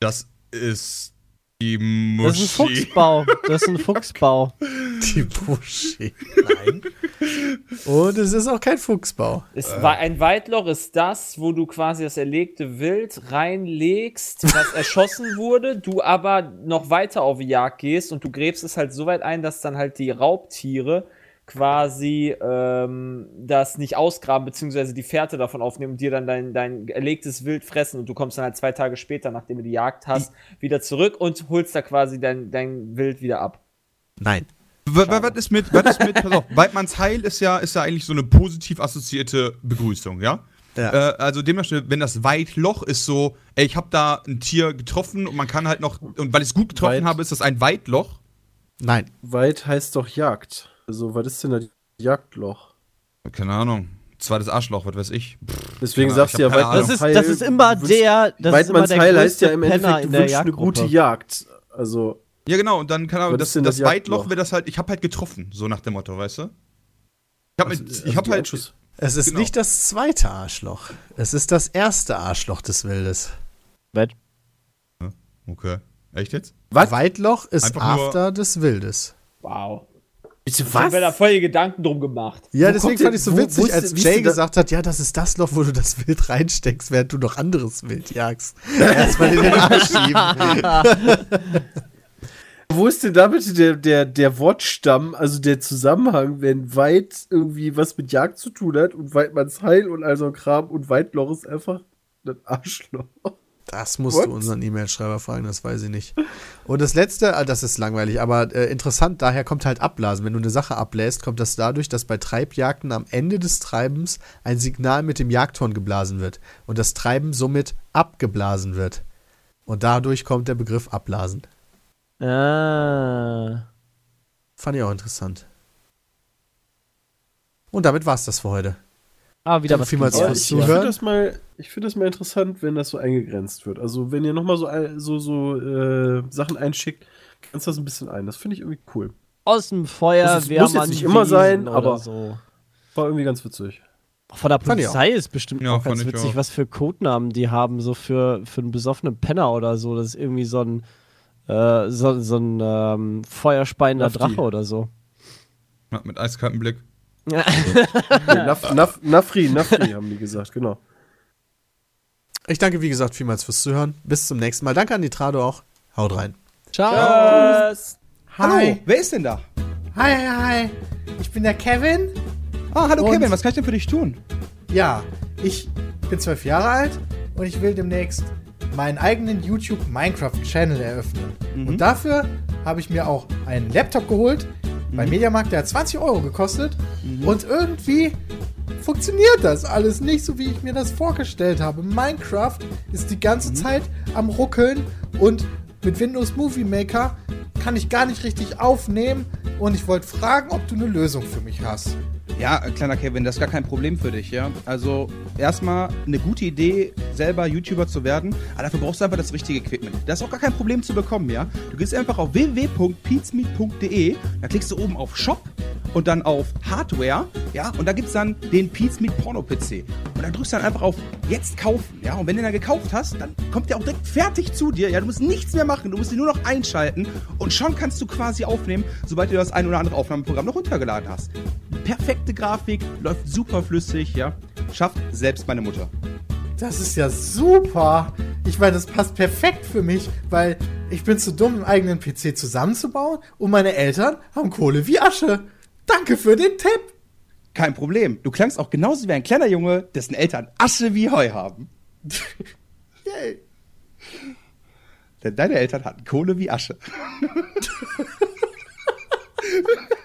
das ist die Das ist ein Muschi. Fuchsbau. Das ist ein Fuchsbau. Die Moschee. Nein. Und es ist auch kein Fuchsbau. Es war ein Weitloch ist das, wo du quasi das erlegte Wild reinlegst, was erschossen wurde, du aber noch weiter auf die Jagd gehst und du gräbst es halt so weit ein, dass dann halt die Raubtiere quasi ähm, das nicht ausgraben, beziehungsweise die Fährte davon aufnehmen und dir dann dein, dein erlegtes Wild fressen und du kommst dann halt zwei Tage später, nachdem du die Jagd hast, wieder zurück und holst da quasi dein, dein Wild wieder ab. Nein. Was ist mit, was ist mit, pass auf, Weidmanns Heil ist ja, ist ja eigentlich so eine positiv assoziierte Begrüßung, ja? Ja. Äh, also dementsprechend, wenn das Weitloch ist so, ey, ich habe da ein Tier getroffen und man kann halt noch, und weil ich es gut getroffen Weit- habe, ist das ein Weitloch. Nein. Weit heißt doch Jagd. Also, was ist denn das Jagdloch? Keine Ahnung. Zweites Arschloch, was weiß ich. Pff, Deswegen Keine sagst du ja, hab Weidmanns Das ist, das ist immer der. Das Weidmanns Heil heißt ja im Endeffekt, du wünschst eine gute. Jagd. Also, Ja, genau, und dann, keine Ahnung, Was das, das, das Weitloch Jagdloch? wird das halt, ich habe halt getroffen, so nach dem Motto, weißt du? Ich habe also, ich hab halt. Einschuss- Es ist Genau. nicht das zweite Arschloch. Es ist das erste Arschloch des Wildes. Okay. Echt jetzt? Was? Weitloch ist Einfach After des Wildes. Wow. Bitte Ich habe mir da voll die Gedanken drum gemacht. Ja, Wo deswegen fand ich so wo- wo witzig, als ist Jay gesagt hat, ja, das ist das Loch, wo du das Wild reinsteckst, während du noch anderes Wild jagst. Erstmal in den Arsch schieben. Wo ist denn da bitte der, der, der Wortstamm, also der Zusammenhang, wenn Weit irgendwie was mit Jagd zu tun hat und Weidmanns Heil und all so ein Kram und Weitloch ist einfach ein Arschloch. Das musst What? du unseren E-Mail-Schreiber fragen, das weiß ich nicht. Und das letzte, ah, das ist langweilig, aber äh, interessant, daher kommt halt Ablasen. Wenn du eine Sache ablässt, kommt das dadurch, dass bei Treibjagden am Ende des Treibens ein Signal mit dem Jagdhorn geblasen wird und das Treiben somit abgeblasen wird. Und dadurch kommt der Begriff Ablasen. Ah. Fand ich auch interessant. Und damit war's das für heute. Ah, wieder was vielmals fürs ich Zuhören. finde das, mal- ich find das mal interessant, wenn das so eingegrenzt wird. Also, wenn ihr nochmal so, so, so äh, Sachen einschickt, grenzt das ein bisschen ein. Das finde ich irgendwie cool. Aus dem Feuer wäre muss jetzt nicht immer sein, aber- so. War irgendwie ganz witzig. Von der ich Polizei ist bestimmt Ja, auch ganz ich witzig, auch. was für Codenamen die haben, so für, für einen besoffenen Penner oder so. Das ist irgendwie so ein, äh, so, so ein ähm, feuerspeiender. Drache oder so. Ja, mit eiskaltem Blick. Naf, Naf, Nafri, Nafri haben die gesagt, genau. Ich danke, wie gesagt, vielmals fürs Zuhören. Bis zum nächsten Mal. Danke an die Trado auch. Haut rein. Tschüss. Hallo, wer ist denn da? Hi, hi, hi. Ich bin der Kevin. Ah, hallo Und- Kevin, was kann ich denn für dich tun? Ja, ich bin zwölf Jahre alt und ich will demnächst meinen eigenen YouTube Minecraft Channel eröffnen. Und dafür habe ich mir auch einen Laptop geholt beim Mediamarkt, der hat 20 Euro gekostet. Und irgendwie funktioniert das alles nicht so, wie ich mir das vorgestellt habe. Minecraft ist die ganze Zeit am Ruckeln und mit Windows Movie Maker kann ich gar nicht richtig aufnehmen. Und ich wollte fragen, ob du eine Lösung für mich hast. Ja, kleiner Kevin, das ist gar kein Problem für dich, ja. Also erstmal eine gute Idee, selber YouTuber zu werden, aber dafür brauchst du einfach das richtige Equipment. Das ist auch gar kein Problem zu bekommen, ja. Du gehst einfach auf www.peatsmeet.de, da klickst du oben auf Shop und dann auf Hardware, ja, und da gibt's dann den Peatsmeet Porno PC. Und dann drückst du dann einfach auf Jetzt kaufen, ja. Und wenn du dann gekauft hast, dann kommt der auch direkt fertig zu dir, ja. Du musst nichts mehr machen, du musst ihn nur noch einschalten und schon kannst du quasi aufnehmen, sobald du das ein oder andere Aufnahmeprogramm noch runtergeladen hast. Perfekte Grafik, läuft super flüssig, ja. Schafft selbst meine Mutter. Das ist ja super. Ich meine, das passt perfekt für mich, weil ich bin zu dumm, einen eigenen PC zusammenzubauen und meine Eltern haben Kohle wie Asche. Danke für den Tipp. Kein Problem. Du klangst auch genauso wie ein kleiner Junge, dessen Eltern Asche wie Heu haben. Yay. Denn deine Eltern hatten Kohle wie Asche.